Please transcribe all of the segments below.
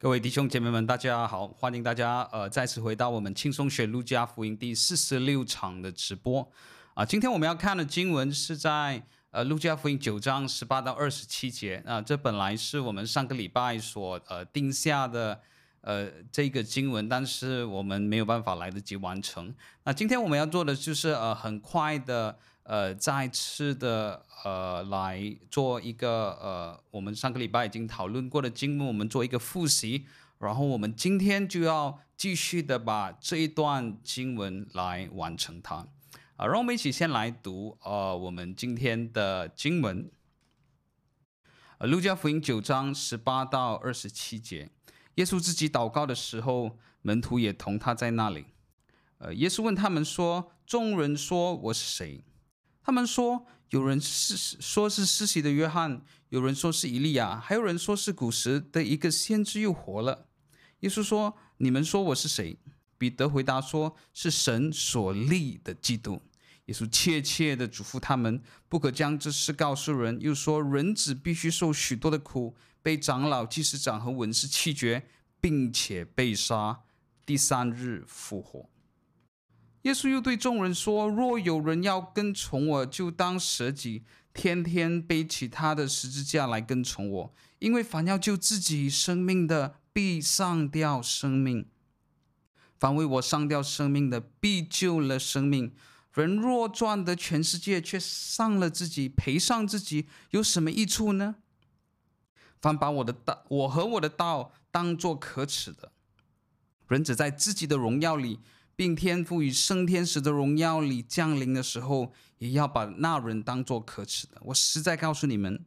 各位弟兄姐妹们，大家好！欢迎大家呃再次回到我们轻松学路加福音第四十六场的直播啊。今天我们要看的经文是在呃路加福音九章十八到二十七节啊。这本来是我们上个礼拜所呃定下的呃这个经文，但是我们没有办法来得及完成。那今天我们要做的就是呃很快的。呃，再次的呃来做一个呃，我们上个礼拜已经讨论过的经文，我们做一个复习，然后我们今天就要继续的把这一段经文来完成它。啊，让我们一起先来读呃我们今天的经文，呃，路加福音九章十八到二十七节，耶稣自己祷告的时候，门徒也同他在那里。呃，耶稣问他们说：“众人说我是谁？”他们说，有人是说是世袭的约翰，有人说是以利亚，还有人说是古时的一个先知又活了。耶稣说：“你们说我是谁？”彼得回答说：“是神所立的基督。”耶稣切切地嘱咐他们，不可将这事告诉人，又说：“人子必须受许多的苦，被长老、祭司长和文士弃绝，并且被杀，第三日复活。”耶稣又对众人说：“若有人要跟从我，就当舍己，天天背起他的十字架来跟从我。因为凡要救自己生命的，必丧掉生命；凡为我丧掉生命的，必救了生命。人若赚得全世界，却丧了自己，赔上自己，有什么益处呢？凡把我的道，我和我的道当作可耻的，人只在自己的荣耀里。”并天父与圣天使的荣耀里降临的时候，也要把那人当作可耻的。我实在告诉你们，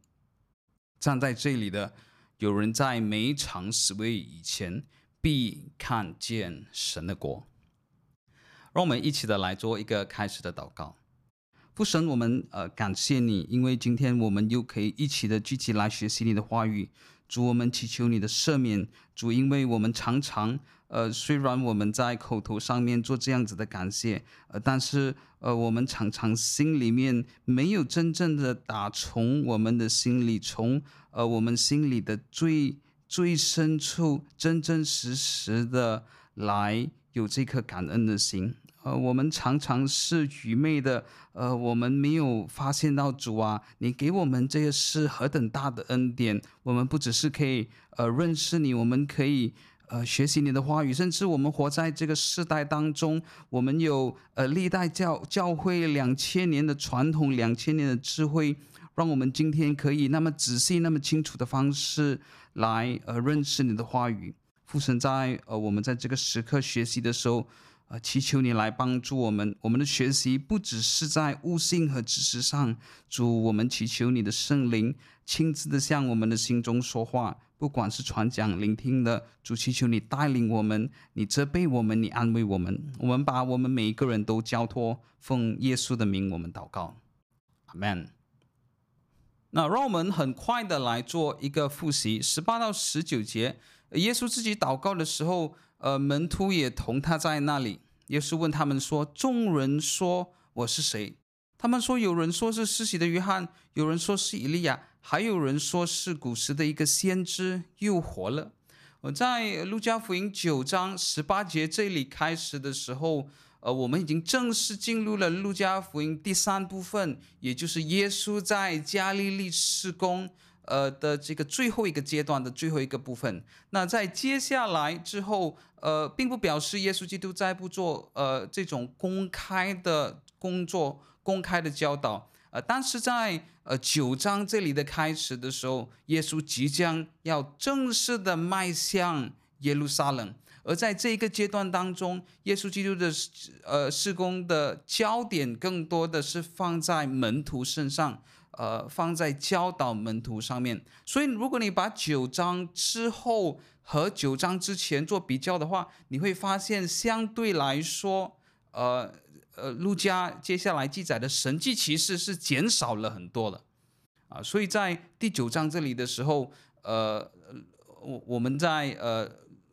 站在这里的有人在每场死位以前，必看见神的国。让我们一起的来做一个开始的祷告。父神，我们呃感谢你，因为今天我们又可以一起的聚集来学习你的话语。主，我们祈求你的赦免。主，因为我们常常。呃，虽然我们在口头上面做这样子的感谢，呃，但是呃，我们常常心里面没有真正的打从我们的心里，从呃我们心里的最最深处，真真实实的来有这颗感恩的心。呃，我们常常是愚昧的，呃，我们没有发现到主啊，你给我们这个是何等大的恩典。我们不只是可以呃认识你，我们可以。呃，学习你的话语，甚至我们活在这个世代当中，我们有呃历代教教会两千年的传统，两千年的智慧，让我们今天可以那么仔细、那么清楚的方式来呃认识你的话语。父神在呃我们在这个时刻学习的时候，呃祈求你来帮助我们。我们的学习不只是在悟性和知识上，主，我们祈求你的圣灵亲自的向我们的心中说话。不管是传讲、聆听的，主祈求你带领我们，你责备我们，你安慰我们。我们把我们每一个人都交托，奉耶稣的名，我们祷告，阿门。那让我们很快的来做一个复习，十八到十九节，耶稣自己祷告的时候，呃，门徒也同他在那里。耶稣问他们说：“众人说我是谁？”他们说：“有人说是施洗的约翰，有人说是以利亚。”还有人说是古时的一个先知又活了。我在路加福音九章十八节这里开始的时候，呃，我们已经正式进入了路加福音第三部分，也就是耶稣在加利利事工，呃的这个最后一个阶段的最后一个部分。那在接下来之后，呃，并不表示耶稣基督再不做呃这种公开的工作、公开的教导。呃，但是在呃九章这里的开始的时候，耶稣即将要正式的迈向耶路撒冷，而在这一个阶段当中，耶稣基督的呃事工的焦点更多的是放在门徒身上，呃，放在教导门徒上面。所以，如果你把九章之后和九章之前做比较的话，你会发现相对来说，呃。呃，路加接下来记载的神迹奇事是减少了很多了，啊，所以在第九章这里的时候，呃，我我们在呃，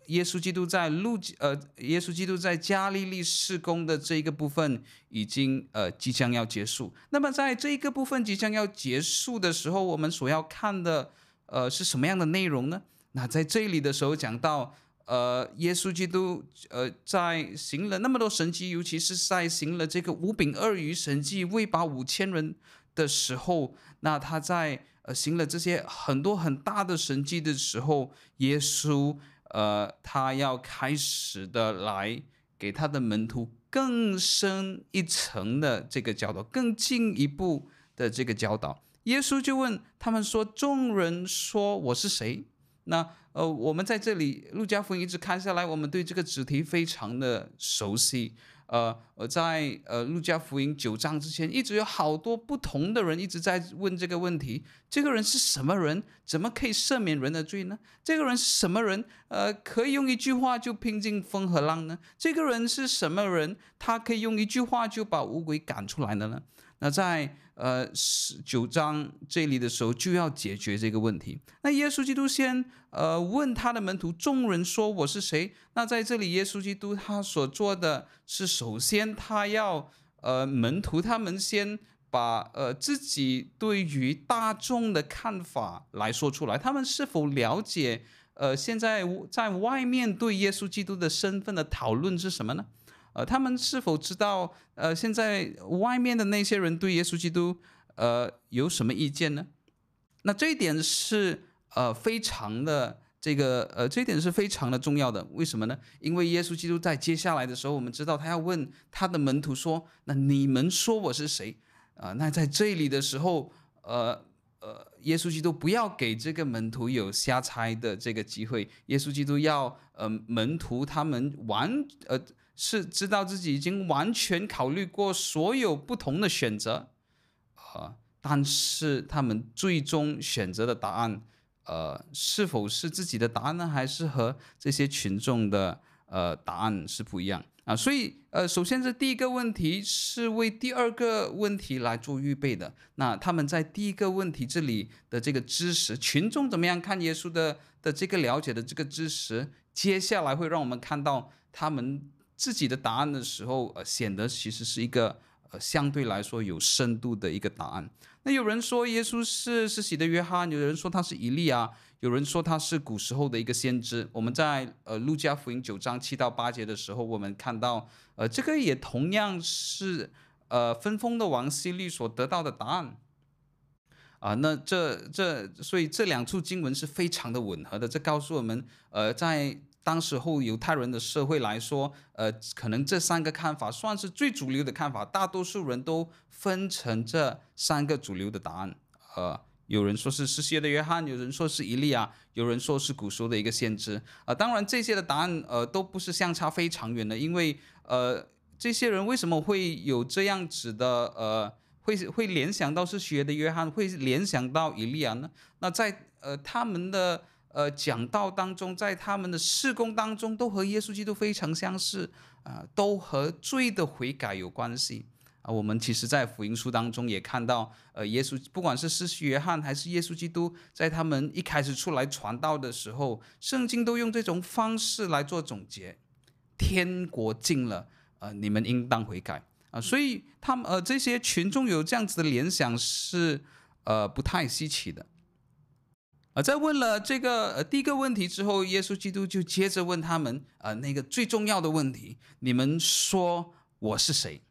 耶稣基督在路呃，耶稣基督在加利利事工的这一个部分已经呃即将要结束。那么在这一个部分即将要结束的时候，我们所要看的呃是什么样的内容呢？那在这里的时候讲到，呃，耶稣基督呃在行了那么多神迹，尤其是在行了这个五饼二鱼神迹，喂饱五千人的时候，那他在呃行了这些很多很大的神迹的时候，耶稣呃他要开始的来给他的门徒更深一层的这个教导，更进一步的这个教导。耶稣就问他们说：“众人说我是谁？”那呃，我们在这里路加福音一直看下来，我们对这个主题非常的熟悉。呃，在呃路加福音九章之前，一直有好多不同的人一直在问这个问题：这个人是什么人？怎么可以赦免人的罪呢？这个人是什么人？呃，可以用一句话就平静风和浪呢？这个人是什么人？他可以用一句话就把污鬼赶出来的呢？那在呃十九章这里的时候就要解决这个问题。那耶稣基督先呃问他的门徒，众人说我是谁？那在这里耶稣基督他所做的是，首先他要呃门徒他们先把呃自己对于大众的看法来说出来，他们是否了解呃现在在外面对耶稣基督的身份的讨论是什么呢？呃，他们是否知道，呃，现在外面的那些人对耶稣基督，呃，有什么意见呢？那这一点是呃非常的这个呃这一点是非常的重要的。为什么呢？因为耶稣基督在接下来的时候，我们知道他要问他的门徒说：“那你们说我是谁？”啊、呃，那在这里的时候，呃呃，耶稣基督不要给这个门徒有瞎猜的这个机会。耶稣基督要呃门徒他们完呃。是知道自己已经完全考虑过所有不同的选择，呃，但是他们最终选择的答案，呃，是否是自己的答案呢？还是和这些群众的呃答案是不一样啊？所以呃，首先这第一个问题是为第二个问题来做预备的。那他们在第一个问题这里的这个知识，群众怎么样看耶稣的的这个了解的这个知识，接下来会让我们看到他们。自己的答案的时候，呃，显得其实是一个呃相对来说有深度的一个答案。那有人说耶稣是是洗的约翰，有人说他是以利亚，有人说他是古时候的一个先知。我们在呃路加福音九章七到八节的时候，我们看到呃这个也同样是呃分封的王希律所得到的答案。啊、那这这所以这两处经文是非常的吻合的，这告诉我们呃在。当时候犹太人的社会来说，呃，可能这三个看法算是最主流的看法，大多数人都分成这三个主流的答案。呃，有人说是失血的约翰，有人说是以利亚，有人说是古时候的一个先知。啊、呃，当然这些的答案，呃，都不是相差非常远的，因为，呃，这些人为什么会有这样子的，呃，会会联想到是学的约翰，会联想到以利亚呢？那在呃他们的。呃，讲道当中，在他们的事工当中，都和耶稣基督非常相似，啊、都和罪的悔改有关系啊、我们其实，在福音书当中也看到，呃，耶稣不管是施洗约翰还是耶稣基督，在他们一开始出来传道的时候，圣经都用这种方式来做总结：天国近了，呃，你们应当悔改啊、所以他们呃这些群众有这样子的联想是呃不太稀奇的。在问了这个呃第一个问题之后，耶稣基督就接着问他们，呃，那个最重要的问题：你们说我是谁？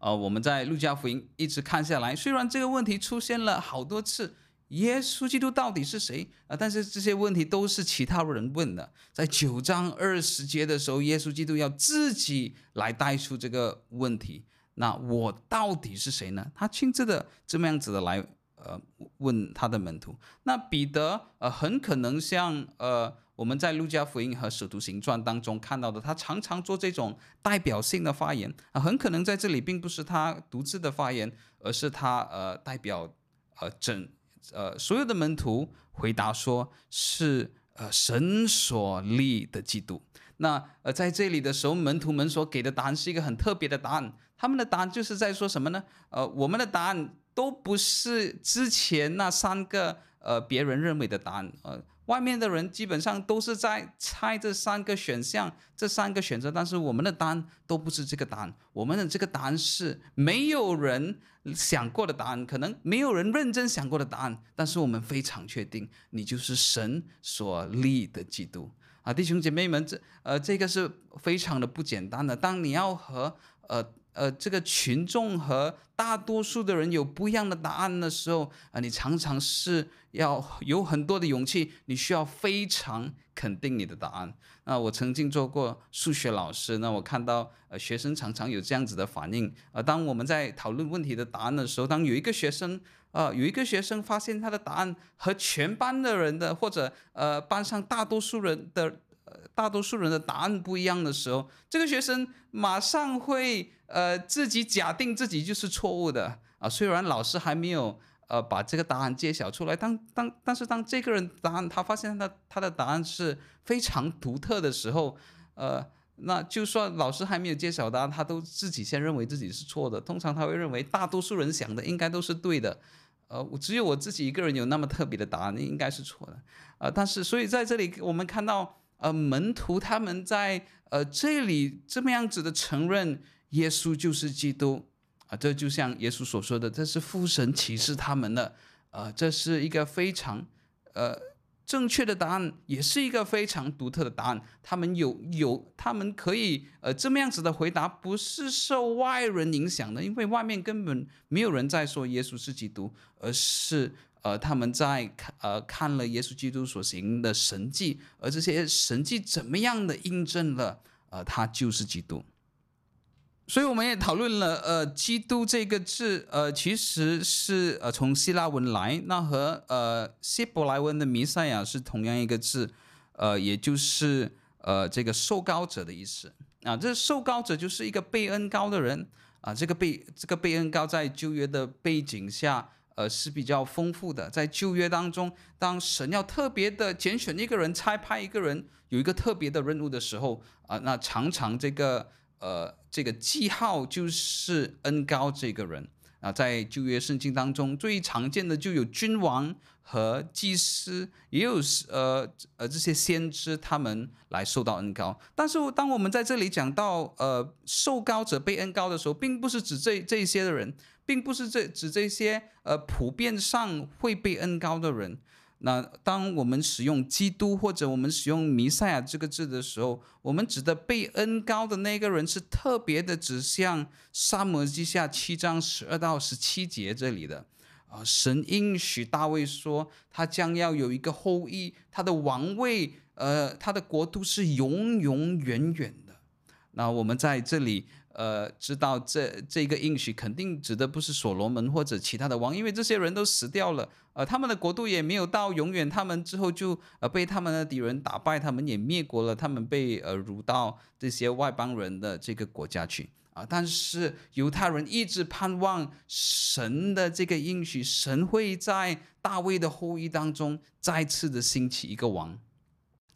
呃，我们在路加福音一直看下来，虽然这个问题出现了好多次，耶稣基督到底是谁？啊、呃，但是这些问题都是其他人问的。在九章二十节的时候，耶稣基督要自己来带出这个问题：那我到底是谁呢？他亲自的这么样子的来。呃，问他的门徒，那彼得呃，很可能像呃，我们在路加福音和使徒行传当中看到的，他常常做这种代表性的发言啊，很可能在这里并不是他独自的发言，而是他呃代表呃整呃所有的门徒回答说是呃神所立的基督。那呃在这里的时候，门徒们所给的答案是一个很特别的答案，他们的答案就是在说什么呢？呃，我们的答案。都不是之前那三个呃别人认为的答案，呃，外面的人基本上都是在猜这三个选项，这三个选择，但是我们的答案都不是这个答案。我们的这个答案是没有人想过的答案，可能没有人认真想过的答案，但是我们非常确定，你就是神所立的基督啊，弟兄姐妹们，这呃这个是非常的不简单的。当你要和呃。呃，这个群众和大多数的人有不一样的答案的时候，啊、你常常是要有很多的勇气，你需要非常肯定你的答案。那我曾经做过数学老师，那我看到呃学生常常有这样子的反应。呃，当我们在讨论问题的答案的时候，当有一个学生，呃，有一个学生发现他的答案和全班的人的或者呃班上大多数人的。大多数人的答案不一样的时候，这个学生马上会呃自己假定自己就是错误的啊。虽然老师还没有呃把这个答案揭晓出来，当当但是当这个人答案他发现他他的答案是非常独特的时候，呃，那就算老师还没有揭晓答案，他都自己先认为自己是错的。通常他会认为大多数人想的应该都是对的，呃，我只有我自己一个人有那么特别的答案，应该是错的。啊、呃，但是所以在这里我们看到。呃，门徒他们在呃这里这么样子的承认耶稣就是基督啊，这就像耶稣所说的，这是父神启示他们的，呃，这是一个非常呃正确的答案，也是一个非常独特的答案。他们有有，他们可以呃这么样子的回答，不是受外人影响的，因为外面根本没有人在说耶稣是基督，而是。呃，他们在看呃看了耶稣基督所行的神迹，而这些神迹怎么样的印证了呃他就是基督。所以我们也讨论了呃基督这个字呃其实是呃从希腊文来，那和呃希伯来文的弥赛亚是同样一个字，呃也就是呃这个受膏者的意思啊，这受膏者就是一个被恩膏的人啊，这个被这个被恩膏在旧约的背景下。呃，是比较丰富的。在旧约当中，当神要特别的拣选一个人，差派一个人，有一个特别的任务的时候，啊、那常常这个呃这个记号就是恩膏这个人啊、在旧约圣经当中，最常见的就有君王和祭司，也有呃呃这些先知他们来受到恩膏。但是当我们在这里讲到呃受膏者被恩膏的时候，并不是指这这些的人。并不是这指这些呃普遍上会被恩膏的人。那当我们使用基督或者我们使用弥赛亚这个字的时候，我们指的被恩膏的那个人是特别的指向撒母耳记下七章十二到十七节这里的啊，神应许大卫说他将要有一个后裔，他的王位呃他的国度是永永远远的。那我们在这里。呃，知道这这个应许肯定指的不是所罗门或者其他的王，因为这些人都死掉了，呃，他们的国度也没有到永远，他们之后就呃被他们的敌人打败，他们也灭国了，他们被呃掳到这些外邦人的这个国家去啊。但是犹太人一直盼望神的这个应许，神会在大卫的后裔当中再次的兴起一个王。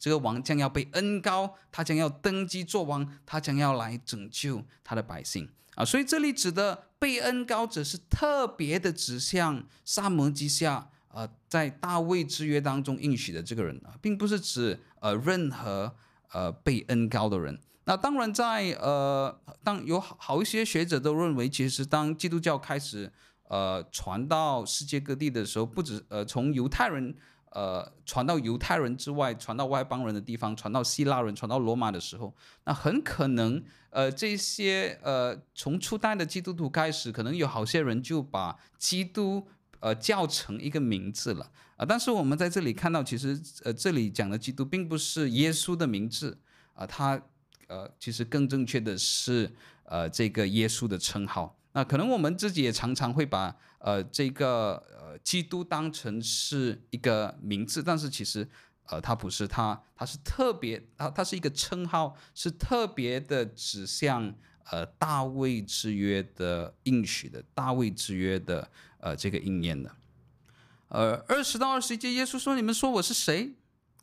这个王将要被恩高，他将要登基做王，他将要来拯救他的百姓啊！所以这里指的被恩高者是特别的指向撒母耳记下，呃，在大卫之约当中应许的这个人啊，并不是指呃任何呃被恩高的人。那当然在，在呃当有好好一些学者都认为，其实当基督教开始呃传到世界各地的时候，不止呃从犹太人。呃，传到犹太人之外，传到外邦人的地方，传到希腊人，传到罗马的时候，那很可能，呃，这些呃，从初代的基督徒开始，可能有好些人就把基督呃叫成一个名字了啊、但是我们在这里看到，其实呃，这里讲的基督并不是耶稣的名字啊，他、呃，其实更正确的是呃这个耶稣的称号。那可能我们自己也常常会把呃这个。基督当成是一个名字，但是其实，呃，他不是，他他是特别，他他是一个称号，是特别的指向呃大卫之约的应许的，大卫之约的呃这个应验的。呃，二十到二十一节，耶稣说：“你们说我是谁？”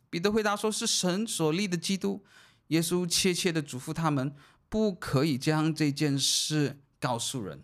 彼得回答说：“是神所立的基督。”耶稣切切的嘱咐他们，不可以将这件事告诉人。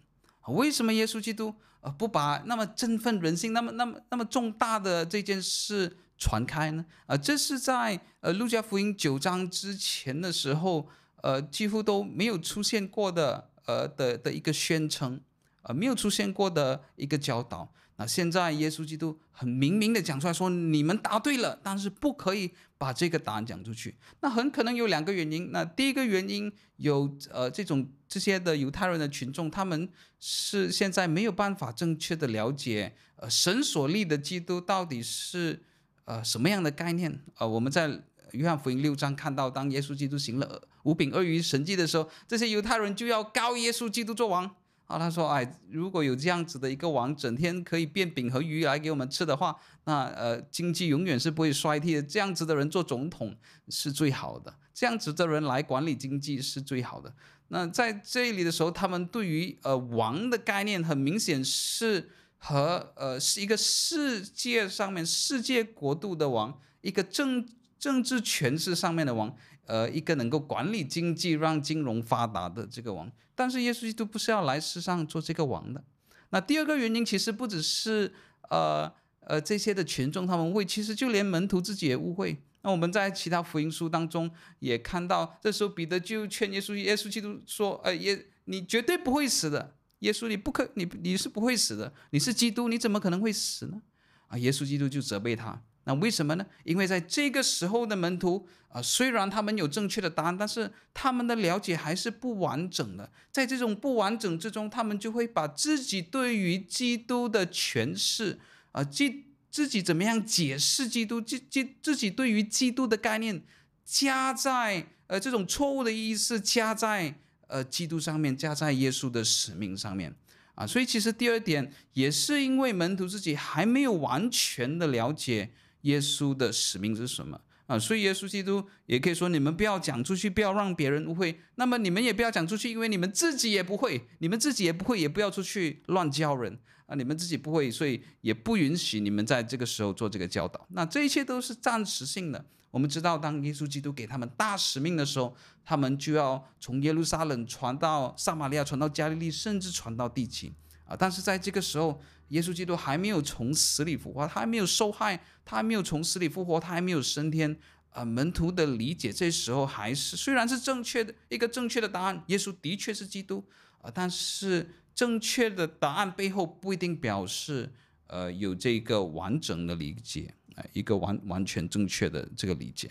为什么耶稣基督呃不把那么振奋人心、那么那么那么重大的这件事传开呢？啊，这是在呃路加福音九章之前的时候，呃几乎都没有出现过的呃的的一个宣称，呃没有出现过的一个教导。那现在耶稣基督很明明的讲出来说，你们答对了，但是不可以把这个答案讲出去。那很可能有两个原因。那第一个原因有呃这种这些的犹太人的群众，他们是现在没有办法正确的了解呃神所立的基督到底是呃什么样的概念。呃我们在约翰福音六章看到，当耶稣基督行了五饼二鱼神迹的时候，这些犹太人就要告耶稣基督做王。啊，他说：“哎，如果有这样子的一个王，整天可以变饼和鱼来给我们吃的话，那呃，经济永远是不会衰退的。这样子的人做总统是最好的，这样子的人来管理经济是最好的。那在这里的时候，他们对于呃王的概念，很明显是和呃是一个世界上面世界国度的王，一个政政治权势上面的王。”呃，一个能够管理经济、让金融发达的这个王，但是耶稣基督不是要来世上做这个王的。那第二个原因其实不只是呃呃这些的群众他们会，其实就连门徒自己也误会。那我们在其他福音书当中也看到，这时候彼得就劝耶稣，耶稣基督说：“呃，耶，你绝对不会死的，耶稣你不可，你你是不会死的，你是基督，你怎么可能会死呢？”啊，耶稣基督就责备他。那为什么呢？因为在这个时候的门徒啊，虽然他们有正确的答案，但是他们的了解还是不完整的。在这种不完整之中，他们就会把自己对于基督的诠释啊，自自己怎么样解释基督，自自自己对于基督的概念，加在呃这种错误的意思加在呃基督上面，加在耶稣的使命上面啊。所以其实第二点也是因为门徒自己还没有完全的了解。耶稣的使命是什么啊？所以耶稣基督也可以说：你们不要讲出去，不要让别人误会。那么你们也不要讲出去，因为你们自己也不会，你们自己也不会，也不要出去乱教人啊！你们自己不会，所以也不允许你们在这个时候做这个教导。那这一切都是暂时性的。我们知道，当耶稣基督给他们大使命的时候，他们就要从耶路撒冷传到撒玛利亚，传到加利利，甚至传到地极啊！但是在这个时候，耶稣基督还没有从死里复活，他还没有受害，他还没有从死里复活，他还没有升天。啊、呃，门徒的理解这时候还是虽然是正确的一个正确的答案，耶稣的确是基督啊、呃，但是正确的答案背后不一定表示呃有这个完整的理解啊、呃，一个完完全正确的这个理解。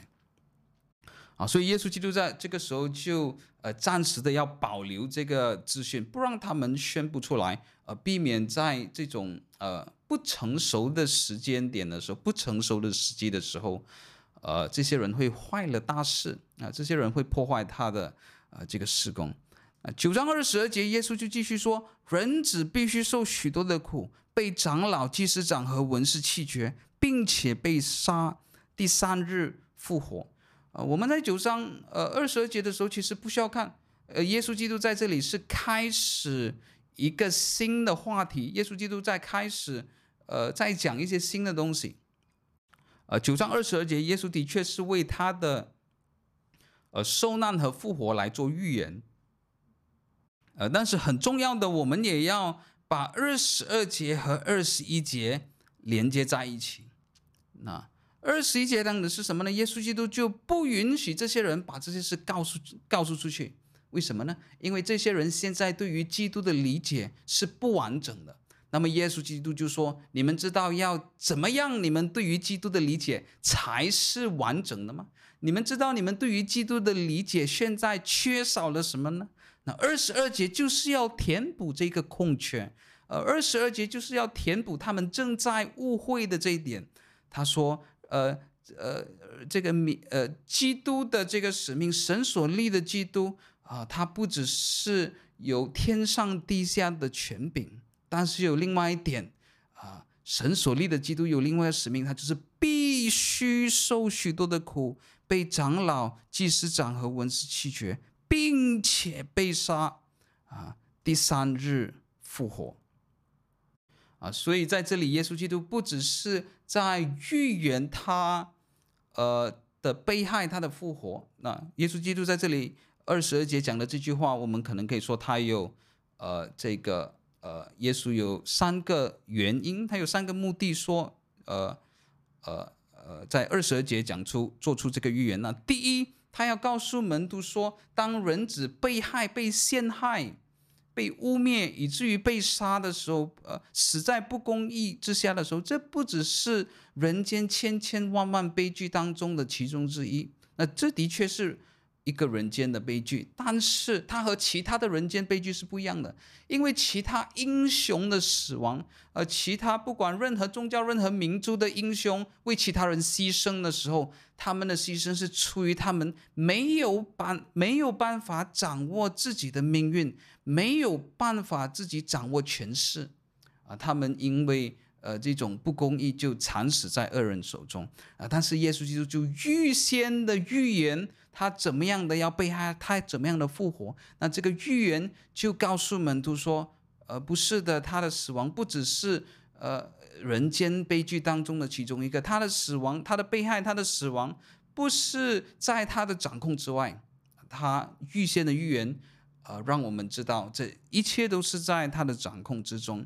所以耶稣基督在这个时候就呃暂时的要保留这个资讯，不让他们宣布出来，呃，避免在这种呃不成熟的时间点的时候，不成熟的时机的时候，呃，这些人会坏了大事啊，这些人会破坏他的呃这个施工。啊，九章二十二节，耶稣就继续说，人子必须受许多的苦，被长老、祭司长和文士弃绝，并且被杀，第三日复活。啊，我们在九章呃二十二节的时候，其实不需要看，呃，耶稣基督在这里是开始一个新的话题，耶稣基督在开始呃在讲一些新的东西。呃，九章二十二节，耶稣的确是为他的呃受难和复活来做预言。呃，但是很重要的，我们也要把二十二节和二十一节连接在一起。那。二十一节讲的是什么呢？耶稣基督就不允许这些人把这些事告诉告诉出去，为什么呢？因为这些人现在对于基督的理解是不完整的。那么耶稣基督就说：“你们知道要怎么样？你们对于基督的理解才是完整的吗？你们知道你们对于基督的理解现在缺少了什么呢？那二十二节就是要填补这个空缺，呃，二十二节就是要填补他们正在误会的这一点。他说。呃呃，这个米呃，基督的这个使命，神所立的基督啊，他不只是有天上地下的权柄，但是有另外一点啊，神所立的基督有另外的使命，他就是必须受许多的苦，被长老、祭司长和文士弃绝，并且被杀啊，第三日复活。啊，所以在这里，耶稣基督不只是在预言他，呃的被害，他的复活。那耶稣基督在这里二十二节讲的这句话，我们可能可以说他有，呃，这个呃，耶稣有三个原因，他有三个目的说，呃呃呃，在二十二节讲出做出这个预言。那第一，他要告诉门徒说，当人子被害、被陷害、被污蔑，以至于被杀的时候，呃，死在不公义之下的时候，这不只是人间千千万万悲剧当中的其中之一。那这的确是。一个人间的悲剧，但是它和其他的人间悲剧是不一样的，因为其他英雄的。死亡，呃，其他不管任何宗教、任何民族的英雄为其他人牺牲的时候，他们的牺牲是出于他们没有办没有办法掌握自己的命运，没有办法自己掌握权势，啊、他们因为呃这种不公义就惨死在恶人手中，啊、但是耶稣基督就预先的预言。他怎么样的要被害，他怎么样的复活？那这个预言就告诉门徒说，呃，不是的，他的死亡不只是呃人间悲剧当中的其中一个，他的死亡，他的被害，他的死亡不是在他的掌控之外。他预先的预言，呃，让我们知道这一切都是在他的掌控之中。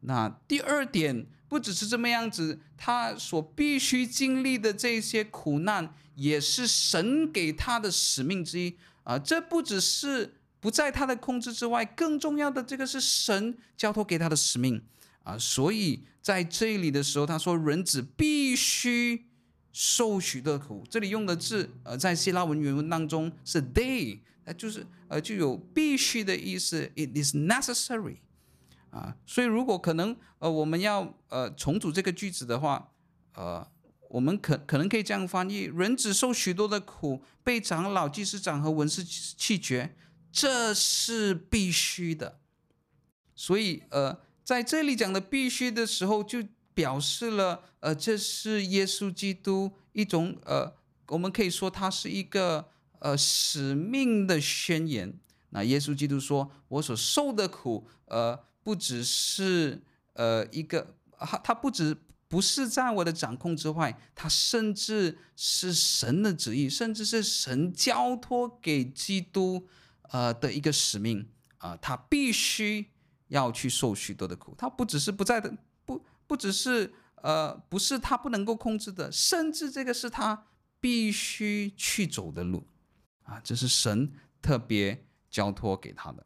那第二点，不只是这么样子，他所必须经历的这些苦难。也是神给他的使命之一啊！这不只是不在他的控制之外，更重要的，这个是神交托给他的使命啊！所以在这里的时候，他说人子必须受许多苦。这里用的字，呃，在希腊文原文当中是 they，呃，就是呃，就有必须的意思，it is necessary 啊！所以如果可能，呃，我们要呃重组这个句子的话，呃。我们可可能可以这样翻译：人子受许多的苦，被长老、祭司长和文士弃绝，这是必须的。所以，呃，在这里讲的必须的时候，就表示了，呃，这是耶稣基督一种，呃，我们可以说它是一个，呃，使命的宣言。那耶稣基督说：“我所受的苦，呃，不只是，呃，一个，他他不止。”不是在我的掌控之外，它甚至是神的旨意，甚至是神交托给基督呃的一个使命啊，他必须要去受许多的苦。他不只是不在的，不不只是呃，不是他不能够控制的，甚至这个是他必须去走的路啊，这是神特别交托给他的。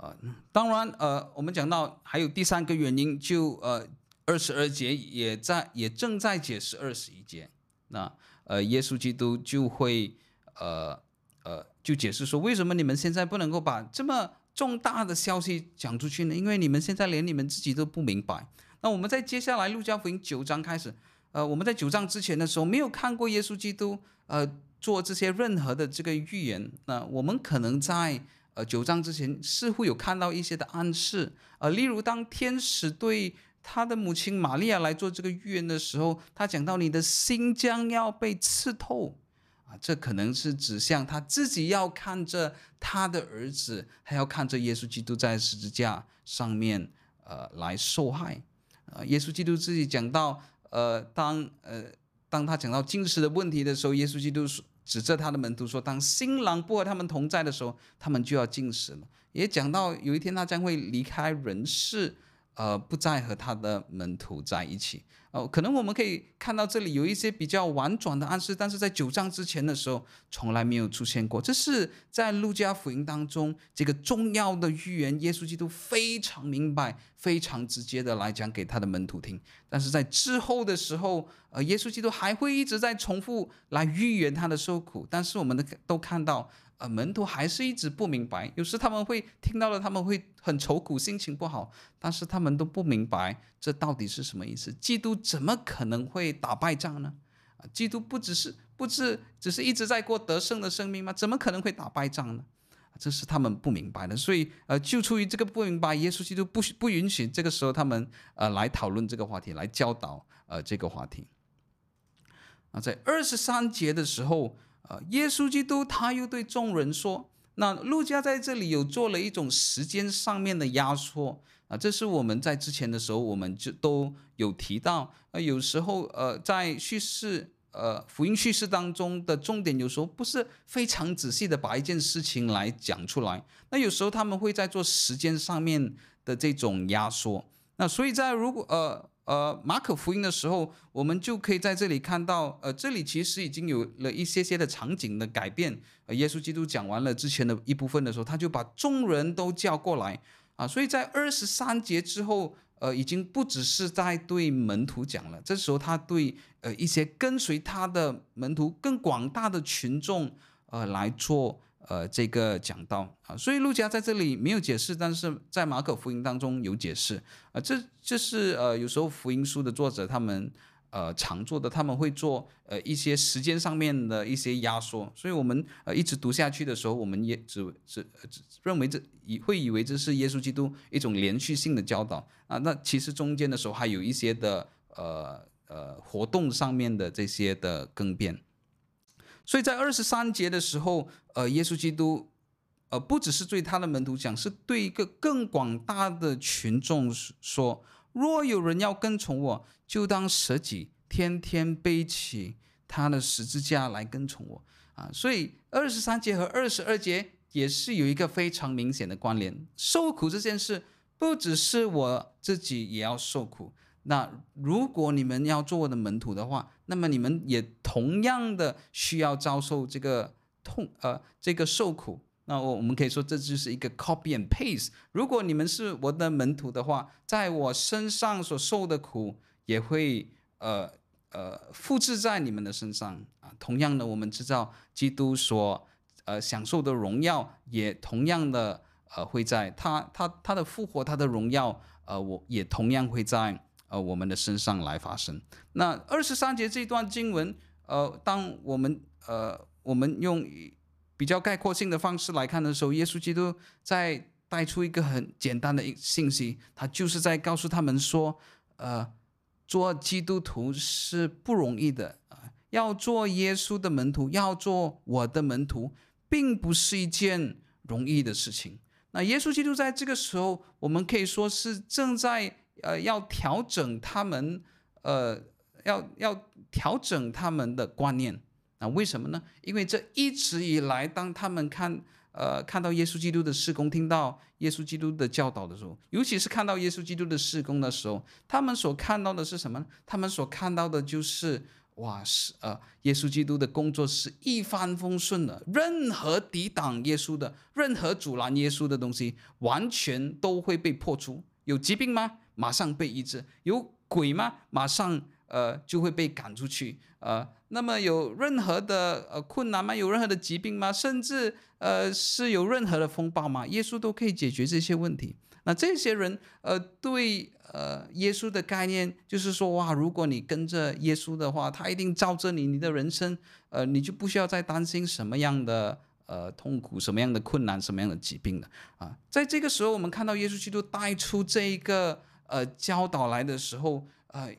呃，当然呃，我们讲到还有第三个原因，就呃。二十二节也在，也正在解释二十一节。那呃，耶稣基督就会呃呃，就解释说，为什么你们现在不能够把这么重大的消息讲出去呢？因为你们现在连你们自己都不明白。那我们在接下来路加福音九章开始，呃，我们在九章之前的时候没有看过耶稣基督呃做这些任何的这个预言。那我们可能在呃九章之前似乎有看到一些的暗示，呃，例如当天使对。他的母亲玛利亚来做这个预言的时候，他讲到你的心将要被刺透，啊，这可能是指向他自己要看着他的儿子，还要看着耶稣基督在十字架上面，呃，来受害。呃，耶稣基督自己讲到，呃，当呃当他讲到禁食的问题的时候，耶稣基督说指着他的门徒说，当新郎不和他们同在的时候，他们就要进食了。也讲到有一天他将会离开人世。呃，不再和他的门徒在一起。哦，可能我们可以看到这里有一些比较婉转的暗示，但是在九章之前的时候从来没有出现过。这是在路加福音当中这个重要的预言，耶稣基督非常明白、非常直接的来讲给他的门徒听。但是在之后的时候，呃，耶稣基督还会一直在重复来预言他的受苦。但是我们的都看到。呃，门徒还是一直不明白，有时他们会听到了，他们会很愁苦，心情不好，但是他们都不明白这到底是什么意思。基督怎么可能会打败仗呢？啊，基督不只是不是只是一直在过得胜的生命吗？怎么可能会打败仗呢？这是他们不明白的。所以，呃，就出于这个不明白，耶稣基督不不允许这个时候他们呃来讨论这个话题，来教导呃这个话题。啊，在二十三节的时候。呃，耶稣基督他又对众人说：“那路加在这里有做了一种时间上面的压缩啊，这是我们在之前的时候我们就都有提到。呃，有时候呃，在叙事呃福音叙事当中的重点，有时候不是非常仔细的把一件事情来讲出来。那有时候他们会在做时间上面的这种压缩。那所以在如果呃。呃，马可福音的时候，我们就可以在这里看到，呃，这里其实已经有了一些些的场景的改变。呃，耶稣基督讲完了之前的一部分的时候，他就把众人都叫过来啊，所以在二十三节之后，呃，已经不只是在对门徒讲了，这时候他对呃一些跟随他的门徒更广大的群众呃来做。呃，这个讲到啊，所以路加在这里没有解释，但是在马可福音当中有解释啊。这这是呃，有时候福音书的作者他们呃常做的，他们会做呃一些时间上面的一些压缩，所以我们呃一直读下去的时候，我们也只只只认为这以会以为这是耶稣基督一种连续性的教导啊。那其实中间的时候还有一些的呃呃活动上面的这些的更变。所以在二十三节的时候，呃，耶稣基督，呃，不只是对他的门徒讲，是对一个更广大的群众说：若有人要跟从我，就当舍己，天天背起他的十字架来跟从我。啊，所以二十三节和二十二节也是有一个非常明显的关联。受苦这件事，不只是我自己也要受苦。那如果你们要做我的门徒的话，那么你们也同样的需要遭受这个痛，呃，这个受苦。那我我们可以说这就是一个 copy and paste。如果你们是我的门徒的话，在我身上所受的苦也会呃呃复制在你们的身上啊。同样的，我们知道基督所呃享受的荣耀也同样的呃会在他他他的复活，他的荣耀呃我也同样会在。呃，我们的身上来发生。那二十三节这段经文，呃，当我们呃我们用比较概括性的方式来看的时候，耶稣基督在带出一个很简单的信息，他就是在告诉他们说，呃，做基督徒是不容易的啊，要做耶稣的门徒，要做我的门徒，并不是一件容易的事情。那耶稣基督在这个时候，我们可以说是正在。呃，要调整他们，呃，要要调整他们的观念。那为什么呢？因为这一直以来，当他们看，呃，看到耶稣基督的事工，听到耶稣基督的教导的时候，尤其是看到耶稣基督的事工的时候，他们所看到的是什么？他们所看到的就是，哇，是呃，耶稣基督的工作是一帆风顺的，任何抵挡耶稣的，任何阻拦耶稣的东西，完全都会被破除。有疾病吗？马上被医治，有鬼吗？马上呃就会被赶出去。呃，那么有任何的呃困难吗？有任何的疾病吗？甚至呃是有任何的风暴吗？耶稣都可以解决这些问题。那这些人呃对呃耶稣的概念就是说哇，如果你跟着耶稣的话，他一定照着你，你的人生呃你就不需要再担心什么样的呃痛苦、什么样的困难、什么样的疾病了啊。在这个时候，我们看到耶稣基督带出这一个。呃，教导来的时候，呃，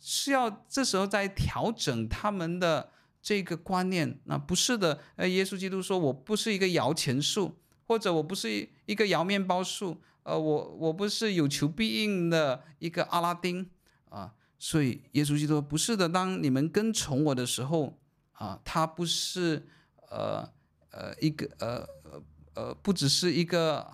是要这时候在调整他们的这个观念。那不是的，呃，耶稣基督说：“我不是一个摇钱树，或者我不是一个摇面包树，呃，我我不是有求必应的一个阿拉丁啊。”所以耶稣基督不是的。当你们跟从我的时候，啊、他不是呃呃一个呃呃不只是一个。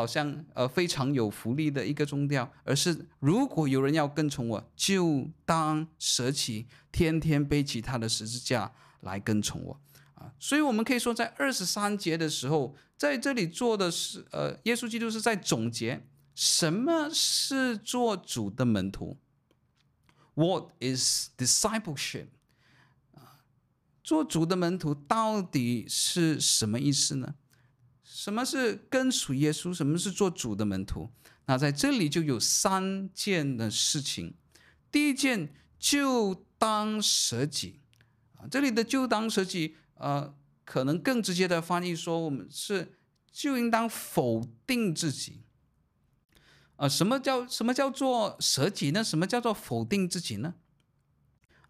好像呃非常有福利的一个宗教，而是如果有人要跟从我，就当舍弃，天天背起他的十字架来跟从我啊。所以我们可以说，在二十三节的时候，在这里做的是呃，耶稣基督是在总结什么是做主的门徒。What is discipleship？啊，做主的门徒到底是什么意思呢？什么是跟随耶稣？什么是做主的门徒？那在这里就有三件的事情。第一件，就当舍己啊，这里的就当舍己，呃，可能更直接的翻译说，我们是就应当否定自己。啊，什么叫什么叫做舍己呢？什么叫做否定自己呢？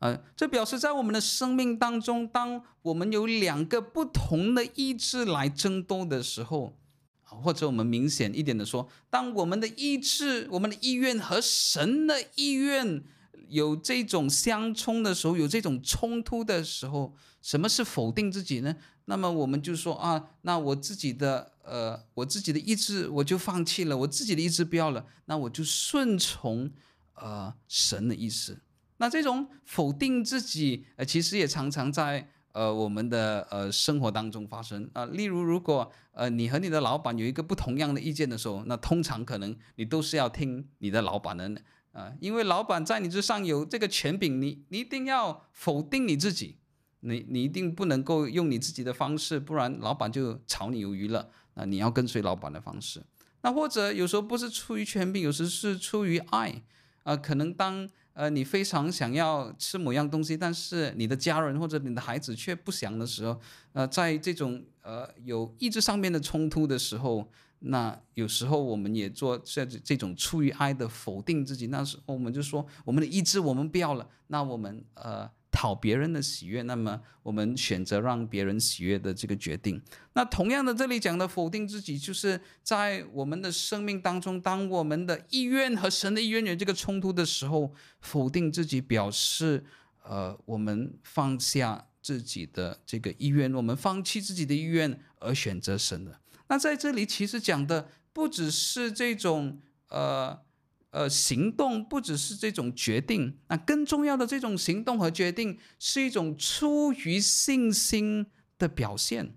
呃，这表示在我们的生命当中，当我们有两个不同的意志来争斗的时候，或者我们明显一点的说，当我们的意志、我们的意愿和神的意愿有这种相冲的时候，有这种冲突的时候，什么是否定自己呢？那么我们就说啊，那我自己的呃，我自己的意志我就放弃了，我自己的意志不要了，那我就顺从呃神的意思。那这种否定自己，呃，其实也常常在呃我们的呃生活当中发生啊、例如，如果呃你和你的老板有一个不同样的意见的时候，那通常可能你都是要听你的老板的啊、呃，因为老板在你之上有这个权柄，你你一定要否定你自己，你你一定不能够用你自己的方式，不然老板就炒你鱿鱼了。那你要跟随老板的方式。那或者有时候不是出于权柄，有时是出于爱啊、可能当。呃，你非常想要吃某样东西，但是你的家人或者你的孩子却不想的时候，呃，在这种呃有意志上面的冲突的时候，那有时候我们也做这这种出于爱的否定自己，那时候我们就说我们的意志我们不要了，那我们呃。讨别人的喜悦，那么我们选择让别人喜悦的这个决定。那同样的，这里讲的否定自己，就是在我们的生命当中，当我们的意愿和神的意愿有这个冲突的时候，否定自己表示，呃，我们放下自己的这个意愿，我们放弃自己的意愿而选择神的。那在这里其实讲的不只是这种，呃。呃，行动不只是这种决定，那更重要的这种行动和决定是一种出于信心的表现。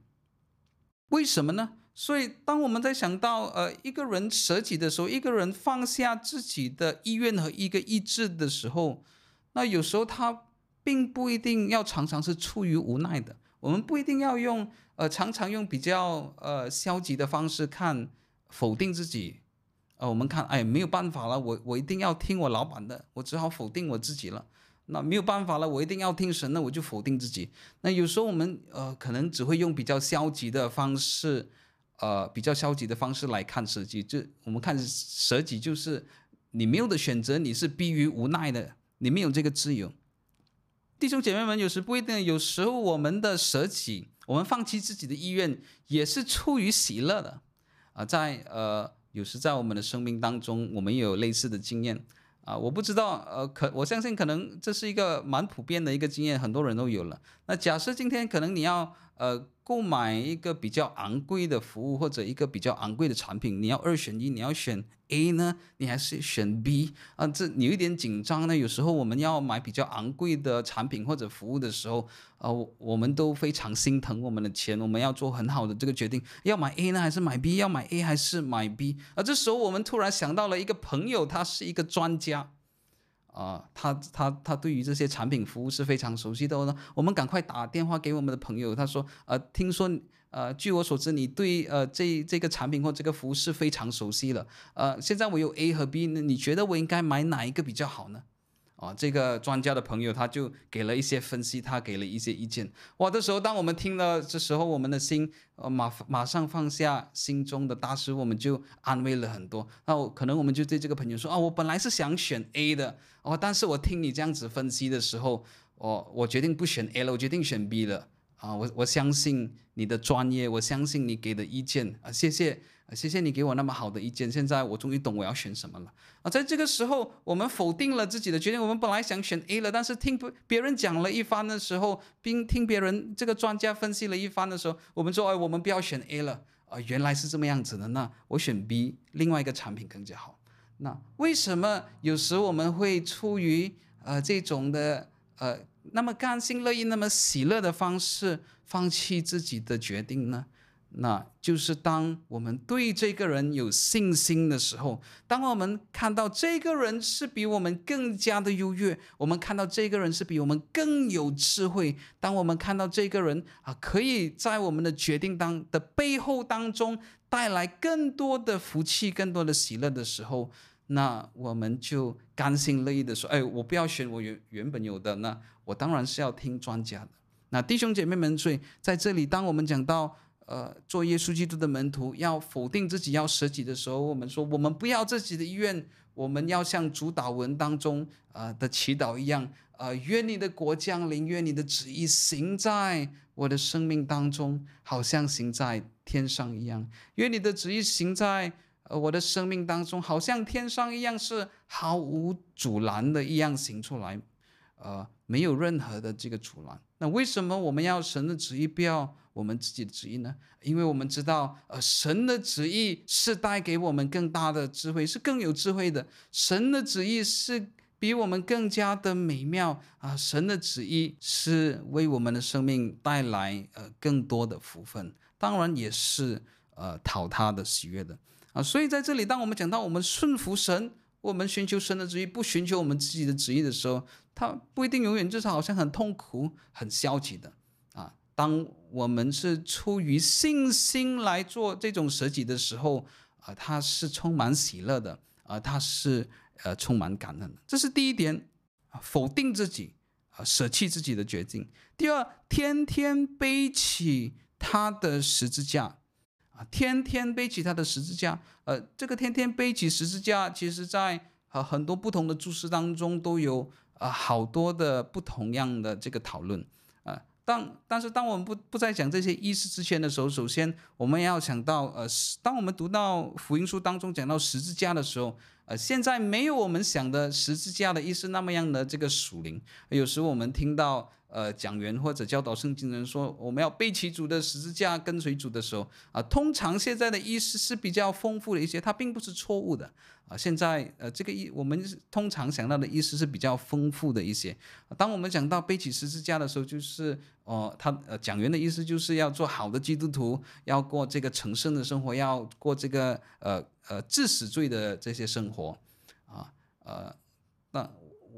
为什么呢？所以当我们在想到呃一个人舍己的时候，一个人放下自己的意愿和一个意志的时候，那有时候他并不一定要常常是出于无奈的。我们不一定要用呃常常用比较呃消极的方式看否定自己。呃，我们看，哎，没有办法了，我我一定要听我老板的，我只好否定我自己了。那没有办法了，我一定要听神的，我就否定自己。那有时候我们呃，可能只会用比较消极的方式，呃，比较消极的方式来看舍己。就我们看舍己，就是你没有的选择，你是逼于无奈的，你没有这个自由。弟兄姐妹们，有时不一定，有时候我们的舍己，我们放弃自己的意愿，也是出于喜乐的。啊、呃，在呃。有时在我们的生命当中，我们也有类似的经验啊，我不知道，呃，可我相信可能这是一个蛮普遍的一个经验，很多人都有了。那假设今天可能你要呃。购买一个比较昂贵的服务或者一个比较昂贵的产品，你要二选一，你要选 A 呢，你还是选 B 啊？这你有一点紧张呢。有时候我们要买比较昂贵的产品或者服务的时候，呃，我们都非常心疼我们的钱，我们要做很好的这个决定，要买 A 呢还是买 B？要买 A 还是买 B？而这时候我们突然想到了一个朋友，他是一个专家。啊、他他他对于这些产品服务是非常熟悉的呢。我们赶快打电话给我们的朋友，他说，呃，听说，呃，据我所知，你对呃这这个产品或这个服务是非常熟悉了。呃，现在我有 A 和 B，那你觉得我应该买哪一个比较好呢？啊，这个专家的朋友他就给了一些分析，他给了一些意见。哇，这时候当我们听了，这时候我们的心，呃，马马上放下心中的大事，我们就安慰了很多。那我可能我们就对这个朋友说，啊，我本来是想选 A 的，哦，但是我听你这样子分析的时候，我我决定不选 A 了，我决定选 B 了。啊，我我相信你的专业，我相信你给的意见，啊，谢谢。谢谢你给我那么好的意见，现在我终于懂我要选什么了啊！在这个时候，我们否定了自己的决定。我们本来想选 A 了，但是听别人讲了一番的时候，并听别人这个专家分析了一番的时候，我们说：“哎，我们不要选 A 了啊！原来是这么样子的，那我选 B，另外一个产品更加好。”那为什么有时我们会出于呃这种的呃那么甘心乐意、那么喜乐的方式放弃自己的决定呢？那就是当我们对这个人有信心的时候，当我们看到这个人是比我们更加的优越，我们看到这个人是比我们更有智慧，当我们看到这个人啊，可以在我们的决定当的背后当中带来更多的福气、更多的喜乐的时候，那我们就甘心乐意的说：“哎，我不要选我原原本有的，那我当然是要听专家的。”那弟兄姐妹们，所以在这里，当我们讲到。呃，做耶稣基督的门徒，要否定自己，要舍己的时候，我们说，我们不要自己的意愿，我们要像主祷文当中呃的祈祷一样，呃，愿你的国降临，愿你的旨意行在我的生命当中，好像行在天上一样。愿你的旨意行在呃，我的生命当中好像天上一样是毫无阻拦的一样行出来，呃，没有任何的这个阻拦。那为什么我们要神的旨意，不要我们自己的旨意呢？因为我们知道，呃，神的旨意是带给我们更大的智慧，是更有智慧的。神的旨意是比我们更加的美妙啊，神的旨意是为我们的生命带来呃更多的福分，当然也是呃讨他的喜悦的啊。所以在这里，当我们讲到我们顺服神，我们寻求神的旨意，不寻求我们自己的旨意的时候，他不一定永远就是好像很痛苦、很消极的啊。当我们是出于信心来做这种舍己的时候啊，他是充满喜乐的啊，他是呃充满感恩的。这是第一点，否定自己啊，舍弃自己的决定。第二，天天背起他的十字架啊，天天背起他的十字架。呃，这个天天背起十字架，其实在呃很多不同的注释当中都有。啊，好多的不同样的这个讨论，当但是当我们不不再讲这些意思之前的时候，首先我们要想到，呃，当我们读到福音书当中讲到十字架的时候，呃，现在没有我们想的十字架的意思那么样的这个属灵。有时我们听到呃讲员或者教导圣经人说，我们要背起主的十字架跟随主的时候，啊，通常现在的意思是比较丰富的一些，它并不是错误的。啊，现在呃，这个意我们通常想到的意思是比较丰富的一些。当我们讲到背起十字架的时候，就是哦、呃，他呃讲员的意思就是要做好的基督徒，要过这个成圣的生活，要过这个呃呃治死罪的这些生活。啊呃，那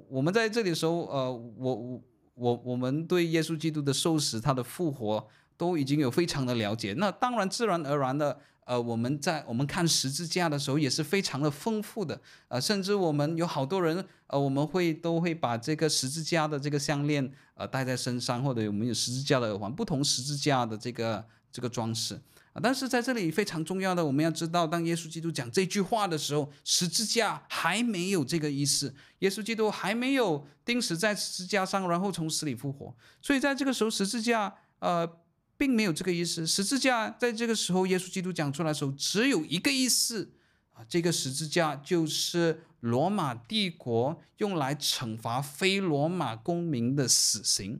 我们在这里的时候，呃，我我我我们对耶稣基督的受死、他的复活都已经有非常的了解。那当然，自然而然的。呃，我们在我们看十字架的时候也是非常的丰富的，呃，甚至我们有好多人，呃，我们会都会把这个十字架的这个项链，呃，戴在身上，或者我们有十字架的耳环，不同十字架的这个这个装饰，但是在这里非常重要的，我们要知道，当耶稣基督讲这句话的时候，十字架还没有这个意思，耶稣基督还没有钉死在十字架上，然后从死里复活，所以在这个时候，十字架，呃。并没有这个意思。十字架在这个时候，耶稣基督讲出来的时候，只有一个意思啊，这个十字架就是罗马帝国用来惩罚非罗马公民的死刑。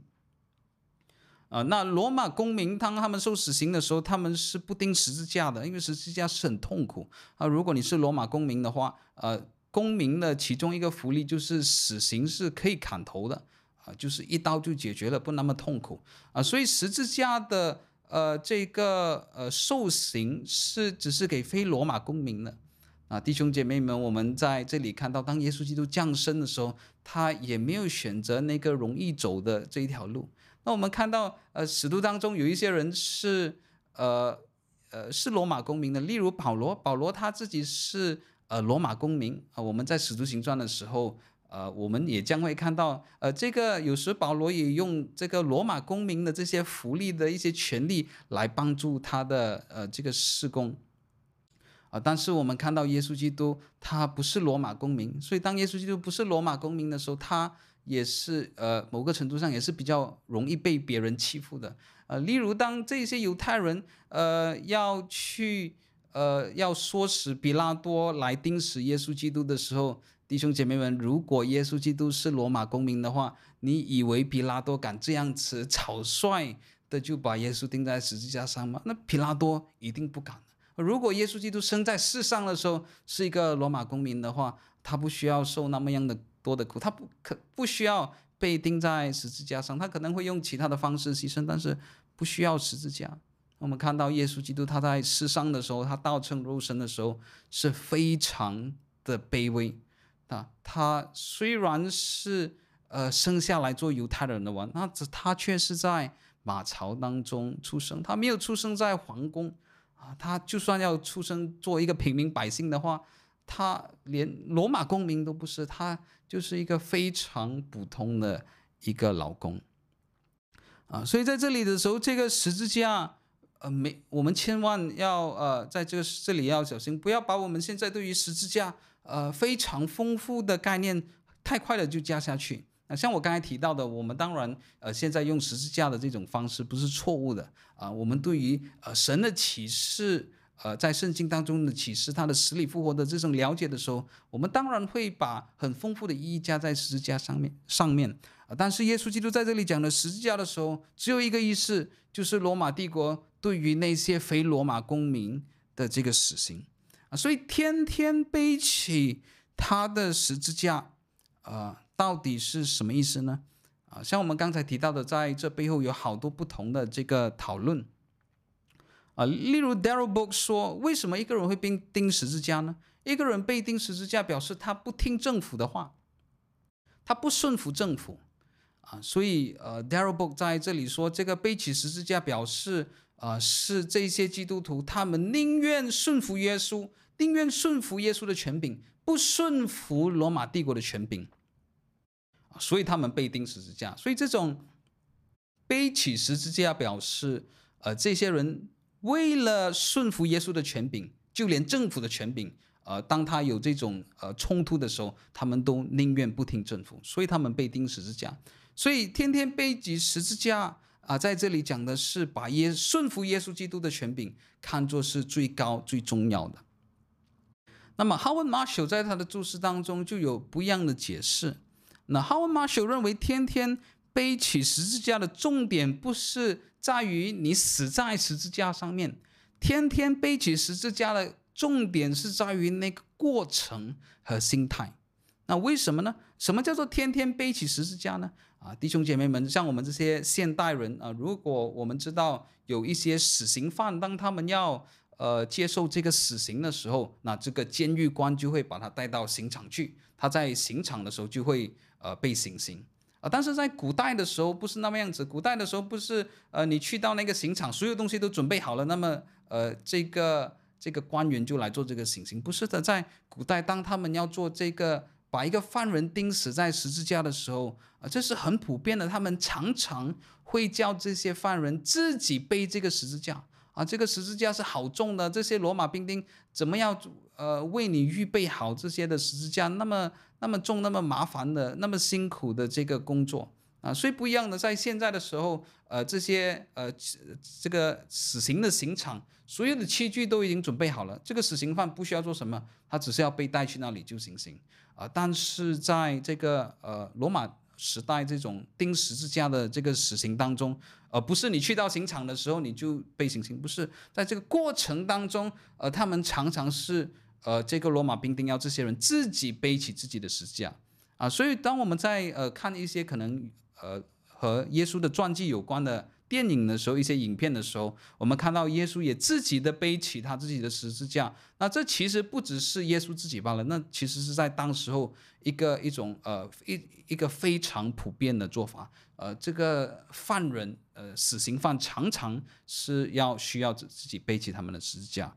啊，那罗马公民当他们受死刑的时候，他们是不钉十字架的，因为十字架是很痛苦啊。如果你是罗马公民的话，呃，公民的其中一个福利就是死刑是可以砍头的。啊，就是一刀就解决了，不那么痛苦啊，所以十字架的呃这个呃受刑是只是给非罗马公民的啊，弟兄姐妹们，我们在这里看到，当耶稣基督降生的时候，他也没有选择那个容易走的这一条路。那我们看到呃使徒当中有一些人是呃呃是罗马公民的，例如保罗，保罗他自己是呃罗马公民啊，我们在使徒行传的时候。呃，我们也将会看到，呃，这个有时保罗也用这个罗马公民的这些福利的一些权利来帮助他的呃这个事工，啊、但是我们看到耶稣基督他不是罗马公民，所以当耶稣基督不是罗马公民的时候，他也是呃某个程度上也是比较容易被别人欺负的，呃，例如当这些犹太人呃要去呃要说使彼拉多来钉死耶稣基督的时候。弟兄姐妹们，如果耶稣基督是罗马公民的话，你以为彼拉多敢这样子草率的就把耶稣钉在十字架上吗？那彼拉多一定不敢。如果耶稣基督生在世上的时候是一个罗马公民的话，他不需要受那么样的多的苦，他不可不需要被钉在十字架上，他可能会用其他的方式牺牲，但是不需要十字架。我们看到耶稣基督他在世上的时候，他道成肉身的时候是非常的卑微。啊，他虽然是呃生下来做犹太人的王，那他却是在马槽当中出生，他没有出生在皇宫啊。他就算要出生做一个平民百姓的话，他连罗马公民都不是，他就是一个非常普通的一个劳工啊。所以在这里的时候，这个十字架呃没，我们千万要呃在这个这里要小心，不要把我们现在对于十字架。呃，非常丰富的概念，太快的就加下去。那像我刚才提到的，我们当然呃，现在用十字架的这种方式不是错误的啊。我们对于呃神的启示，呃在圣经当中的启示，他的死里复活的这种了解的时候，我们当然会把很丰富的意义加在十字架上面上面。啊，但是耶稣基督在这里讲的十字架的时候，只有一个意思，就是罗马帝国对于那些非罗马公民的这个死刑。啊，所以天天背起他的十字架，呃，到底是什么意思呢？啊，像我们刚才提到的，在这背后有好多不同的这个讨论。啊，例如 Darrell Book 说，为什么一个人会被钉十字架呢？一个人被钉十字架，表示他不听政府的话，他不顺服政府。啊，所以呃，Darrell Book 在这里说，这个背起十字架表示，呃，是这些基督徒他们宁愿顺服耶稣，宁愿顺服耶稣的权柄，不顺服罗马帝国的权柄，所以他们被钉十字架。所以这种背起十字架表示，呃，这些人为了顺服耶稣的权柄，就连政府的权柄。呃，当他有这种呃冲突的时候，他们都宁愿不听政府，所以他们被钉十字架。所以天天背起十字架啊、在这里讲的是把耶顺服耶稣基督的权柄看作是最高最重要的。那么 Howard Marshall 在他的注释当中就有不一样的解释。那 Howard Marshall 认为，天天背起十字架的重点不是在于你死在十字架上面，天天背起十字架的。重点是在于那个过程和心态。那为什么呢？什么叫做天天背起十字架呢？啊，弟兄姐妹们，像我们这些现代人啊，如果我们知道有一些死刑犯，当他们要呃接受这个死刑的时候，那这个监狱官就会把他带到刑场去。他在刑场的时候就会呃被行刑啊。但是在古代的时候不是那么样子，古代的时候不是呃你去到那个刑场，所有东西都准备好了，那么呃这个。这个官员就来做这个行刑，不是的。在古代，当他们要做这个，把一个犯人钉死在十字架的时候，啊，这是很普遍的。他们常常会叫这些犯人自己背这个十字架，啊，这个十字架是好重的。这些罗马兵丁怎么样，呃，为你预备好这些的十字架，那么那么重、那么麻烦的、那么辛苦的这个工作。啊，所以不一样的，在现在的时候，呃，这些呃，这个死刑的刑场，所有的器具都已经准备好了。这个死刑犯不需要做什么，他只是要被带去那里就行刑。啊、但是在这个呃罗马时代，这种钉十字架的这个死刑当中，呃，不是你去到刑场的时候你就被行刑，不是在这个过程当中，呃，他们常常是呃这个罗马兵丁要这些人自己背起自己的十字架。啊、所以当我们在呃看一些可能。呃，和耶稣的传记有关的电影的时候，一些影片的时候，我们看到耶稣也自己的背起他自己的十字架。那这其实不只是耶稣自己罢了，那其实是在当时候一个一种呃一一个非常普遍的做法。呃，这个犯人呃死刑犯常常是要需要自自己背起他们的十字架。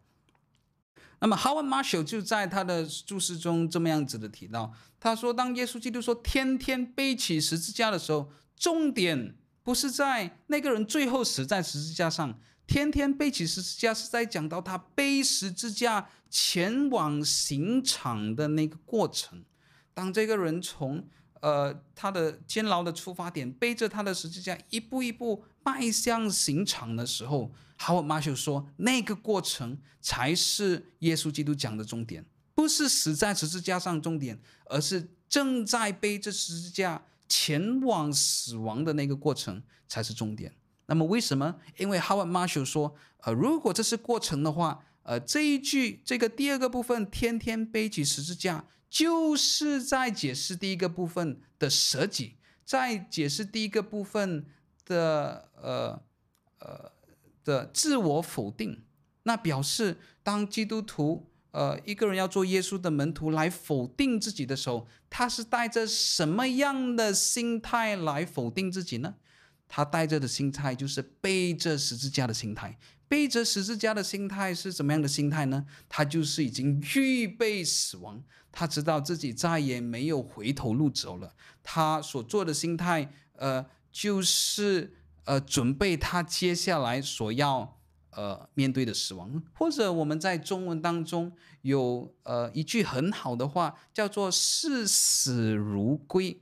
那么 Howard Marshall 就在他的注释中这么样子的提到，他说，当耶稣基督说天天背起十字架的时候，重点不是在那个人最后死在十字架上，天天背起十字架是在讲到他背十字架前往刑场的那个过程。当这个人从呃他的监牢的出发点背着他的十字架一步一步迈向刑场的时候。Howard Marshall 说：“那个过程才是耶稣基督讲的重点，不是死在十字架上重点，而是正在背着十字架前往死亡的那个过程才是重点。那么为什么？因为 Howard Marshall 说，呃，如果这是过程的话，呃，这一句这个第二个部分，天天背起十字架，就是在解释第一个部分的舍己，在解释第一个部分的呃呃。”的自我否定，那表示当基督徒，呃，一个人要做耶稣的门徒来否定自己的时候，他是带着什么样的心态来否定自己呢？他带着的心态就是背着十字架的心态。背着十字架的心态是怎么样的心态呢？他就是已经预备死亡，他知道自己再也没有回头路走了。他所做的心态，呃，就是。呃，准备他接下来所要呃面对的死亡，或者我们在中文当中有呃一句很好的话，叫做视死如归。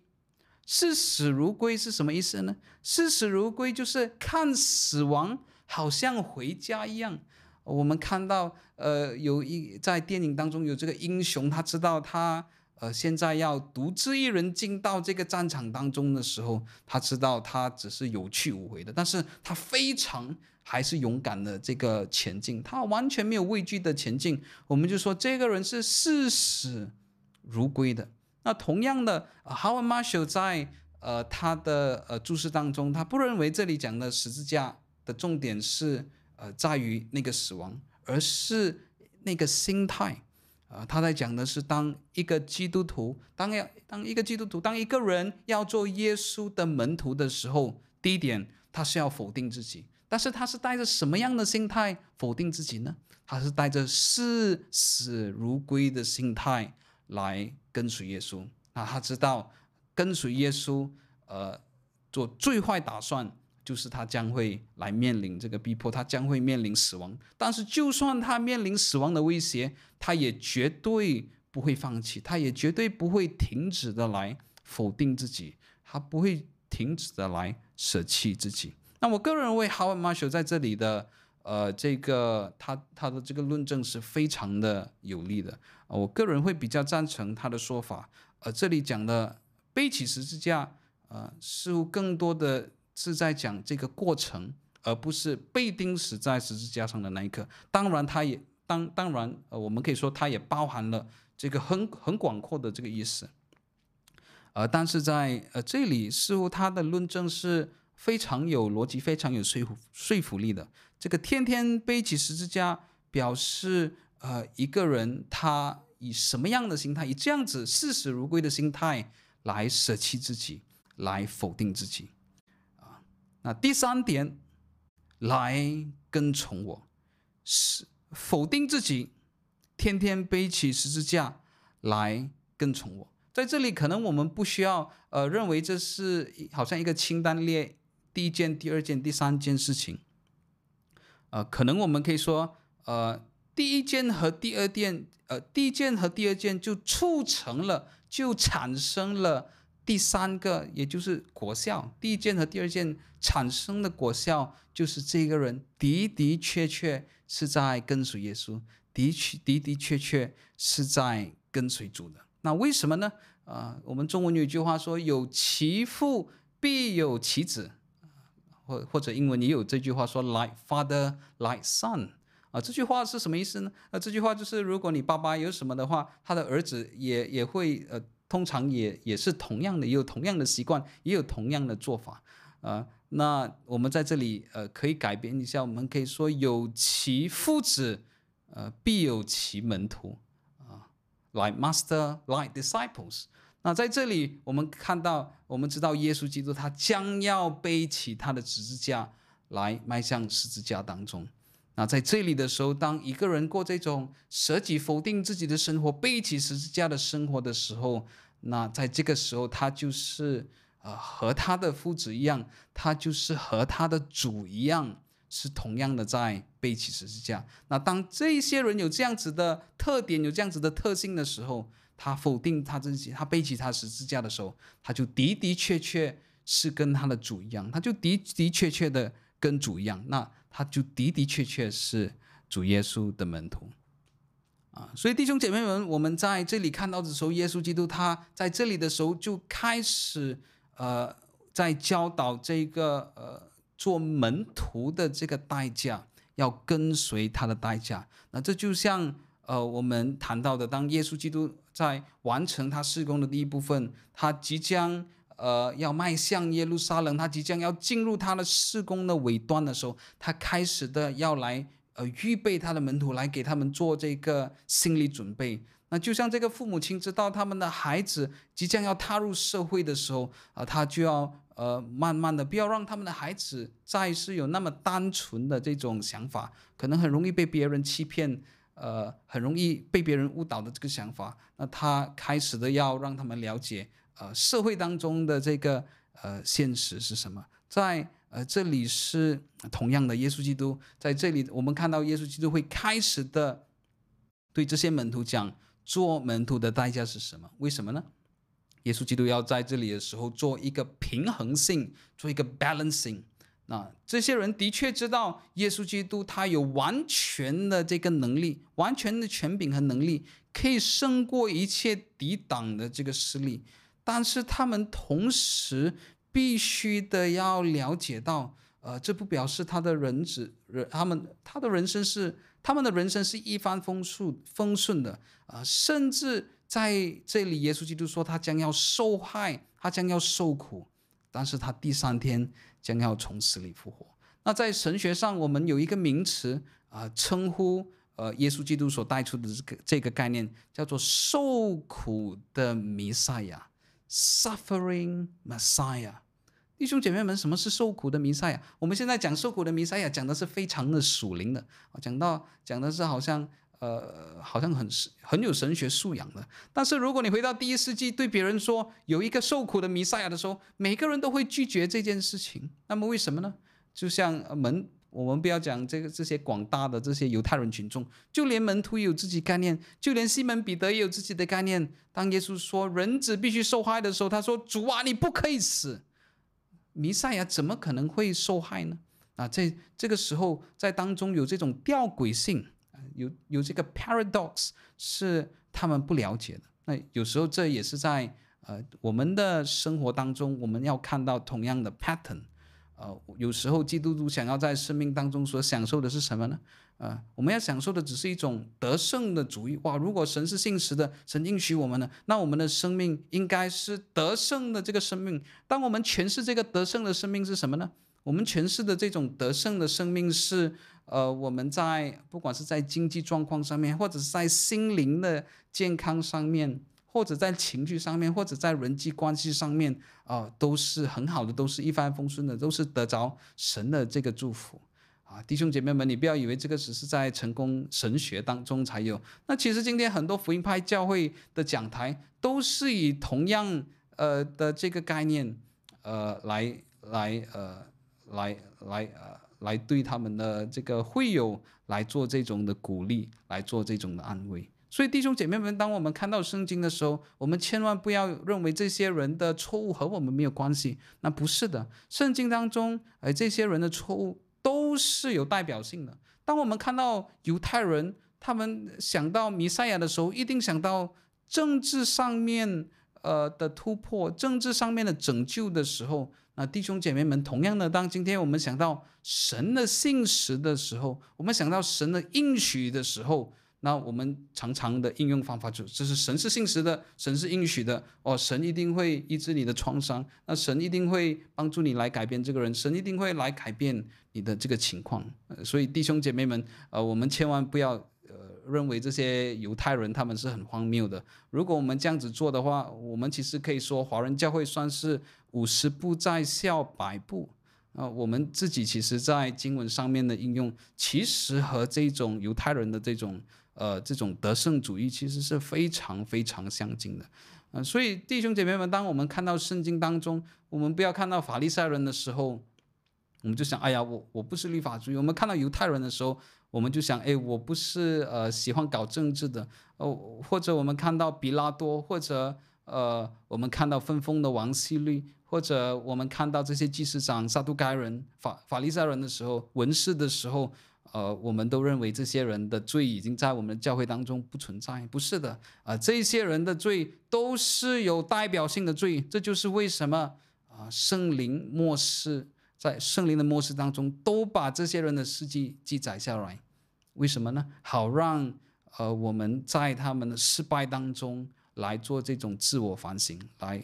视死如归是什么意思呢？视死如归就是看死亡好像回家一样我们看到，呃，有一在电影当中有这个英雄，他知道他呃现在要独自一人进到这个战场当中的时候，他知道他只是有去无回的，但是他非常还是勇敢的这个前进，他完全没有畏惧的前进。我们就说这个人是视死如归的。那同样的，Howard Marshall 在呃他的呃注释当中，他不认为这里讲的十字架的重点是。呃，在于那个死亡，而是那个心态。啊、他在讲的是，当一个基督徒，当要当一个基督徒，当一个人要做耶稣的门徒的时候，第一点，他是要否定自己，但是他是带着什么样的心态否定自己呢？他是带着视死如归的心态来跟随耶稣。那他知道跟随耶稣，呃，做最坏打算。就是他将会来面临这个逼迫，他将会面临死亡。但是，就算他面临死亡的威胁，他也绝对不会放弃，他也绝对不会停止的来否定自己，他不会停止的来舍弃自己。那我个人认为，Howard Marshall 在这里的呃这个他他的这个论证是非常的有力的。我个人会比较赞成他的说法。呃，这里讲的背起十字架，呃，似乎更多的。是在讲这个过程，而不是被钉死在十字架上的那一刻。当然，它也当当然，呃，我们可以说它也包含了这个很很广阔的这个意思。呃，但是在呃这里，似乎他的论证是非常有逻辑、非常有说服说服力的。这个天天背起十字架，表示呃一个人他以什么样的心态，以这样子视死如归的心态来舍弃自己，来否定自己。那第三点，来跟从我，是否定自己，天天背起十字架来跟从我。在这里，可能我们不需要呃认为这是好像一个清单列第一件、第二件、第三件事情。呃，可能我们可以说，呃，第一件和第二件，呃，第一件和第二件就促成了，就产生了。第三个，也就是果效，第一件和第二件产生的果效，就是这个人的的确确是在跟随耶稣，的确的的确确是在跟随主的。那为什么呢？啊、呃，我们中文有一句话说：“有其父必有其子。”或或者英文也有这句话说：“Like father, like son。”啊，这句话是什么意思呢？啊，这句话就是如果你爸爸有什么的话，他的儿子也也会呃。通常也也是同样的，也有同样的习惯，也有同样的做法，啊、那我们在这里呃可以改变一下，我们可以说有其父子，呃，必有其门徒，啊、呃、，like master, like disciples。那在这里我们看到，我们知道耶稣基督他将要背起他的十字架来迈向十字架当中。那在这里的时候，当一个人过这种舍己否定自己的生活，背起十字架的生活的时候，那在这个时候，他就是呃和他的父子一样，他就是和他的主一样，是同样的在背起十字架。那当这些人有这样子的特点，有这样子的特性的时候，他否定他自己，他背起他十字架的时候，他就的的确确是跟他的主一样，他就的的确确的跟主一样。那他就的的确确是主耶稣的门徒啊，所以弟兄姐妹们，我们在这里看到的时候，耶稣基督他在这里的时候就开始呃，在教导这个呃做门徒的这个代价，要跟随他的代价。那这就像呃我们谈到的，当耶稣基督在完成他事工的第一部分，他即将。呃，要迈向耶路撒冷，他即将要进入他的事工的尾端的时候，他开始的要来呃预备他的门徒，来给他们做这个心理准备。那就像这个父母亲知道他们的孩子即将要踏入社会的时候，啊、他就要呃慢慢的不要让他们的孩子再是有那么单纯的这种想法，可能很容易被别人欺骗，呃，很容易被别人误导的这个想法。那他开始的要让他们了解。呃，社会当中的这个呃现实是什么？在呃这里是同样的，耶稣基督在这里，我们看到耶稣基督会开始的对这些门徒讲，做门徒的代价是什么？为什么呢？耶稣基督要在这里的时候做一个平衡性，做一个 balancing。那这些人的确知道耶稣基督他有完全的这个能力，完全的权柄和能力，可以胜过一切抵挡的这个势力。但是他们同时必须的要了解到，呃，这不表示他的人子人他们他的人生是他们的人生是一帆风顺风顺的啊，呃，甚至在这里，耶稣基督说他将要受害，他将要受苦，但是他第三天将要从死里复活。那在神学上，我们有一个名词啊，称呼呃耶稣基督所带出的这个这个概念，叫做受苦的弥赛亚。Suffering Messiah，弟兄姐妹们，什么是受苦的弥赛亚？我们现在讲受苦的弥赛亚，讲的是非常的属灵的，讲到讲的是好像呃，好像很很有神学素养的。但是如果你回到第一世纪，对别人说有一个受苦的弥赛亚的时候，每个人都会拒绝这件事情。那么为什么呢？就像门。我们不要讲这个这些广大的这些犹太人群众，就连门徒有自己概念，就连西门彼得也有自己的概念。当耶稣说人子必须受害的时候，他说：“主啊，你不可以死，弥赛亚怎么可能会受害呢？”啊，这这个时候在当中有这种吊诡性，有有这个 paradox 是他们不了解的。那有时候这也是在呃我们的生活当中，我们要看到同样的 pattern。呃，有时候基督徒想要在生命当中所享受的是什么呢？呃，我们要享受的只是一种得胜的主义。哇，如果神是信实的，神应许我们呢，那我们的生命应该是得胜的这个生命。当我们诠释这个得胜的生命是什么呢？我们诠释的这种得胜的生命是，呃，我们在不管是在经济状况上面，或者是在心灵的健康上面。或者在情绪上面，或者在人际关系上面，啊、都是很好的，都是一帆风顺的，都是得着神的这个祝福啊！弟兄姐妹们，你不要以为这个只是在成功神学当中才有，那其实今天很多福音派教会的讲台都是以同样呃的这个概念，呃，来来呃来来呃来对他们的这个会友来做这种的鼓励，来做这种的安慰。所以弟兄姐妹们，当我们看到圣经的时候，我们千万不要认为这些人的错误和我们没有关系。那不是的，圣经当中，哎，这些人的错误都是有代表性的。当我们看到犹太人，他们想到弥赛亚的时候，一定想到政治上面呃的突破，政治上面的拯救的时候，那弟兄姐妹们，同样的，当今天我们想到神的信实的时候，我们想到神的应许的时候。那我们常常的应用方法就就是神是信实的，神是应许的哦，神一定会医治你的创伤，那神一定会帮助你来改变这个人，神一定会来改变你的这个情况。所以弟兄姐妹们，呃，我们千万不要呃认为这些犹太人他们是很荒谬的。如果我们这样子做的话，我们其实可以说华人教会算是五十步在笑百步。啊、呃，我们自己其实在经文上面的应用，其实和这种犹太人的这种。呃，这种得胜主义其实是非常非常相近的，呃，所以弟兄姐妹们，当我们看到圣经当中，我们不要看到法利赛人的时候，我们就想，哎呀，我我不是律法主义；我们看到犹太人的时候，我们就想，哎，我不是呃喜欢搞政治的，哦，或者我们看到比拉多，或者呃，我们看到分封的王希律，或者我们看到这些祭司长、撒都该人、法法利赛人的时候，文士的时候。呃，我们都认为这些人的罪已经在我们的教会当中不存在，不是的，啊、这些人的罪都是有代表性的罪，这就是为什么啊、圣灵默示在圣灵的默示当中都把这些人的事迹记载下来，为什么呢？好让呃我们在他们的失败当中来做这种自我反省，来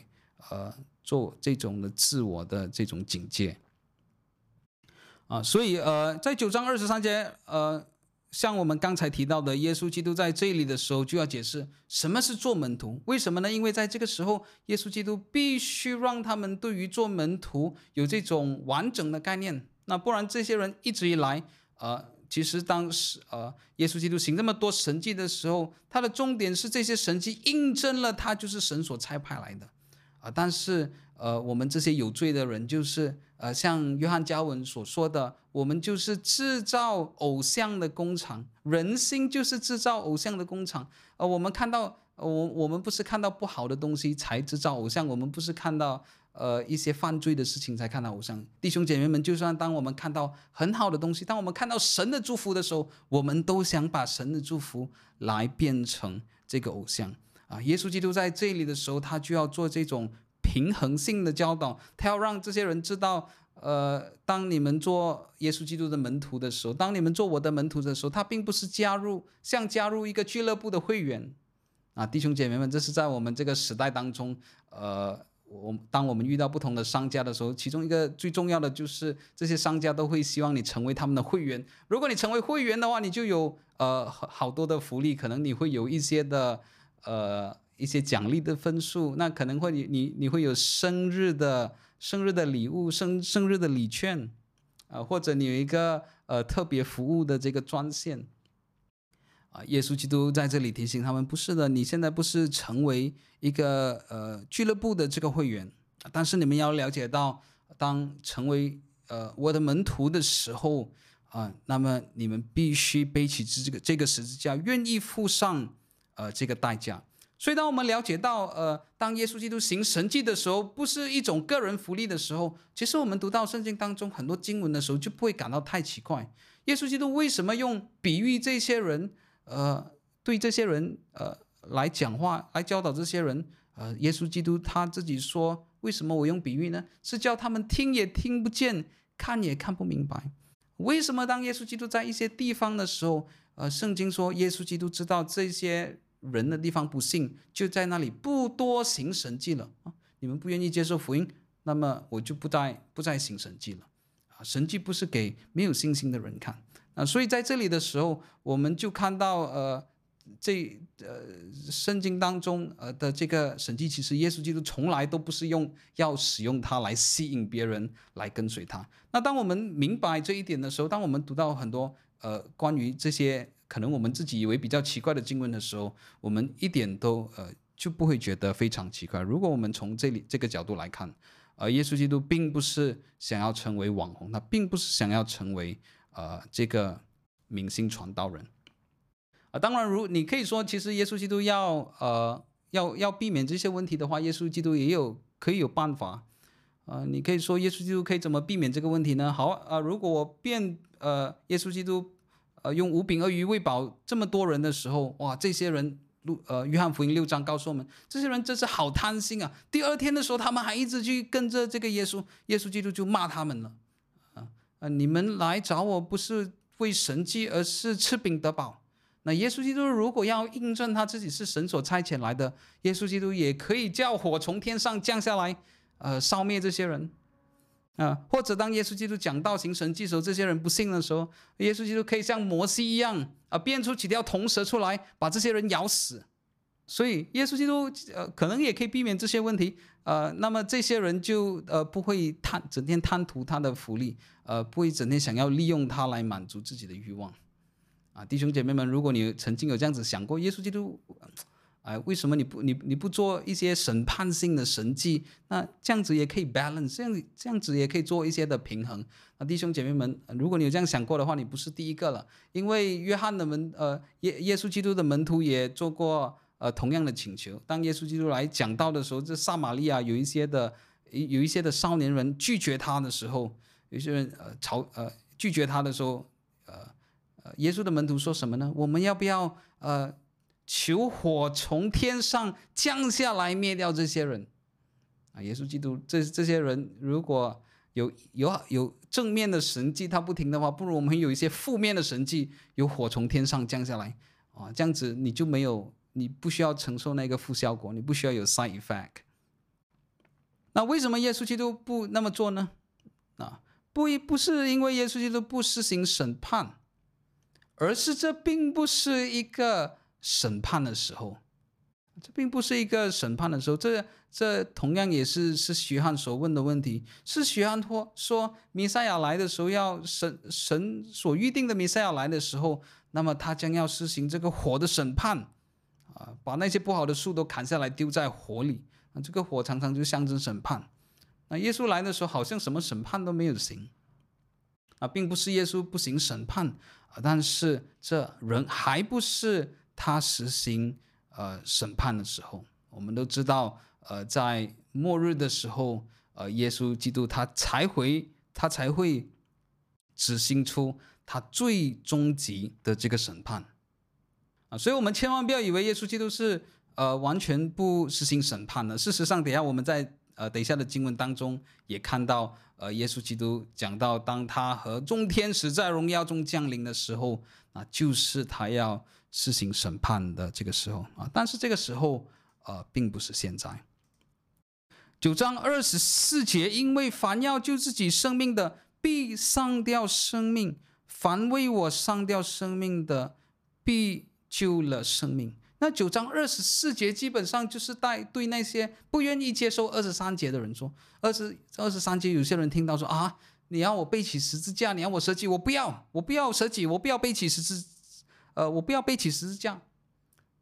呃做这种的自我的这种警戒。啊，所以呃，在九章二十三节，呃，像我们刚才提到的，耶稣基督在这里的时候就要解释什么是做门徒。为什么呢？因为在这个时候，耶稣基督必须让他们对于做门徒有这种完整的概念。那不然，这些人一直以来，呃，其实当时呃，耶稣基督行这么多神迹的时候，他的重点是这些神迹印证了他就是神所差派来的。啊，但是呃，我们这些有罪的人就是。呃，像约翰加文所说的，我们就是制造偶像的工厂，人心就是制造偶像的工厂。呃，我们看到我我们不是看到不好的东西才制造偶像，我们不是看到呃一些犯罪的事情才看到偶像。弟兄姐妹们，就算当我们看到很好的东西，当我们看到神的祝福的时候，我们都想把神的祝福来变成这个偶像啊。耶稣基督在这里的时候，他就要做这种平衡性的教导，他要让这些人知道，呃，当你们做耶稣基督的门徒的时候，当你们做我的门徒的时候，他并不是加入像加入一个俱乐部的会员。啊，弟兄姐妹们，这是在我们这个时代当中，呃，我当我们遇到不同的商家的时候，其中一个最重要的就是这些商家都会希望你成为他们的会员。如果你成为会员的话，你就有呃好多的福利，可能你会有一些的呃一些奖励的分数，那可能会你你你会有生日的生日的礼物、生生日的礼券，啊、或者你有一个呃特别服务的这个专线。啊，耶稣基督在这里提醒他们：不是的，你现在不是成为一个呃俱乐部的这个会员，但是你们要了解到，当成为呃我的门徒的时候啊，那么你们必须背起这个这个十字架，愿意付上呃这个代价。所以，当我们了解到呃，当耶稣基督行神迹的时候，不是一种个人福利的时候，其实我们读到圣经当中很多经文的时候，就不会感到太奇怪。耶稣基督为什么用比喻这些人？呃，对这些人呃来讲话，来教导这些人，呃，耶稣基督他自己说，为什么我用比喻呢？是叫他们听也听不见，看也看不明白。为什么当耶稣基督在一些地方的时候，呃，圣经说耶稣基督知道这些人的地方不信，就在那里不多行神迹了啊？你们不愿意接受福音，那么我就不再不再行神迹了啊！神迹不是给没有信心的人看。啊，所以在这里的时候，我们就看到，呃，这呃圣经当中呃的这个神迹，其实耶稣基督从来都不是用要使用它来吸引别人来跟随他。那当我们明白这一点的时候，当我们读到很多呃关于这些可能我们自己以为比较奇怪的经文的时候，我们一点都呃就不会觉得非常奇怪。如果我们从这里这个角度来看，呃，耶稣基督并不是想要成为网红，他并不是想要成为。呃，这个明星传道人，啊，当然，如你可以说，其实耶稣基督要呃要要避免这些问题的话，耶稣基督也有可以有办法，呃，你可以说耶稣基督可以怎么避免这个问题呢？好，呃，如果我变呃耶稣基督呃用五饼二鱼喂饱这么多人的时候，哇，这些人呃约翰福音六章告诉我们，这些人真是好贪心啊！第二天的时候，他们还一直去跟着这个耶稣，耶稣基督就骂他们了。呃，你们来找我不是为神迹，而是吃饼得饱。那耶稣基督如果要印证他自己是神所差遣来的，耶稣基督也可以叫火从天上降下来，呃，烧灭这些人。啊、或者当耶稣基督讲道行神迹时候，这些人不信的时候，耶稣基督可以像摩西一样，啊、变出几条铜蛇出来，把这些人咬死。所以，耶稣基督呃，可能也可以避免这些问题，呃，那么这些人就呃不会贪整天贪图他的福利，呃，不会整天想要利用他来满足自己的欲望，啊，弟兄姐妹们，如果你曾经有这样子想过，耶稣基督，哎、为什么你不你你不做一些审判性的神迹？那这样子也可以 balance，这样这样子也可以做一些的平衡。啊，弟兄姐妹们，如果你有这样想过的话，你不是第一个了，因为约翰的门，呃，耶耶稣基督的门徒也做过。呃，同样的请求，当耶稣基督来讲道的时候，这撒玛利亚有一些的，有一些的少年人拒绝他的时候，有些人呃朝呃拒绝他的时候，呃呃，耶稣的门徒说什么呢？我们要不要呃求火从天上降下来灭掉这些人？啊，耶稣基督这这些人如果有有有正面的神迹他不停的话，不如我们有一些负面的神迹，有火从天上降下来啊，这样子你就没有。你不需要承受那个负效果，你不需要有 side effect。那为什么耶稣基督不那么做呢？啊，不一不是因为耶稣基督不施行审判，而是这并不是一个审判的时候，这并不是一个审判的时候。这这同样也是是徐汉所问的问题，是徐汉说说弥赛亚来的时候要神神所预定的弥赛亚来的时候，那么他将要施行这个火的审判。啊，把那些不好的树都砍下来丢在火里，啊这个火常常就象征审判。那耶稣来的时候，好像什么审判都没有行。啊，并不是耶稣不行审判，啊，但是这人还不是他实行呃审判的时候。我们都知道，呃，在末日的时候，呃，耶稣基督他才会他才会执行出他最终极的这个审判啊，所以我们千万不要以为耶稣基督是呃完全不实行审判的。事实上，等下我们在呃等一下的经文当中也看到，呃，耶稣基督讲到，当他和众天使在荣耀中降临的时候，啊，就是他要实行审判的这个时候啊。但是这个时候。呃，并不是现在。九章二十四节，因为凡要救自己生命的，必丧掉生命；凡为我丧掉生命的，必救了生命。那九章二十四节基本上就是带对那些不愿意接受二十三节的人说。二十二十三节，有些人听到说啊，你要我背起十字架，你要我舍己，我不要，我不要舍己，我不要背起十字，呃，我不要背起十字架。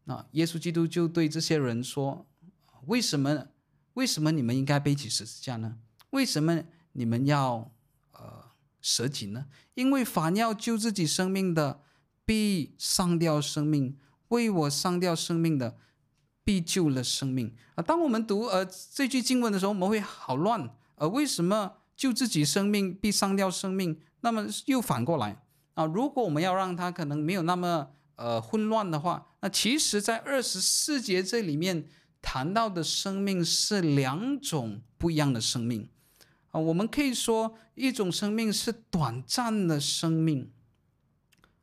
那耶稣基督就对这些人说：“为什么？为什么你们应该背起十字架呢？为什么你们要呃舍己呢？因为凡要救自己生命的，必丧掉生命；为我丧掉生命的，必救了生命。”啊，当我们读呃这句经文的时候，我们会好乱。呃，为什么救自己生命必丧掉生命？那么又反过来啊？如果我们要让它可能没有那么。呃，混乱的话，那其实，在二十四节这里面谈到的生命是两种不一样的生命啊。我们可以说，一种生命是短暂的生命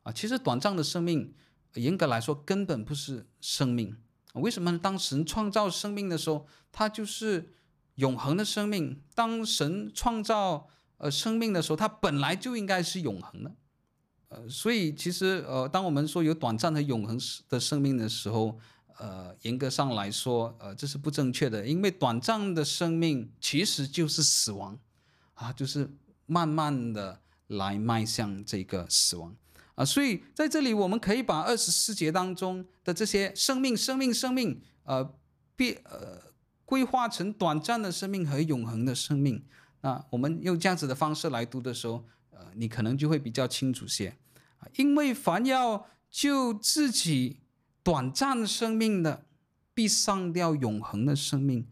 啊。其实，短暂的生命，严格来说，根本不是生命。为什么？当神创造生命的时候，它就是永恒的生命。当神创造呃生命的时候，它本来就应该是永恒的。呃，所以其实呃，当我们说有短暂和永恒的生命的时候，呃，严格上来说，呃，这是不正确的，因为短暂的生命其实就是死亡，啊，就是慢慢的来迈向这个死亡，啊，所以在这里我们可以把二十四节当中的这些生命、生命、生命，呃，变呃规划成短暂的生命和永恒的生命，那我们用这样子的方式来读的时候。呃，你可能就会比较清楚些，因为凡要救自己短暂生命的，必丧掉永恒的生命；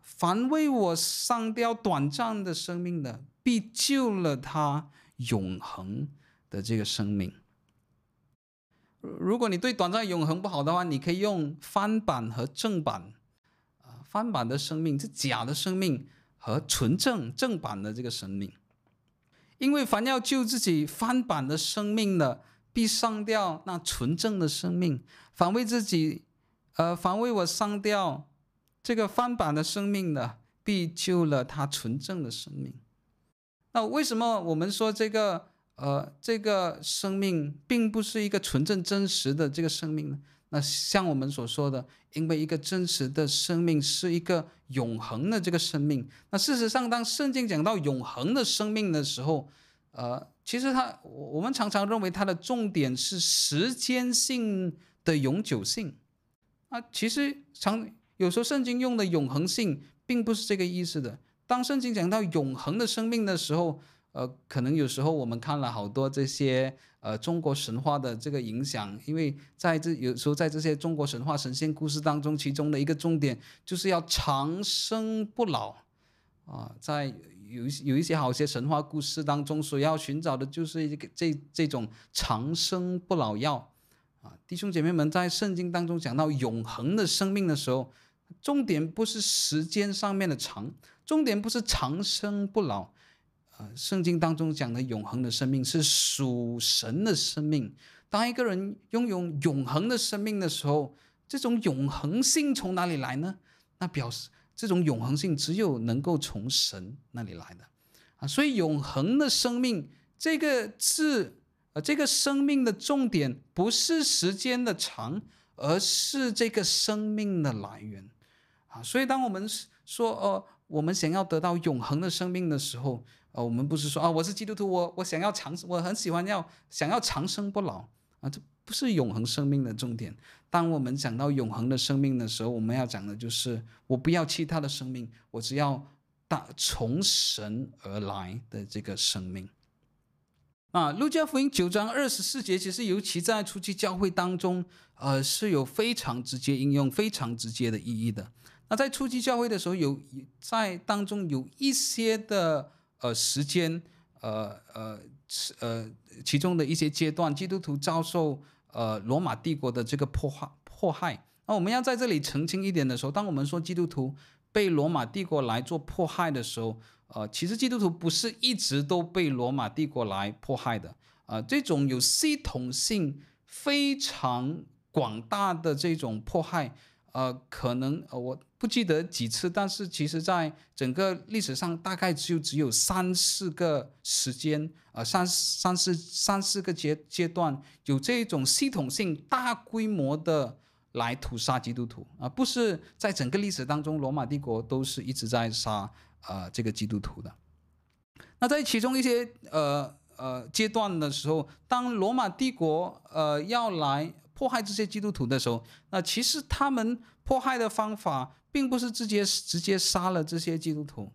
凡为我丧掉短暂的生命的，必救了他永恒的这个生命。如果你对短暂永恒不好的话，你可以用翻版和正版。啊，翻版的生命是假的生命，和纯正正版的这个生命。因为凡要救自己翻版的生命的，必上吊那纯正的生命；凡为自己，呃，凡为我上吊这个翻版的生命的，必救了他纯正的生命。那为什么我们说这个，呃，这个生命并不是一个纯正真实的这个生命呢？那像我们所说的，因为一个真实的生命是一个永恒的这个生命。那事实上，当圣经讲到永恒的生命的时候，呃，其实它我们常常认为它的重点是时间性的永久性。啊，其实常有时候圣经用的永恒性并不是这个意思的。当圣经讲到永恒的生命的时候，呃，可能有时候我们看了好多这些呃中国神话的这个影响，因为在这有时候在这些中国神话神仙故事当中，其中的一个重点就是要长生不老啊、在有一有一些好些神话故事当中，所要寻找的就是一个这这种长生不老药啊、弟兄姐妹们，在圣经当中讲到永恒的生命的时候，重点不是时间上面的长，重点不是长生不老。呃，圣经当中讲的永恒的生命是属神的生命。当一个人拥有永恒的生命的时候，这种永恒性从哪里来呢？那表示这种永恒性只有能够从神那里来的啊。所以永恒的生命这个字，呃，这个生命的重点不是时间的长，而是这个生命的来源啊。所以当我们说，呃，我们想要得到永恒的生命的时候，呃，我们不是说啊，我是基督徒，我我想要长，我很喜欢要想要长生不老啊，这不是永恒生命的重点。当我们讲到永恒的生命的时候，我们要讲的就是我不要其他的生命，我只要大从神而来的这个生命。啊，路加福音九章二十四节，其实尤其在初期教会当中，呃，是有非常直接应用、非常直接的意义的。那在初期教会的时候，有在当中有一些的呃时间，呃呃呃，其中的一些阶段，基督徒遭受呃罗马帝国的这个迫害迫害。那我们要在这里澄清一点的时候，当我们说基督徒被罗马帝国来做迫害的时候，呃，其实基督徒不是一直都被罗马帝国来迫害的，啊、呃，这种有系统性、非常广大的这种迫害，呃，可能呃我不记得几次，但是其实在整个历史上大概就只有三四个时间，呃，三三四三四个阶阶段有这种系统性、大规模的来屠杀基督徒啊、不是在整个历史当中罗马帝国都是一直在杀。呃，这个基督徒的，那在其中一些呃呃阶段的时候，当罗马帝国呃要来迫害这些基督徒的时候，那其实他们迫害的方法并不是直接直接杀了这些基督徒，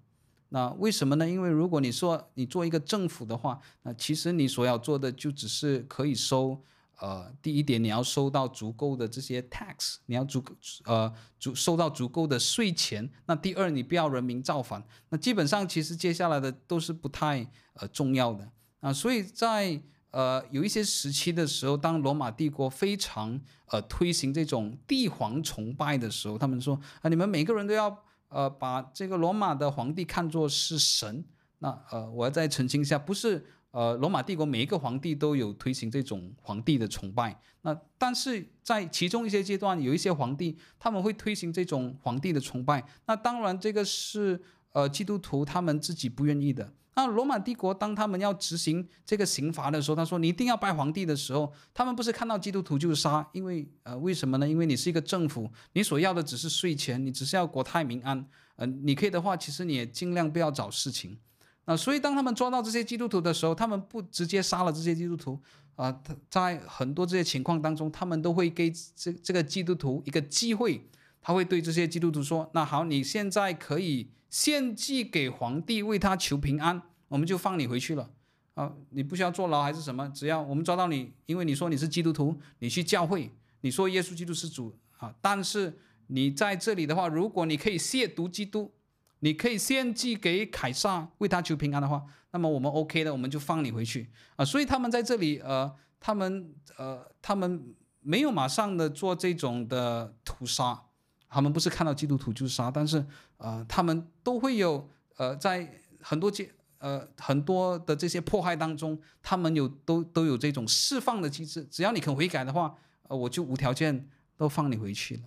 那为什么呢？因为如果你说你做一个政府的话，那其实你所要做的就只是可以收。呃，第一点，你要收到足够的这些 tax，你要足呃足收到足够的税钱。那第二，你不要人民造反。那基本上，其实接下来的都是不太呃重要的啊。所以在呃有一些时期的时候，当罗马帝国非常呃推行这种帝皇崇拜的时候，他们说啊，你们每个人都要呃把这个罗马的皇帝看作是神。那呃，我要再澄清一下，不是。呃，罗马帝国每一个皇帝都有推行这种皇帝的崇拜，那但是在其中一些阶段，有一些皇帝他们会推行这种皇帝的崇拜，那当然这个是呃基督徒他们自己不愿意的。那罗马帝国当他们要执行这个刑罚的时候，他说你一定要拜皇帝的时候，他们不是看到基督徒就杀，因为呃为什么呢？因为你是一个政府，你所要的只是税钱，你只是要国泰民安，呃，你可以的话，其实你也尽量不要找事情。那，所以当他们抓到这些基督徒的时候，他们不直接杀了这些基督徒，啊，在很多这些情况当中，他们都会给这这个基督徒一个机会，他会对这些基督徒说：“那好，你现在可以献祭给皇帝，为他求平安，我们就放你回去了。啊，你不需要坐牢还是什么，只要我们抓到你，因为你说你是基督徒，你去教会，你说耶稣基督是主啊，但是你在这里的话，如果你可以亵渎基督。”你可以献祭给凯撒，为他求平安的话，那么我们 OK 的，我们就放你回去啊。所以他们在这里，呃，他们呃，他们没有马上的做这种的屠杀，他们不是看到基督徒就杀，但是呃，他们都会有呃，在很多阶呃很多的这些迫害当中，他们有都都有这种释放的机制，只要你肯悔改的话，呃，我就无条件都放你回去了。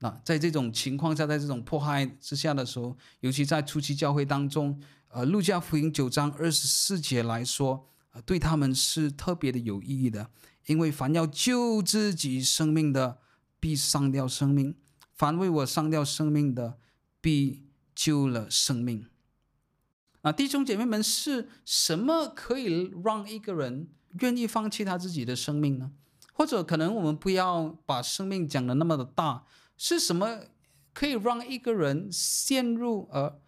那在这种情况下，在这种迫害之下的时候，尤其在初期教会当中，呃，路加福音九章二十四节来说，呃，对他们是特别的有意义的，因为凡要救自己生命的，必丧掉生命；凡为我丧掉生命的，必救了生命。啊，弟兄姐妹们，是什么可以让一个人愿意放弃他自己的生命呢？或者可能我们不要把生命讲的那么的大。是什么可以让一个人陷入呃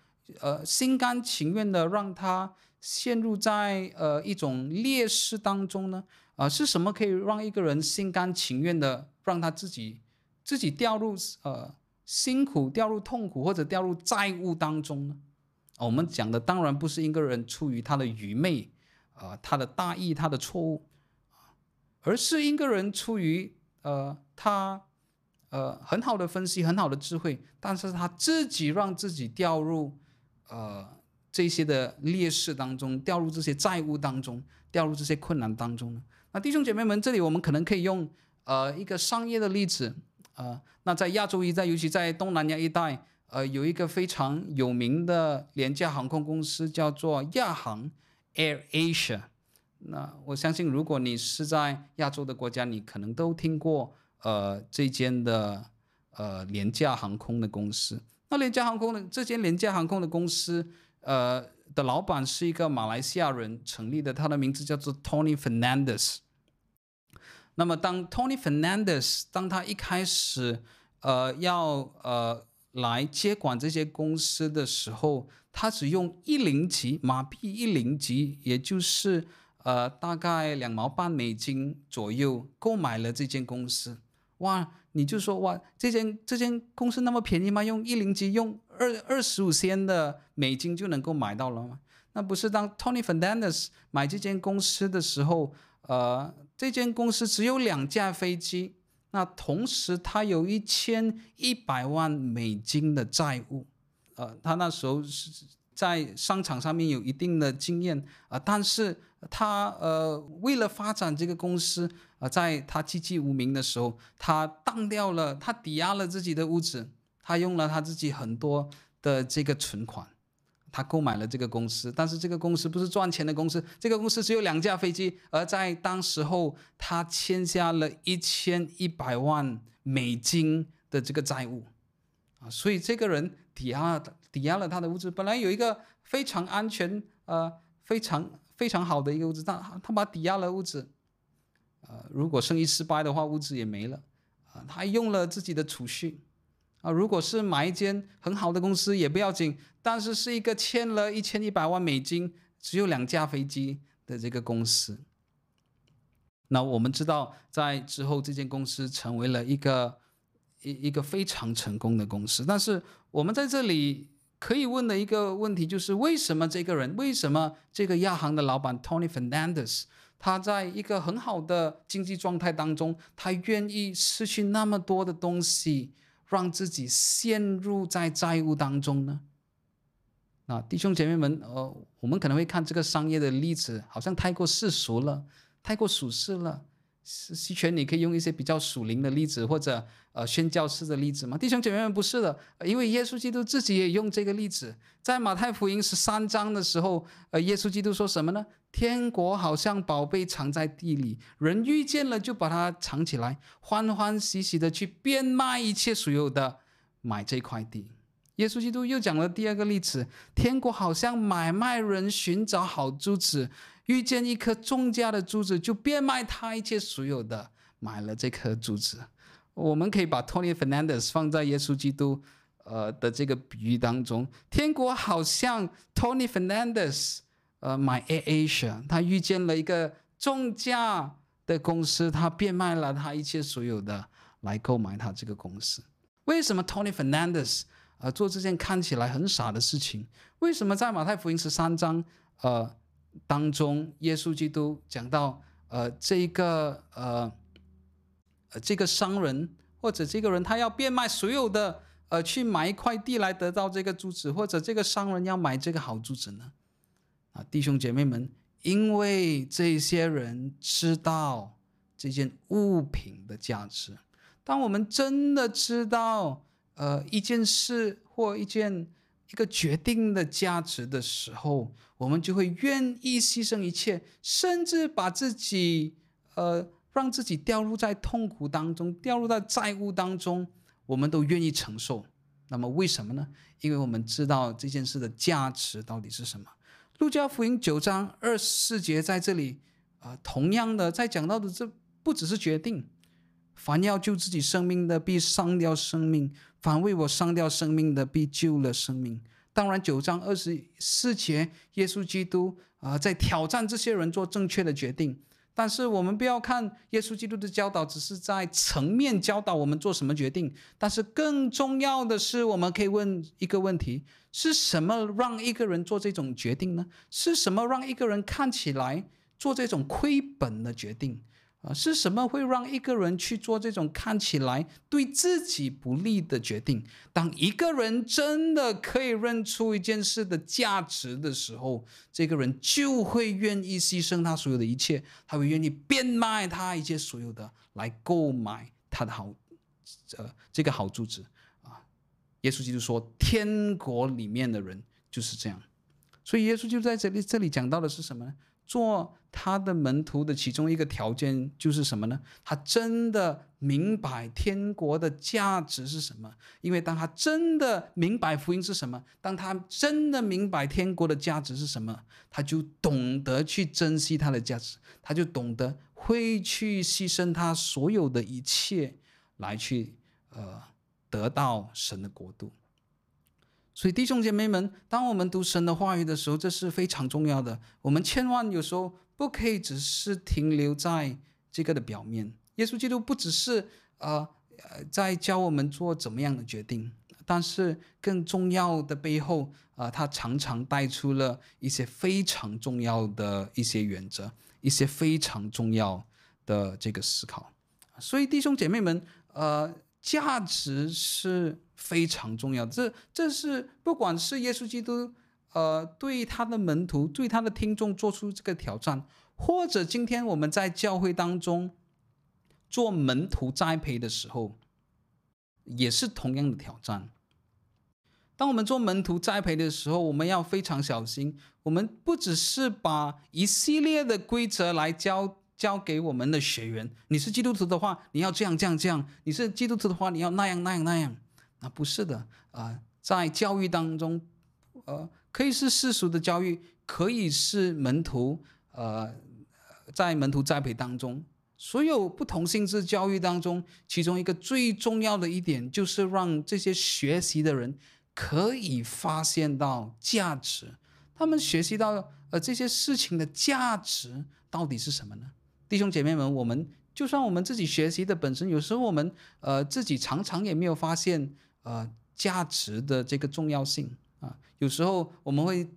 呃心甘情愿的让他陷入在呃一种劣势当中呢？啊、是什么可以让一个人心甘情愿的让他自己自己掉入呃辛苦、掉入痛苦或者掉入债务当中呢？我们讲的当然不是一个人出于他的愚昧、呃、他的大意、他的错误，而是一个人出于呃他。呃，很好的分析，很好的智慧，但是他自己让自己掉入呃这些的劣势当中，掉入这些债务当中，掉入这些困难当中呢。那弟兄姐妹们，这里我们可能可以用呃一个商业的例子，呃，那在亚洲一带，尤其在东南亚一带，呃，有一个非常有名的廉价航空公司叫做亚航 Air Asia。那我相信，如果你是在亚洲的国家，你可能都听过。呃，这间的呃廉价航空的公司，那廉价航空的这间廉价航空的公司，呃的老板是一个马来西亚人成立的，他的名字叫做 Tony Fernandez。那么当 Tony Fernandez 当他一开始呃要呃来接管这些公司的时候，他只用一零级马币一零级，也就是呃，大概两毛半美金左右购买了这间公司。哇，你就说哇，这间这间公司那么便宜吗？用一零级用二二十五仙的美金就能够买到了吗？那不是当 Tony Fernandez 买这间公司的时候，呃，这间公司只有两架飞机，那同时他有一千一百万美金的债务，呃，他那时候是在商场上面有一定的经验啊，呃，但是他呃为了发展这个公司，呃，在他籍籍无名的时候，他当掉了，他抵押了自己的屋子，他用了他自己很多的这个存款。他购买了这个公司，但是这个公司不是赚钱的公司。这个公司只有两架飞机，而在当时候，他欠下了一千一百万美金的这个债务，啊，所以这个人抵押抵押了他的屋子，本来有一个非常安全、呃，非常非常好的一个屋子，但他把抵押了屋子，呃，如果生意失败的话，屋子也没了，啊，他用了自己的储蓄。啊，如果是买一间很好的公司也不要紧，但是是一个欠了一千一百万美金、只有两架飞机的这个公司。那我们知道，在之后这间公司成为了一个一一个非常成功的公司。但是我们在这里可以问的一个问题就是：为什么这个人，为什么这个亚航的老板 Tony Fernandez，他在一个很好的经济状态当中，他愿意失去那么多的东西？让自己陷入在债务当中呢？啊，弟兄姐妹们，呃，我们可能会看这个商业的例子，好像太过世俗了，太过俗世了。是希全，你可以用一些比较属灵的例子，或者呃宣教士的例子吗？弟兄姐妹们，不是的，因为耶稣基督自己也用这个例子，在马太福音十三章的时候，呃，耶稣基督说什么呢？天国好像宝贝藏在地里，人遇见了就把它藏起来，欢欢喜喜的去变卖一切所有的，买这块地。耶稣基督又讲了第二个例子，天国好像买卖人寻找好珠子。遇见一颗重价的珠子，就变卖他一切所有的，买了这颗珠子。我们可以把 Tony Fernandez 放在耶稣基督呃的这个比喻当中。天国好像 Tony Fernandez 呃买 A Asia，他遇见了一个重价的公司，他变卖了他一切所有的来购买他这个公司。为什么 Tony Fernandez 呃做这件看起来很傻的事情？为什么在马太福音十三章呃？当中，耶稣基督讲到，呃，这个呃，呃，这个商人或者这个人，他要变卖所有的，呃，去买一块地来得到这个珠子，或者这个商人要买这个好珠子呢？啊，弟兄姐妹们，因为这些人知道这件物品的价值。当我们真的知道，呃，一件事或一件。一个决定的价值的时候，我们就会愿意牺牲一切，甚至把自己，呃，让自己掉入在痛苦当中，掉入在债务当中，我们都愿意承受。那么为什么呢？因为我们知道这件事的价值到底是什么。路加福音九章二十四节在这里，啊、呃，同样的在讲到的，这不只是决定。凡要救自己生命的，必丧掉生命；凡为我丧掉生命的，必救了生命。当然，九章二十四节，耶稣基督啊、在挑战这些人做正确的决定。但是，我们不要看耶稣基督的教导，只是在层面教导我们做什么决定。但是，更重要的是，我们可以问一个问题：是什么让一个人做这种决定呢？是什么让一个人看起来做这种亏本的决定？啊，是什么会让一个人去做这种看起来对自己不利的决定？当一个人真的可以认出一件事的价值的时候，这个人就会愿意牺牲他所有的一切，他会愿意变卖他一切所有的来购买他的好，呃，这个好住址啊。耶稣基督说，天国里面的人就是这样，所以耶稣就在这里，这里讲到的是什么呢？做他的门徒的其中一个条件就是什么呢？他真的明白天国的价值是什么？因为当他真的明白福音是什么，当他真的明白天国的价值是什么，他就懂得去珍惜他的价值，他就懂得会去牺牲他所有的一切来去呃得到神的国度。所以弟兄姐妹们，当我们读神的话语的时候，这是非常重要的。我们千万有时候不可以只是停留在这个的表面。耶稣基督不只是呃呃在教我们做怎么样的决定，但是更重要的背后啊、呃，他常常带出了一些非常重要的一些原则，一些非常重要的这个思考。所以弟兄姐妹们，呃，价值是非常重要。这这是不管是耶稣基督呃对他的门徒、对他的听众做出这个挑战，或者今天我们在教会当中。做门徒栽培的时候，也是同样的挑战。当我们做门徒栽培的时候，我们要非常小心。我们不只是把一系列的规则来教教给我们的学员。你是基督徒的话，你要这样这样这样；你是基督徒的话，你要那样那样那样。那不是的啊、呃，在教育当中，呃，可以是世俗的教育，可以是门徒，呃，在门徒栽培当中。所有不同性质教育当中，其中一个最重要的一点，就是让这些学习的人可以发现到价值。他们学习到呃这些事情的价值到底是什么呢？弟兄姐妹们，我们就算我们自己学习的本身，有时候我们呃自己常常也没有发现呃价值的这个重要性啊。有时候我们会。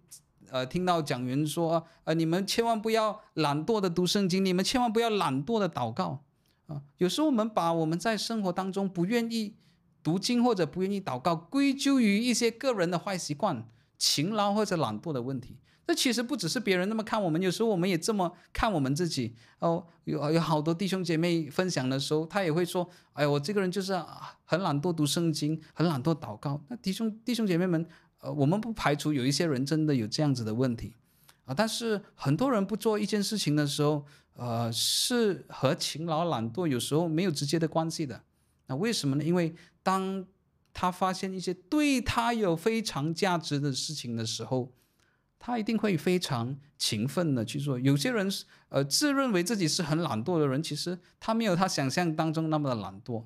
呃，听到讲员说，呃，你们千万不要懒惰的读圣经，你们千万不要懒惰的祷告，啊，有时候我们把我们在生活当中不愿意读经或者不愿意祷告，归咎于一些个人的坏习惯、勤劳或者懒惰的问题。这其实不只是别人那么看我们，有时候我们也这么看我们自己。哦，有有好多弟兄姐妹分享的时候，他也会说，哎呀，我这个人就是很懒惰读圣经，很懒惰祷告。那弟兄弟兄姐妹们。呃，我们不排除有一些人真的有这样子的问题，啊，但是很多人不做一件事情的时候，呃，是和勤劳懒惰有时候没有直接的关系的。那为什么呢？因为当他发现一些对他有非常价值的事情的时候，他一定会非常勤奋的去做。有些人呃自认为自己是很懒惰的人，其实他没有他想象当中那么的懒惰。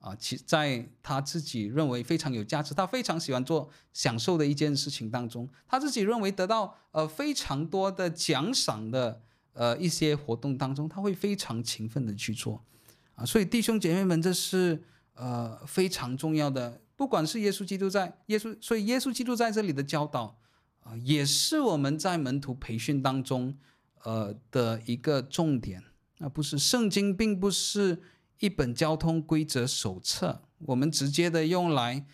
啊，其在他自己认为非常有价值，他非常喜欢做享受的一件事情当中，他自己认为得到呃非常多的奖赏的呃一些活动当中，他会非常勤奋的去做，啊，所以弟兄姐妹们，这是呃非常重要的。不管是耶稣基督在耶稣，所以耶稣基督在这里的教导啊，也是我们在门徒培训当中呃的一个重点。那不是圣经，并不是。一本交通规则手册，我们直接的用来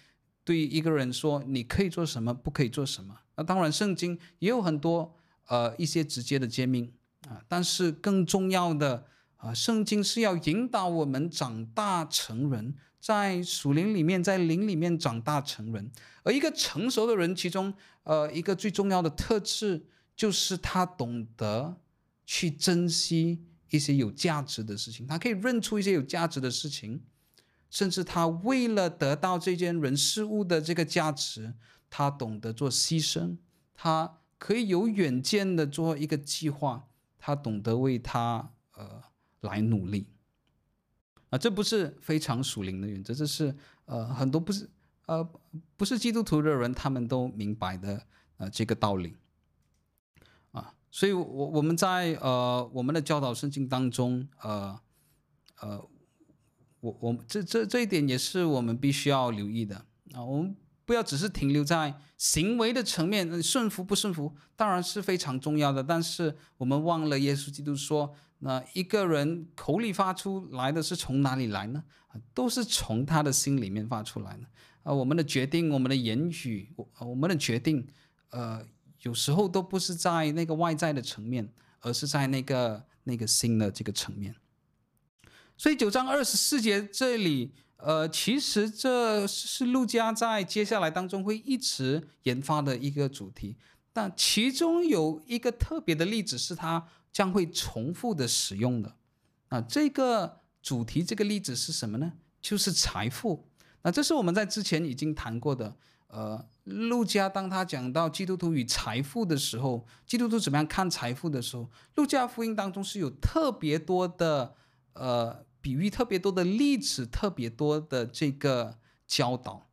对一个人说，你可以做什么，不可以做什么。那当然，圣经也有很多呃一些直接的诫命啊，但是更重要的啊，圣经是要引导我们长大成人，在属灵里面，在灵里面长大成人。而一个成熟的人，其中呃一个最重要的特质，就是他懂得去珍惜。一些有价值的事情，他可以认出一些有价值的事情，甚至他为了得到这件人事物的这个价值，他懂得做牺牲，他可以有远见的做一个计划，他懂得为他呃来努力。啊，这不是非常属灵的原则，这是呃很多不是呃不是基督徒的人他们都明白的呃这个道理。所以我，我们在呃我们的教导圣经当中，呃呃，我我这这这一点也是我们必须要留意的啊。我们不要只是停留在行为的层面，顺服不顺服当然是非常重要的。但是我们忘了耶稣基督说，那一个人口里发出来的是从哪里来呢？都是从他的心里面发出来的啊。我们的决定，我们的言语，我我们的决定，呃。有时候都不是在那个外在的层面，而是在那个那个心的这个层面。所以九章二十四节这里，呃，其实这是陆家在接下来当中会一直研发的一个主题。但其中有一个特别的例子是他将会重复的使用的。啊，这个主题这个例子是什么呢？就是财富。那这是我们在之前已经谈过的。呃，路加当他讲到基督徒与财富的时候，基督徒怎么样看财富的时候，路加福音当中是有特别多的呃比喻，特别多的例子，特别多的这个教导。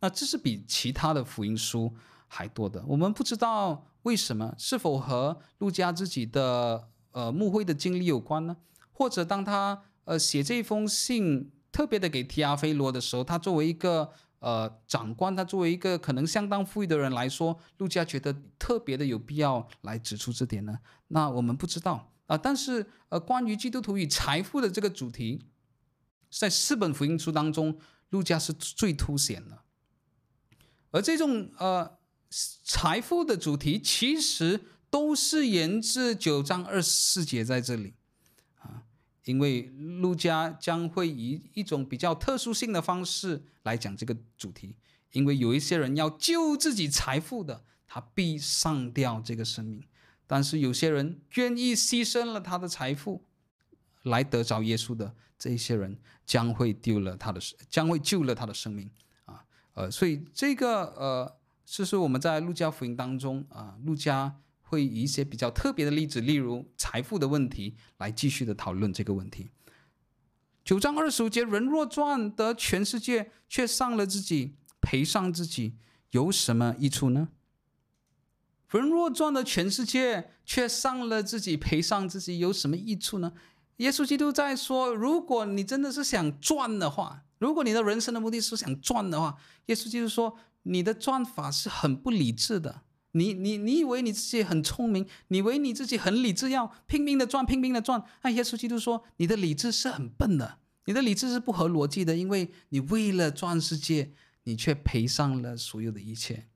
那这是比其他的福音书还多的。我们不知道为什么，是否和路加自己的呃牧会的经历有关呢？或者当他呃写这封信特别的给提阿非罗的时候，他作为一个呃长官，他作为一个可能相当富裕的人来说，路加觉得特别的有必要来指出这点呢？那我们不知道啊、但是呃，关于基督徒与财富的这个主题，在四本福音书当中，路加是最凸显的。而这种呃财富的主题，其实都是源自九章二十四节在这里，因为路加将会以一种比较特殊性的方式来讲这个主题，因为有一些人要救自己财富的，他必上吊这个生命；但是有些人愿意牺牲了他的财富来得着耶稣的，这些人将会丢了他的，将会救了他的生命啊。呃，所以这个呃，就是我们在路加福音当中啊，呃，路加会以一些比较特别的例子，例如财富的问题，来继续的讨论这个问题。九章二十五节，人若赚得全世界，却丧了自己，赔上自己，有什么益处呢？人若赚得全世界，却丧了自己，赔上自己，有什么益处呢？耶稣基督在说，如果你真的是想赚的话。如果你的人生的目的是想赚的话，耶稣基督说，你的赚法是很不理智的。你你你以为你自己很聪明，你以为你自己很理智，要拼命的赚，拼命的赚。那耶稣基督说，你的理智是很笨的，你的理智是不合逻辑的，因为你为了赚世界，你却赔上了所有的一切。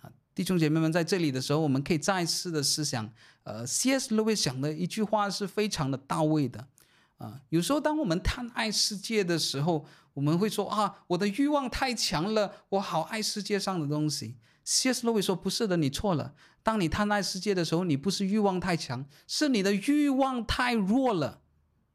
啊，弟兄姐妹们，在这里的时候，我们可以再次的思想，呃，C.S. Lewis 讲的一句话是非常的到位的。啊，有时候当我们贪爱世界的时候，我们会说啊，我的欲望太强了，我好爱世界上的东西。C.S. Lewis 说不是的，你错了。当你贪爱世界的时候，你不是欲望太强，是你的欲望太弱了。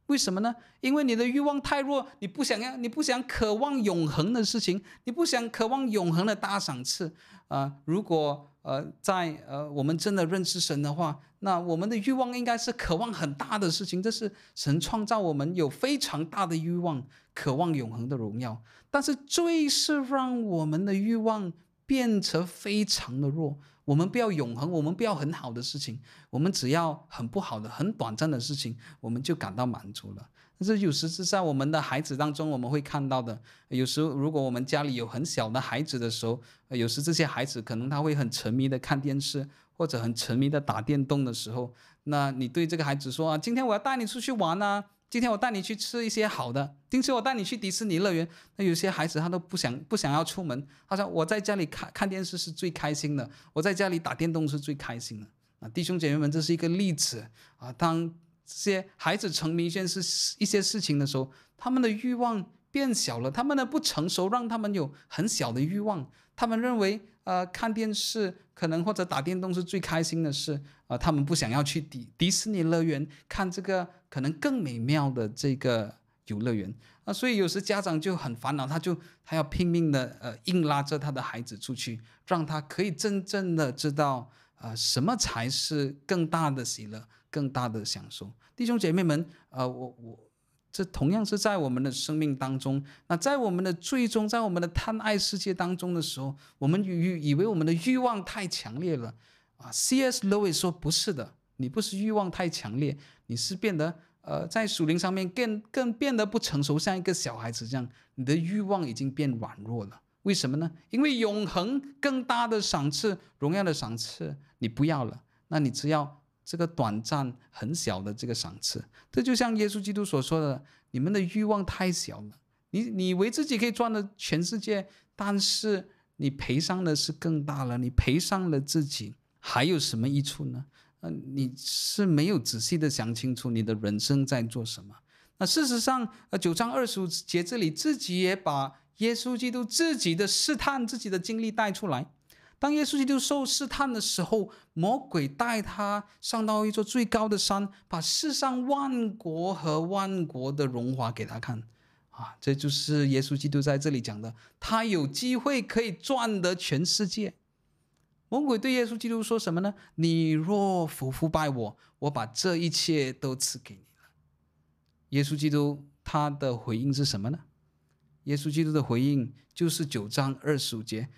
为什么呢？因为你的欲望太弱，你不想要，你不想渴望永恒的事情，你不想渴望永恒的大赏赐。啊、如果呃在呃我们真的认识神的话，那我们的欲望应该是渴望很大的事情。这是神创造我们有非常大的欲望。渴望永恒的荣耀，但是最是让我们的欲望变成非常的弱。我们不要永恒，我们不要很好的事情，我们只要很不好的、很短暂的事情，我们就感到满足了。但是有时是在我们的孩子当中，我们会看到的。有时如果我们家里有很小的孩子的时候，有时这些孩子可能他会很沉迷的看电视，或者很沉迷的打电动的时候，那你对这个孩子说啊，今天我要带你出去玩啊。今天我带你去吃一些好的，今天我带你去迪士尼乐园。那有些孩子他都不想不想要出门，他说我在家里看看电视是最开心的，我在家里打电动是最开心的。啊，弟兄姐妹们，这是一个例子啊。当这些孩子沉迷一件事一些事情的时候，他们的欲望变小了，他们的不成熟让他们有很小的欲望，他们认为。呃，看电视可能或者打电动是最开心的事，呃，他们不想要去迪迪士尼乐园看这个可能更美妙的这个游乐园啊，所以有时家长就很烦恼，他就他要拼命的呃硬拉着他的孩子出去，让他可以真正的知道呃什么才是更大的喜乐、更大的享受。弟兄姐妹们，呃，我我。这同样是在我们的生命当中，那在我们的最终，在我们的贪爱世界当中的时候，我们以以为我们的欲望太强烈了啊。C.S. Lewis 说不是的，你不是欲望太强烈，你是变得呃在属灵上面更更变得不成熟，像一个小孩子这样，你的欲望已经变软弱了。为什么呢？因为永恒更大的赏赐、荣耀的赏赐你不要了，那你只要。这个短暂很小的这个赏赐，这就像耶稣基督所说的：你们的欲望太小了。你你以为自己可以赚了全世界，但是你赔上的是更大了。你赔上了自己，还有什么益处呢？嗯，你是没有仔细的想清楚你的人生在做什么。那事实上，呃，九章二十五节这里自己也把耶稣基督自己的试探、自己的经历带出来。当耶稣基督受试探的时候，魔鬼带他上到一座最高的山，把世上万国和万国的荣华给他看，啊，这就是耶稣基督在这里讲的，他有机会可以赚得全世界。魔鬼对耶稣基督说什么呢？你若俯伏拜我，我把这一切都赐给你了。耶稣基督他的回应是什么呢？耶稣基督的回应就是九章二十五节。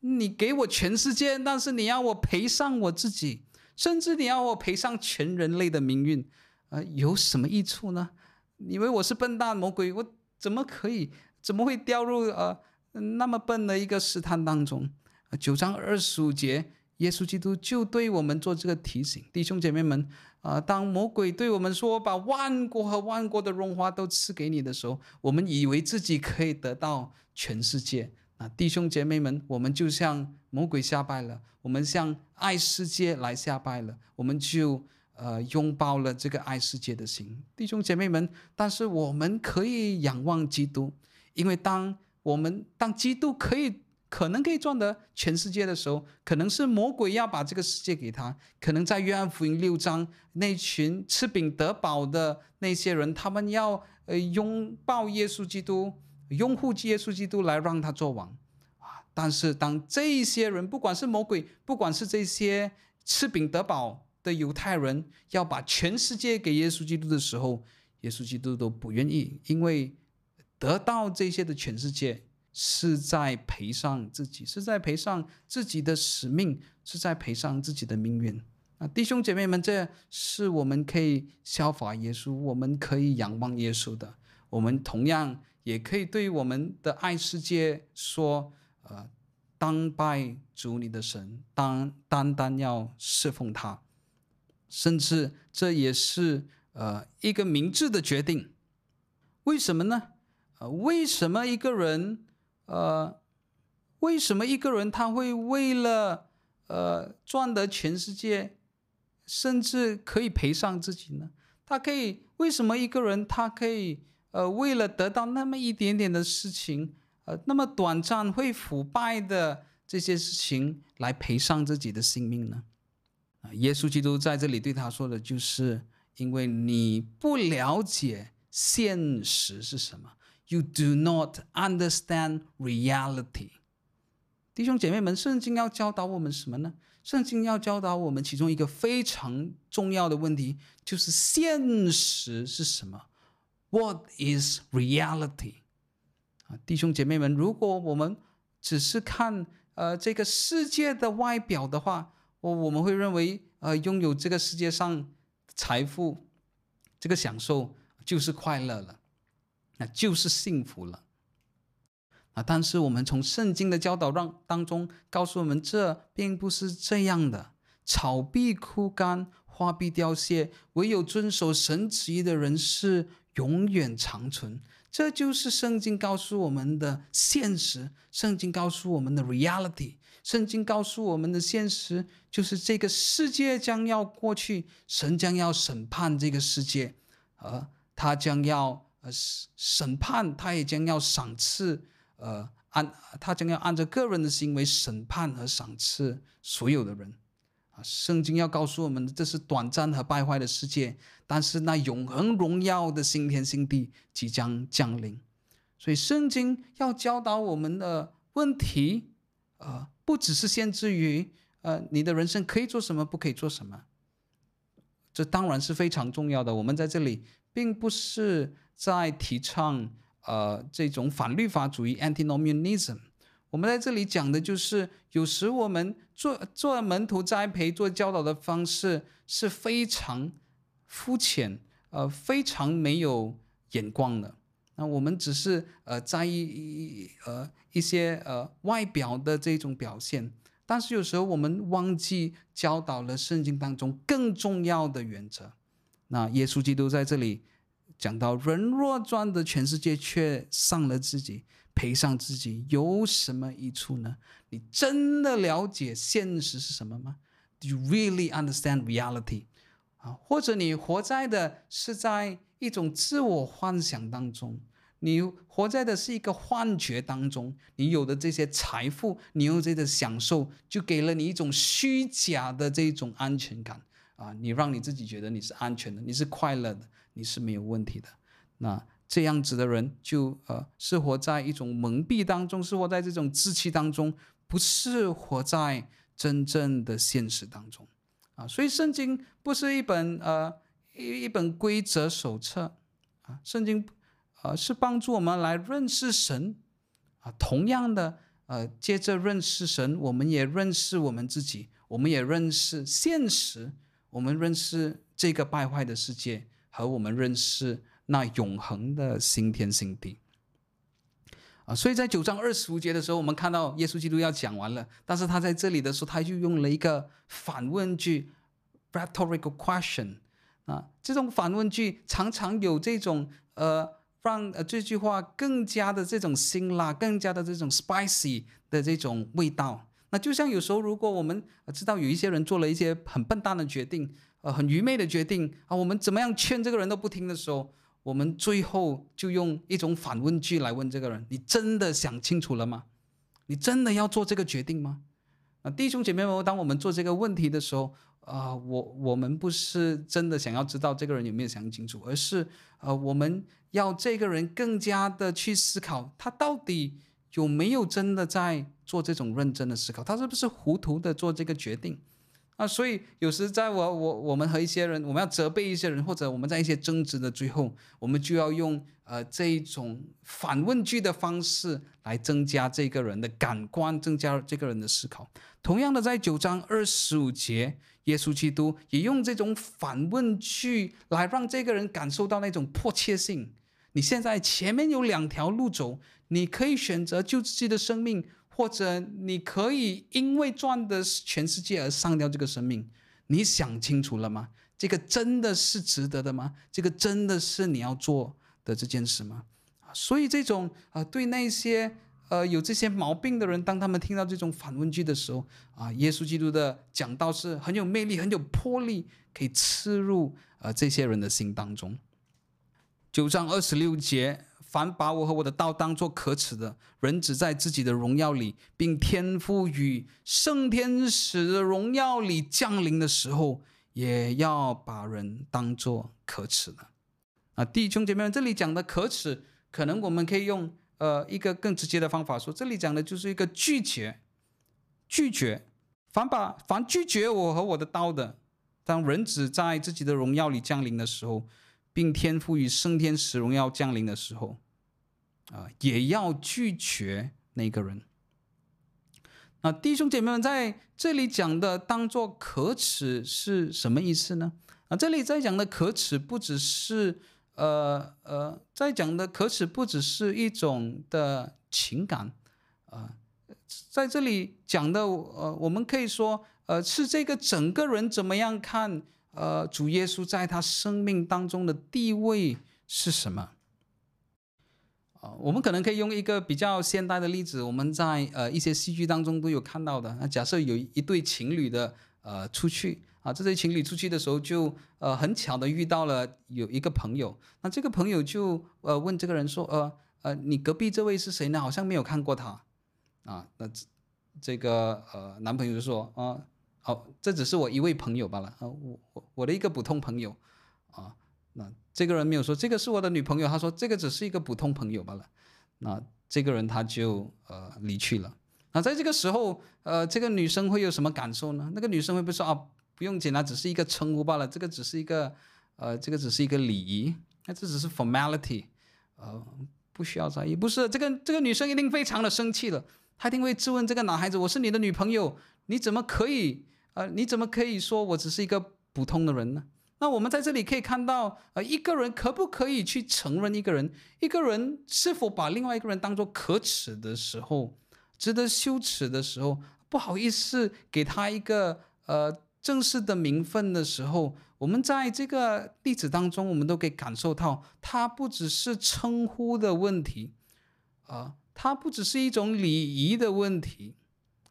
你给我全世界，但是你要我赔上我自己，甚至你要我赔上全人类的命运，呃，有什么益处呢？以为我是笨蛋魔鬼？我怎么可以？怎么会掉入呃那么笨的一个试探当中？九章二十五节，耶稣基督就对我们做这个提醒，弟兄姐妹们，啊、当魔鬼对我们说把万国和万国的荣华都赐给你的时候，我们以为自己可以得到全世界。啊，弟兄姐妹们，我们就向魔鬼下拜了，我们向爱世界来下拜了，我们就呃拥抱了这个爱世界的心，弟兄姐妹们。但是我们可以仰望基督，因为当我们当基督可以。可能可以赚得全世界的时候，可能是魔鬼要把这个世界给他。可能在约翰福音六章，那群吃饼得饱的那些人，他们要呃拥抱耶稣基督，拥护耶稣基督来让他做王啊。但是当这些人，不管是魔鬼，不管是这些吃饼得饱的犹太人，要把全世界给耶稣基督的时候，耶稣基督都不愿意，因为得到这些的全世界。是在赔上自己，是在赔上自己的使命，是在赔上自己的命运啊！弟兄姐妹们，这是我们可以效法耶稣，我们可以仰望耶稣的。我们同样也可以对我们的爱世界说：呃，当拜主你的神，当单单要侍奉他，甚至这也是呃一个明智的决定。为什么呢？呃，为什么一个人？呃，为什么一个人他会为了呃赚得全世界，甚至可以赔上自己呢？他可以为什么一个人他可以呃为了得到那么一点点的事情，呃那么短暂会腐败的这些事情来赔上自己的性命呢？啊，耶稣基督在这里对他说的就是，因为你不了解现实是什么。You do not understand reality，弟兄姐妹们，圣经要教导我们什么呢？圣经要教导我们其中一个非常重要的问题，就是现实是什么？What is reality？啊，弟兄姐妹们，如果我们只是看呃这个世界的外表的话，我我们会认为呃拥有这个世界上财富，这个享受就是快乐了。那就是幸福了，啊！但是我们从圣经的教导让当中告诉我们，这并不是这样的。草必枯干，花必凋谢，唯有遵守神旨意的人是永远长存。这就是圣经告诉我们的现实。圣经告诉我们的 reality。圣经告诉我们的现实就是这个世界将要过去，神将要审判这个世界，而他将要。呃，审判他也将要赏赐，呃，按他将要按照个人的行为审判和赏赐所有的人，圣经要告诉我们，这是短暂和败坏的世界，但是那永恒荣耀的新天新地即将降临，所以圣经要教导我们的问题，呃，不只是限制于，呃，你的人生可以做什么，不可以做什么，这当然是非常重要的。我们在这里并不是。在提倡呃这种反律法主义 （antinomianism），我们在这里讲的就是，有时我们做做门徒栽培、做教导的方式是非常肤浅、呃非常没有眼光的。那我们只是呃在意呃一些呃外表的这种表现，但是有时候我们忘记教导了圣经当中更重要的原则。那耶稣基督在这里。讲到人若赚得全世界，却丧了自己，赔上自己，有什么益处呢？你真的了解现实是什么吗？Do you really understand reality？啊，或者你活在的是在一种自我幻想当中，你活在的是一个幻觉当中，你有的这些财富，你有这些享受，就给了你一种虚假的这种安全感啊，你让你自己觉得你是安全的，你是快乐的。你是没有问题的，那这样子的人就呃是活在一种蒙蔽当中，是活在这种志气当中，不是活在真正的现实当中啊。所以圣经不是一本呃一一本规则手册啊，圣经呃是帮助我们来认识神啊。同样的呃，接着认识神，我们也认识我们自己，我们也认识现实，我们认识这个败坏的世界，和我们认识那永恒的新天新地。啊，所以在九章二十五节的时候，我们看到耶稣基督要讲完了，但是他在这里的时候，他就用了一个反问句 （rhetorical question）。啊，这种反问句常常有这种呃，让呃这句话更加的这种辛辣，更加的这种 spicy 的这种味道。那就像有时候，如果我们知道有一些人做了一些很笨蛋的决定，呃，很愚昧的决定啊，我们怎么样劝这个人都不听的时候，我们最后就用一种反问句来问这个人：你真的想清楚了吗？你真的要做这个决定吗？啊，弟兄姐妹们，当我们做这个问题的时候，啊、我我们不是真的想要知道这个人有没有想清楚，而是呃，我们要这个人更加的去思考，他到底有没有真的在做这种认真的思考，他是不是糊涂的做这个决定啊？所以有时在我我我们和一些人，我们要责备一些人，或者我们在一些争执的最后，我们就要用呃这一种反问句的方式来增加这个人的感官，增加这个人的思考。同样的，在九章二十五节。耶稣基督也用这种反问句来让这个人感受到那种迫切性。你现在前面有两条路走，你可以选择救自己的生命，或者你可以因为赚的是全世界而丧掉这个生命。你想清楚了吗？这个真的是值得的吗？这个真的是你要做的这件事吗？所以这种啊，对那些。呃，有这些毛病的人，当他们听到这种反问句的时候，啊，耶稣基督的讲道是很有魅力、很有魄力，可以刺入呃这些人的心当中。九章二十六节，凡把我和我的道当作可耻的，人只在自己的荣耀里，并天赋与圣天使的荣耀里降临的时候，也要把人当作可耻的。啊，弟兄姐妹们，这里讲的可耻，可能我们可以用。呃，一个更直接的方法说，这里讲的就是一个拒绝，拒绝，凡把凡拒绝我和我的道的，当人只在自己的荣耀里降临的时候，并天赋于升天使荣耀降临的时候，啊、也要拒绝那个人。那弟兄姐妹们在这里讲的当做可耻是什么意思呢？啊，这里在讲的可耻不只是。呃呃，在讲的可耻不只是一种的情感，啊、在这里讲的呃，我们可以说呃，是这个整个人怎么样看呃，主耶稣在他生命当中的地位是什么？啊、我们可能可以用一个比较现代的例子，我们在呃一些戏剧当中都有看到的。那假设有一对情侣的呃出去。啊，这对情侣出去的时候就呃很巧的遇到了有一个朋友，那这个朋友就呃问这个人说，呃呃你隔壁这位是谁呢？好像没有看过他，啊，那这这个呃男朋友就说，啊，好，这只是我一位朋友罢了，啊，我我我的一个普通朋友，啊，那这个人没有说这个是我的女朋友，他说这个只是一个普通朋友罢了，那这个人他就呃离去了。那在这个时候，呃这个女生会有什么感受呢？那个女生会不会说啊？不用紧啊，只是一个称呼罢了。这个只是一个，呃，这个只是一个礼仪，那这只是 formality，呃，不需要在意。不是这个这个女生一定非常的生气了，她一定会质问这个男孩子：“我是你的女朋友，你怎么可以，呃，你怎么可以说我只是一个普通的人呢？”那我们在这里可以看到，呃，一个人可不可以去承认一个人，一个人是否把另外一个人当做可耻的时候，值得羞耻的时候，不好意思给他一个，呃。正式的名分的时候，我们在这个例子当中，我们都可以感受到，它不只是称呼的问题，啊、呃，它不只是一种礼仪的问题，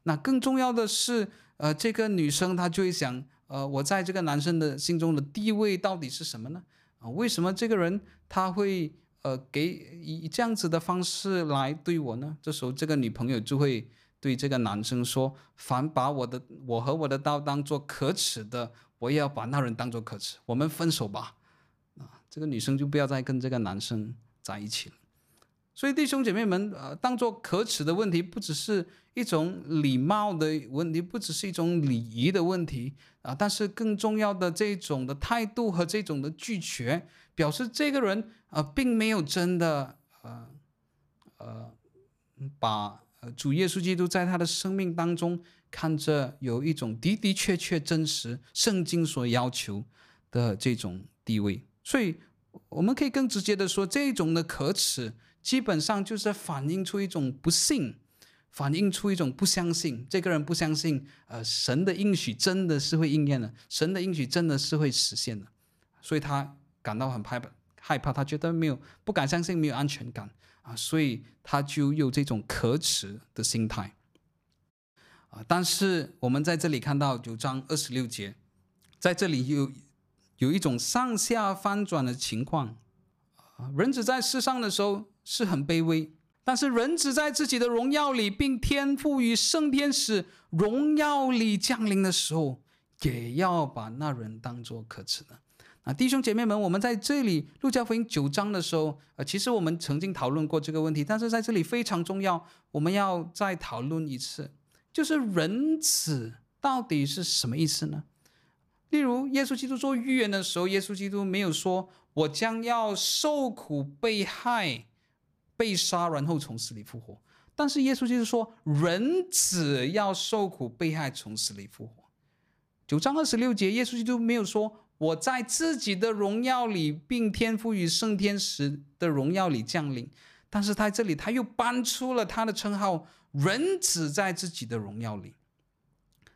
那更重要的是，呃，这个女生她就会想，呃，我在这个男生的心中的地位到底是什么呢？啊、为什么这个人他会呃给以这样子的方式来对我呢？这时候，这个女朋友就会。对这个男生说：“凡把我的我和我的刀当做可耻的，我也要把那人当做可耻。我们分手吧。”啊，这个女生就不要再跟这个男生在一起了。所以弟兄姐妹们，呃，当做可耻的问题，不只是一种礼貌的问题，不只是一种礼仪的问题啊，但是更重要的这种的态度和这种的拒绝，表示这个人啊，并没有真的呃呃把。主耶稣基督在他的生命当中，看着有一种的的确确真实圣经所要求的这种地位，所以我们可以更直接的说，这种的可耻，基本上就是反映出一种不信，反映出一种不相信。这个人不相信，呃，神的应许真的是会应验的，神的应许真的是会实现的，所以他感到很害怕，害怕，他觉得没有不敢相信，没有安全感。啊，所以他就有这种可耻的心态啊。但是我们在这里看到九章二十六节，在这里有有一种上下翻转的情况啊。人子在世上的时候是很卑微，但是人子在自己的荣耀里，并天父与圣天使荣耀里降临的时候，也要把那人当作可耻的。啊，弟兄姐妹们，我们在这里路加福音九章的时候，呃，其实我们曾经讨论过这个问题，但是在这里非常重要，我们要再讨论一次，就是人子到底是什么意思呢？例如，耶稣基督做预言的时候，耶稣基督没有说“我将要受苦、被害、被杀，然后从死里复活”，但是耶稣基督说“人子要受苦、被害，从死里复活”。九章二十六节，耶稣基督没有说。我在自己的荣耀里，并天赋于圣天使的荣耀里降临，但是他这里他又搬出了他的称号“人子”在自己的荣耀里。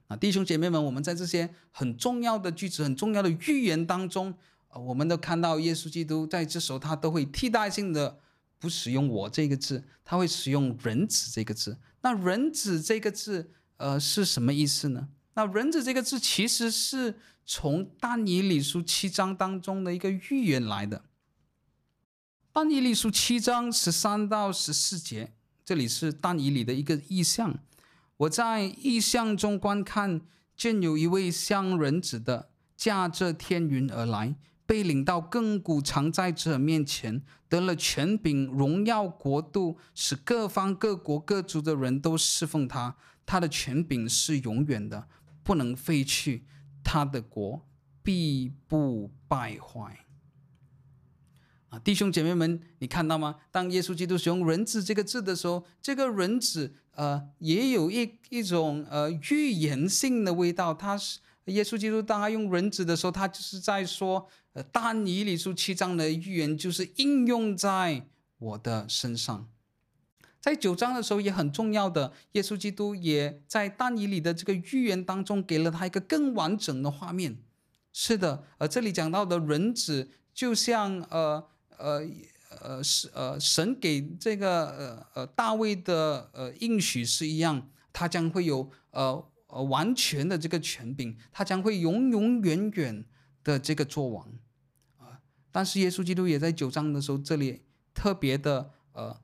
啊，弟兄姐妹们，我们在这些很重要的句子、很重要的预言当中，我们都看到耶稣基督在这时候他都会替代性的不使用“我”这个字，他会使用“人子”这个字。那“人子”这个字，呃，是什么意思呢？那“人子”这个字其实是。从但以理书七章当中的一个预言来的。但以理书七章十三到十四节，这里是但以理的一个意象。我在意象中观看，见有一位像人子的驾着天云而来，被领到亘古常在者面前，得了权柄、荣耀、国度，使各方各国各族的人都侍奉他。他的权柄是永远的，不能废去。他的国必不败坏啊！弟兄姐妹们，你看到吗？当耶稣基督使用“人子”这个字的时候，这个人子呃，也有一一种呃预言性的味道。他是耶稣基督，当他用“人子”的时候，他就是在说，呃，但以理书七章的预言就是应用在我的身上。在九章的时候也很重要的，耶稣基督也在但以理的这个预言当中给了他一个更完整的画面。是的，呃，这里讲到的人子就像呃呃呃是呃神给这个呃呃大卫的呃应许是一样，他将会有呃呃完全的这个权柄，他将会永永远远的这个作王。但是耶稣基督也在九章的时候这里特别的呃。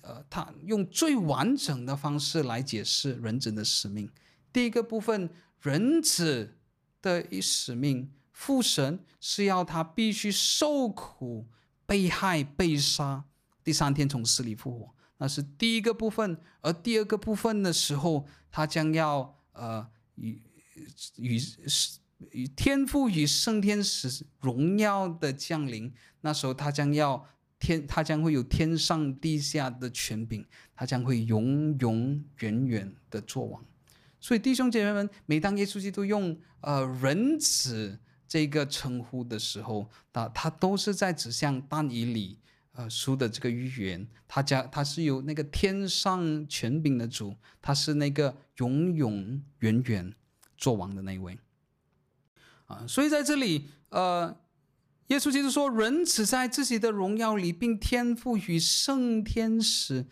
呃，他用最完整的方式来解释人子的使命。第一个部分，人子的一使命，父神是要他必须受苦、被害、被杀，第三天从死里复活，那是第一个部分。而第二个部分的时候，他将要呃与与与天赋与圣天使荣耀的降临，那时候他将要。天，他将会有天上地下的权柄，他将会永永远远的作王。所以弟兄姐妹们，每当耶稣基督用呃人子这个称呼的时候，他他都是在指向但以理呃书的这个预言。他将他是有那个天上权柄的主，他是那个永永远远作王的那一位。啊，所以在这里呃。耶稣基督说：“人只在自己的荣耀里，并天赋与圣天使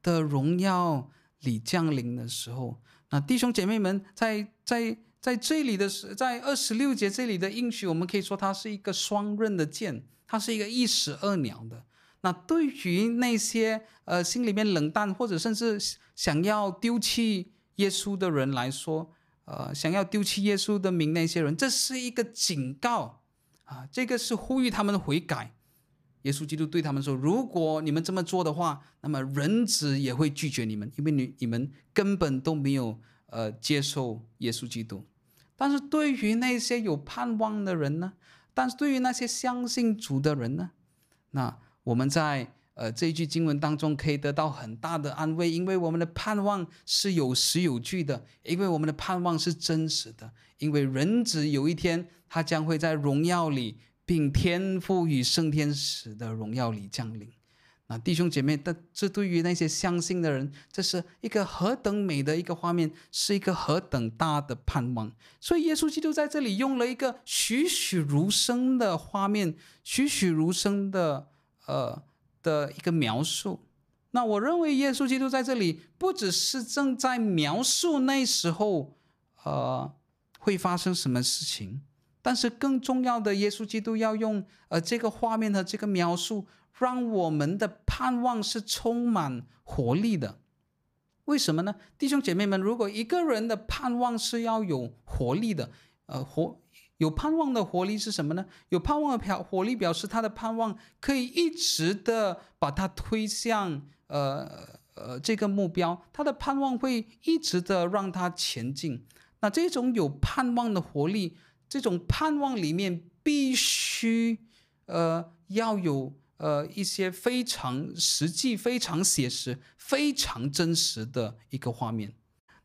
的荣耀里降临的时候，那弟兄姐妹们在在在这里的是在二十六节这里的应许，我们可以说它是一个双刃的剑，它是一个一石二鸟的。那对于那些呃心里面冷淡或者甚至想要丢弃耶稣的人来说，呃，想要丢弃耶稣的名那些人，这是一个警告。”啊，这个是呼吁他们悔改。耶稣基督对他们说：“如果你们这么做的话，那么人子也会拒绝你们，因为你你们根本都没有呃接受耶稣基督。但是对于那些有盼望的人呢？但是对于那些相信主的人呢？那我们在呃这一句经文当中可以得到很大的安慰，因为我们的盼望是有实有据的，因为我们的盼望是真实的，因为人子有一天他将会在荣耀里，并天父与圣天使的荣耀里降临。那弟兄姐妹，这这对于那些相信的人，这是一个何等美的一个画面，是一个何等大的盼望。所以耶稣基督在这里用了一个栩栩如生的画面，栩栩如生的呃的一个描述。那我认为耶稣基督在这里不只是正在描述那时候呃会发生什么事情，但是更重要的，耶稣基督要用呃这个画面和这个描述。让我们的盼望是充满活力的，为什么呢？弟兄姐妹们，如果一个人的盼望是要有活力的，呃，活有盼望的活力是什么呢？有盼望的表活力表示他的盼望可以一直的把他推向呃呃这个目标，他的盼望会一直的让他前进。那这种有盼望的活力，这种盼望里面必须呃要有。呃，一些非常实际、非常写实、非常真实的一个画面。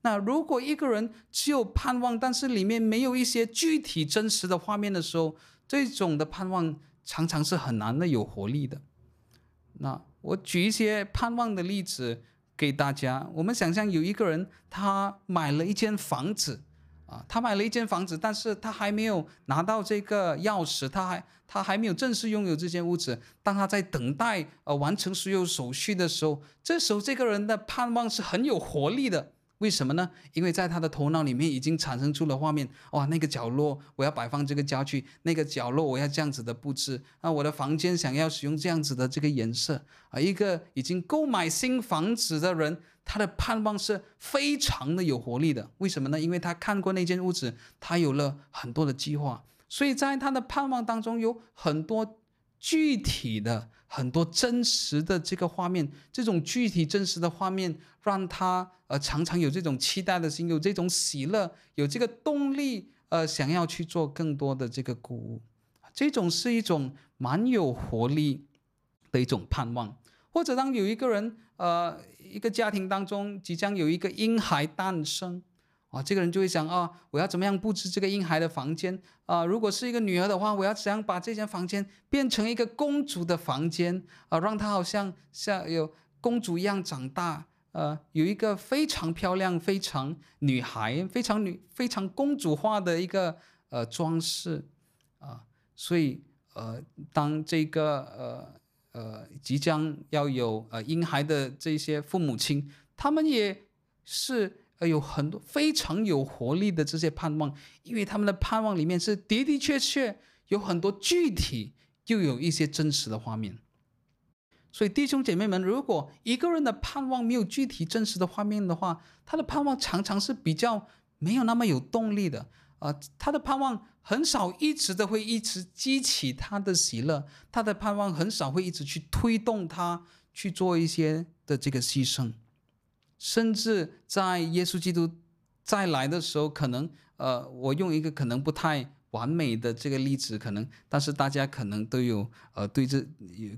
那如果一个人只有盼望，但是里面没有一些具体真实的画面的时候，这种的盼望常常是很难的有活力的。那我举一些盼望的例子给大家。我们想象有一个人，他买了一间房子。啊，他买了一间房子，但是他还没有拿到这个钥匙，他还他还没有正式拥有这间屋子。当他在等待呃完成所有手续的时候，这时候这个人的盼望是很有活力的。为什么呢？因为在他的头脑里面已经产生出了画面，哇，那个角落我要摆放这个家具，那个角落我要这样子的布置，啊，我的房间想要使用这样子的这个颜色，啊，一个已经购买新房子的人，他的盼望是非常的有活力的。为什么呢？因为他看过那间屋子，他有了很多的计划，所以在他的盼望当中有很多具体的。很多真实的这个画面，这种具体真实的画面，让他呃常常有这种期待的心，有这种喜乐，有这个动力，呃，想要去做更多的这个鼓舞。这种是一种蛮有活力的一种盼望。或者当有一个人，呃，一个家庭当中即将有一个婴孩诞生。啊，这个人就会想啊，我要怎么样布置这个婴孩的房间啊？如果是一个女儿的话，我要怎样把这间房间变成一个公主的房间啊？让她好像像有公主一样长大，呃，有一个非常漂亮、非常女孩、非常女、非常公主化的一个呃装饰啊。所以呃，当这个呃呃即将要有呃婴孩的这些父母亲，他们也是。呃，有很多非常有活力的这些盼望，因为他们的盼望里面是的的确确有很多具体，又有一些真实的画面。所以弟兄姐妹们，如果一个人的盼望没有具体真实的画面的话，他的盼望常常是比较没有那么有动力的。啊、他的盼望很少一直的会一直激起他的喜乐，他的盼望很少会一直去推动他去做一些的这个牺牲。甚至在耶稣基督再来的时候，可能呃，我用一个可能不太完美的这个例子，可能，但是大家可能都有呃，对这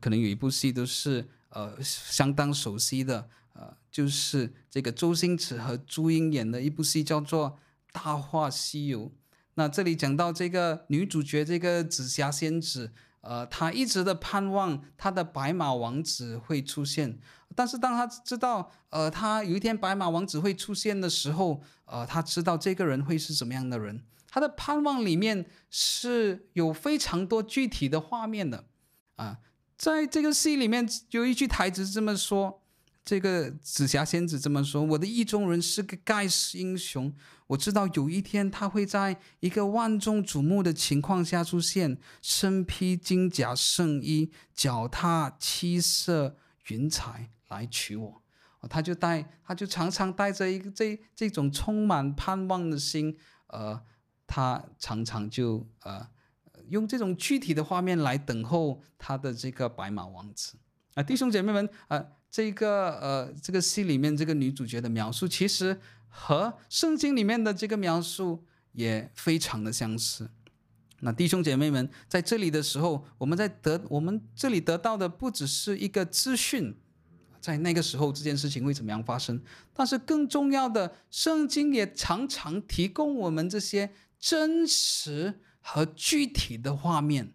可能有一部戏都是呃相当熟悉的，呃，就是这个周星驰和朱茵演的一部戏，叫做《大话西游》。那这里讲到这个女主角这个紫霞仙子。呃，她一直的盼望她的白马王子会出现，但是当他知道，呃，他有一天白马王子会出现的时候，呃，他知道这个人会是什么样的人。他的盼望里面是有非常多具体的画面的，啊、在这个戏里面有一句台词这么说。这个紫霞仙子这么说：“我的意中人是个盖世英雄，我知道有一天他会在一个万众瞩目的情况下出现，身披金甲圣衣，脚踏七色云彩来娶我。”他就带，他就常常带着一个这这种充满盼望的心，呃，他常常就呃用这种具体的画面来等候他的这个白马王子。啊、弟兄姐妹们，啊、呃。这个呃，这个戏里面这个女主角的描述，其实和圣经里面的这个描述也非常的相似。那弟兄姐妹们在这里的时候，我们在得我们这里得到的不只是一个资讯，在那个时候这件事情会怎么样发生，但是更重要的，圣经也常常提供我们这些真实和具体的画面。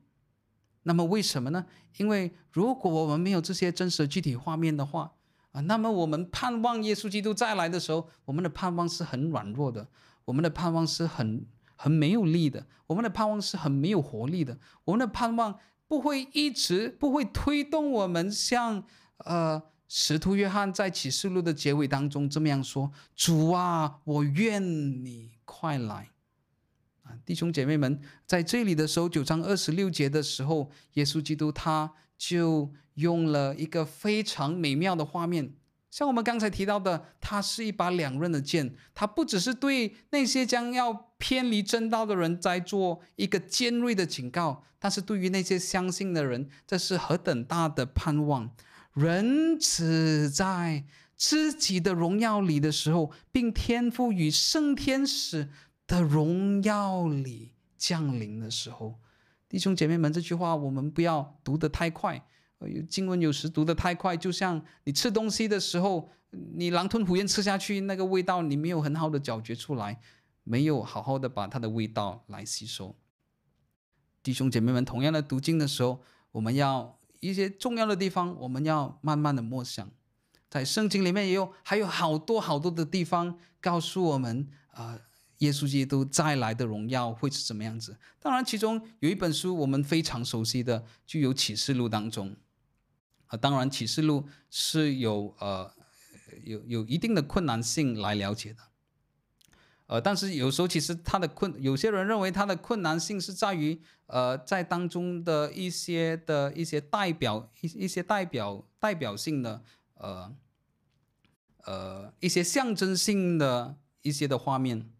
那么为什么呢？因为如果我们没有这些真实具体画面的话，啊，那么我们盼望耶稣基督再来的时候，我们的盼望是很软弱的，我们的盼望是很。很没有力的，我们的盼望是很没有活力的。我们的盼望不会一直不会推动我们向呃使徒约翰在启示录的结尾当中这么样说：“主啊，我愿你快来。”啊，弟兄姐妹们，在这里的时候，九章二十六节的时候，耶稣基督他就用了一个非常美妙的画面。像我们刚才提到的，它是一把两刃的剑，它不只是对那些将要偏离正道的人在做一个尖锐的警告，但是对于那些相信的人，这是何等大的盼望！人只在自己的荣耀里的时候，并天赋与圣天使的荣耀里降临的时候，弟兄姐妹们，这句话我们不要读得太快。经文有时读得太快，就像你吃东西的时候，你狼吞虎咽吃下去，那个味道你没有很好的咀嚼出来，没有好好的把它的味道来吸收。弟兄姐妹们，同样的读经的时候，我们要一些重要的地方，我们要慢慢的默想。在圣经里面也有还有好多好多的地方告诉我们啊。呃耶稣基督再来的荣耀会是怎么样子？当然，其中有一本书我们非常熟悉的，就有启示录当中。啊，当然启示录是有呃有有一定的困难性来了解的。呃，但是有时候其实它的困，有些人认为它的困难性是在于呃在当中的一些的一些代表一一些代表代表性的呃呃一些象征性的一些的画面。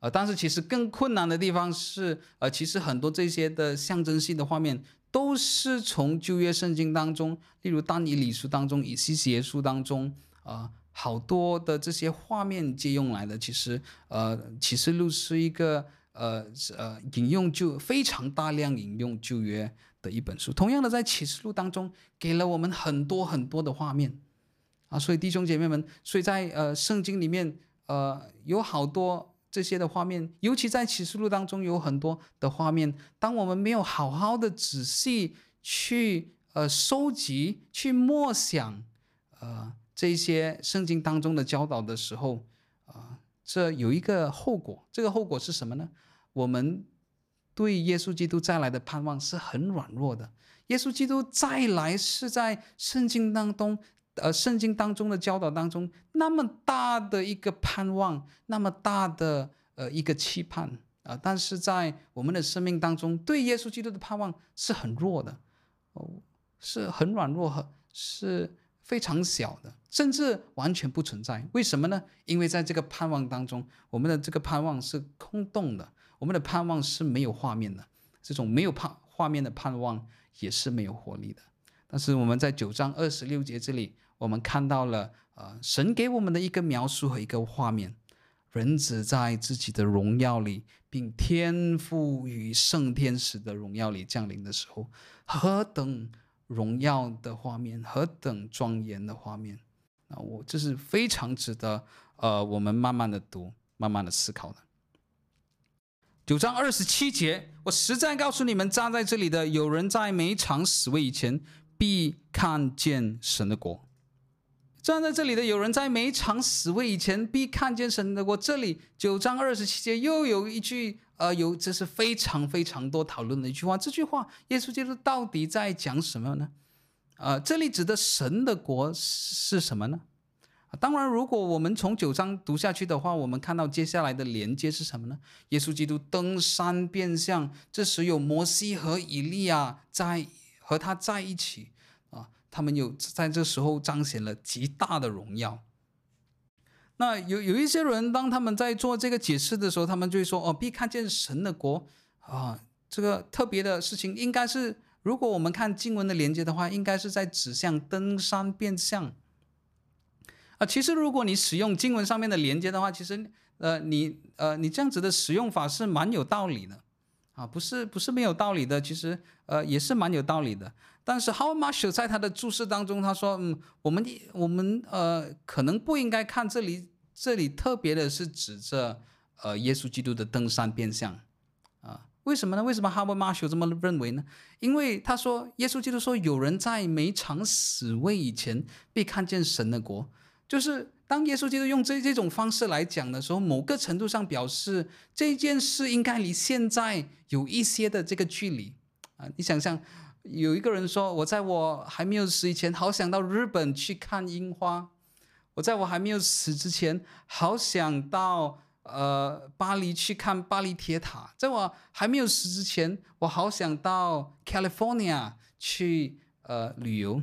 呃，但是其实更困难的地方是，呃，其实很多这些的象征性的画面都是从旧约圣经当中，例如但以理书当中、以西结书当中，啊、好多的这些画面借用来的。其实，呃，启示录是一个，呃，呃，引用就非常大量引用旧约的一本书。同样的，在启示录当中，给了我们很多很多的画面，啊，所以弟兄姐妹们，所以在呃圣经里面，呃，有好多。这些的画面，尤其在启示录当中有很多的画面。当我们没有好好的仔细去呃收集、去默想呃这些圣经当中的教导的时候，啊、这有一个后果。这个后果是什么呢？我们对耶稣基督再来的盼望是很软弱的。耶稣基督再来是在圣经当中。呃，圣经当中的教导当中，那么大的一个盼望，那么大的呃一个期盼啊、但是在我们的生命当中，对耶稣基督的盼望是很弱的，哦，是很软弱和是非常小的，甚至完全不存在。为什么呢？因为在这个盼望当中，我们的这个盼望是空洞的，我们的盼望是没有画面的，这种没有盼画面的盼望也是没有活力的。但是我们在九章二十六节这里。我们看到了，呃，神给我们的一个描述和一个画面，人子在自己的荣耀里，并天赋与圣天使的荣耀里降临的时候，何等荣耀的画面，何等庄严的画面！那，我这是非常值得，呃，我们慢慢的读，慢慢的思考的。九章二十七节，我实在告诉你们，站在这里的有人在每一场死位以前，必看见神的国。站在这里的有人在没尝死位以前，必看见神的国。这里九章二十七节又有一句，呃，有这是非常非常多讨论的一句话。这句话，耶稣基督到底在讲什么呢？呃，这里指的神的国是什么呢？当然，如果我们从九章读下去的话，我们看到接下来的连接是什么呢？耶稣基督登山变像，这时有摩西和以利亚在和他在一起。他们有在这时候彰显了极大的荣耀。那有有一些人，当他们在做这个解释的时候，他们就会说：“哦，必看见神的国啊，这个特别的事情，应该是如果我们看经文的连接的话，应该是在指向登山变相。”啊，其实如果你使用经文上面的连接的话，其实呃，你呃，你这样子的使用法是蛮有道理的。啊，不是不是没有道理的，其实呃也是蛮有道理的。但是 How much 在他的注释当中，他说，嗯，我们我们呃可能不应该看这里，这里特别的是指着呃耶稣基督的登山变像啊，为什么呢？为什么 How much 这么认为呢？因为他说耶稣基督说有人在没尝死味以前必看见神的国，就是。当耶稣基督用这这种方式来讲的时候，某个程度上表示这件事应该离现在有一些的这个距离啊！你想想，有一个人说：“我在我还没有死以前，好想到日本去看樱花；我在我还没有死之前，好想到呃巴黎去看巴黎铁塔；在我还没有死之前，我好想到 California 去呃旅游。”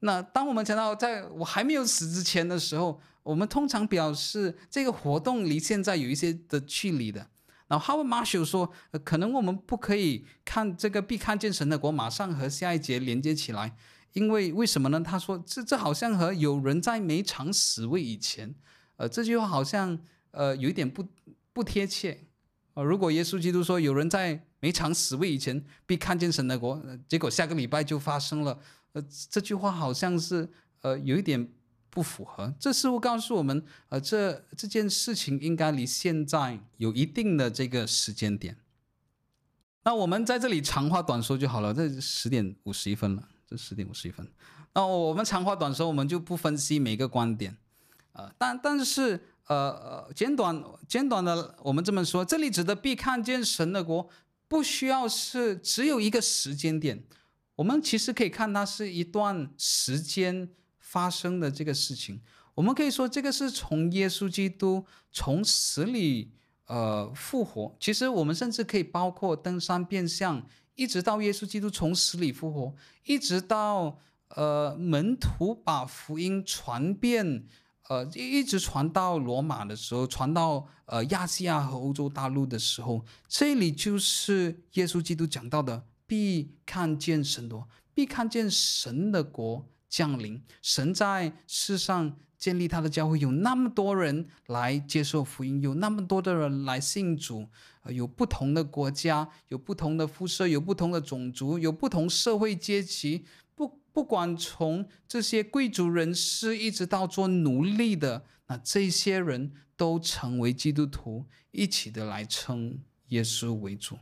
那当我们讲到在我还没有死之前的时候，我们通常表示这个活动离现在有一些的距离的。然后 Howard Marshall 说，呃，可能我们不可以看这个必看见神的国马上和下一节连接起来，因为为什么呢？他说这这好像和有人在没尝死味以前，呃，这句话好像呃有一点不不贴切。呃，如果耶稣基督说有人在没尝死味以前必看见神的国，结果下个礼拜就发生了，呃，这句话好像是呃有一点。不符合，这似乎告诉我们，呃，这这件事情应该离现在有一定的这个时间点。那我们在这里长话短说就好了，这十点五十一分了，这十点五十一分。那我们长话短说，我们就不分析每个观点，呃，但但是呃，简短简短的，我们这么说，这里指的必看见神的国，不需要是只有一个时间点，我们其实可以看它是一段时间。发生的这个事情，我们可以说这个是从耶稣基督从死里呃复活。其实我们甚至可以包括登山变像，一直到耶稣基督从死里复活，一直到呃门徒把福音传遍，呃一直传到罗马的时候，传到呃亚细亚和欧洲大陆的时候，这里就是耶稣基督讲到的，必看见神国，必看见神的国。降临，神在世上建立他的教会，有那么多人来接受福音，有那么多的人来信主，有不同的国家，有不同的肤色，有不同的种族，有不同社会阶级，不不管从这些贵族人士一直到做奴隶的，那这些人都成为基督徒，一起的来称耶稣为主。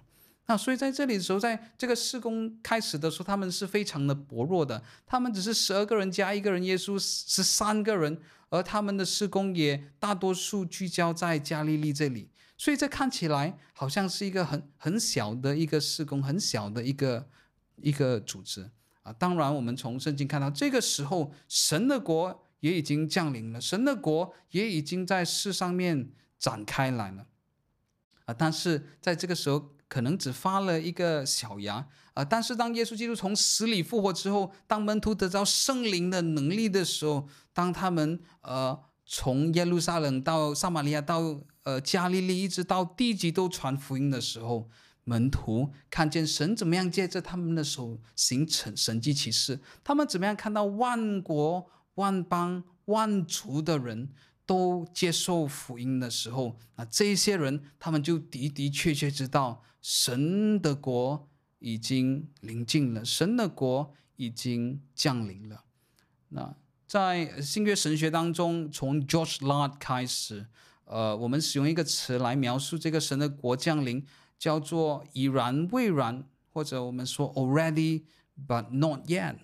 那所以在这里的时候，在这个施工开始的时候，他们是非常的薄弱的。他们只是十二个人加一个人，耶稣十三个人，而他们的施工也大多数聚焦在加利利这里。所以这看起来好像是一个很很小的一个施工，很小的一个一个组织啊。当然，我们从圣经看到，这个时候神的国也已经降临了，神的国也已经在世上面展开来了啊。但是在这个时候，可能只发了一个小芽啊、呃，但是当耶稣基督从死里复活之后，当门徒得到圣灵的能力的时候，当他们呃从耶路撒冷到撒玛利亚到呃加利利，一直到地极都传福音的时候，门徒看见神怎么样借着他们的手形成神迹奇事，他们怎么样看到万国万邦万族的人。都接受福音的时候，那这些人他们就的的确确知道神的国已经临近了，神的国已经降临了。那在新约神学当中，从 George Lard 开始，呃，我们使用一个词来描述这个神的国降临，叫做已然未然，或者我们说 already but not yet。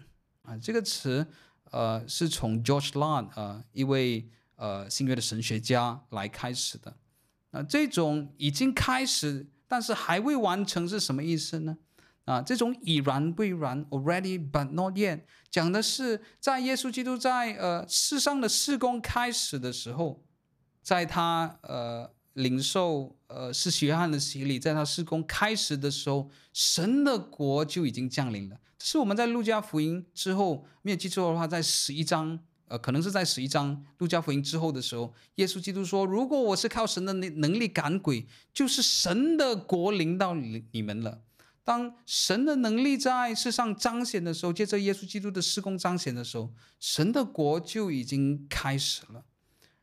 啊，这个词呃是从 George Lard 呃一位。呃，新约的神学家来开始的，那这种已经开始，但是还未完成是什么意思呢？啊，这种已然未然 （already but not yet） 讲的是在耶稣基督在呃世上的事工开始的时候，在他呃领受呃是约翰的洗礼，在他事工开始的时候，神的国就已经降临了。这是我们在路加福音之后没有记错的话，在十一章。呃，可能是在十一章路加福音之后的时候，耶稣基督说：“如果我是靠神的能能力赶鬼，就是神的国临到你你们了。当神的能力在世上彰显的时候，借着耶稣基督的施工彰显的时候，神的国就已经开始了。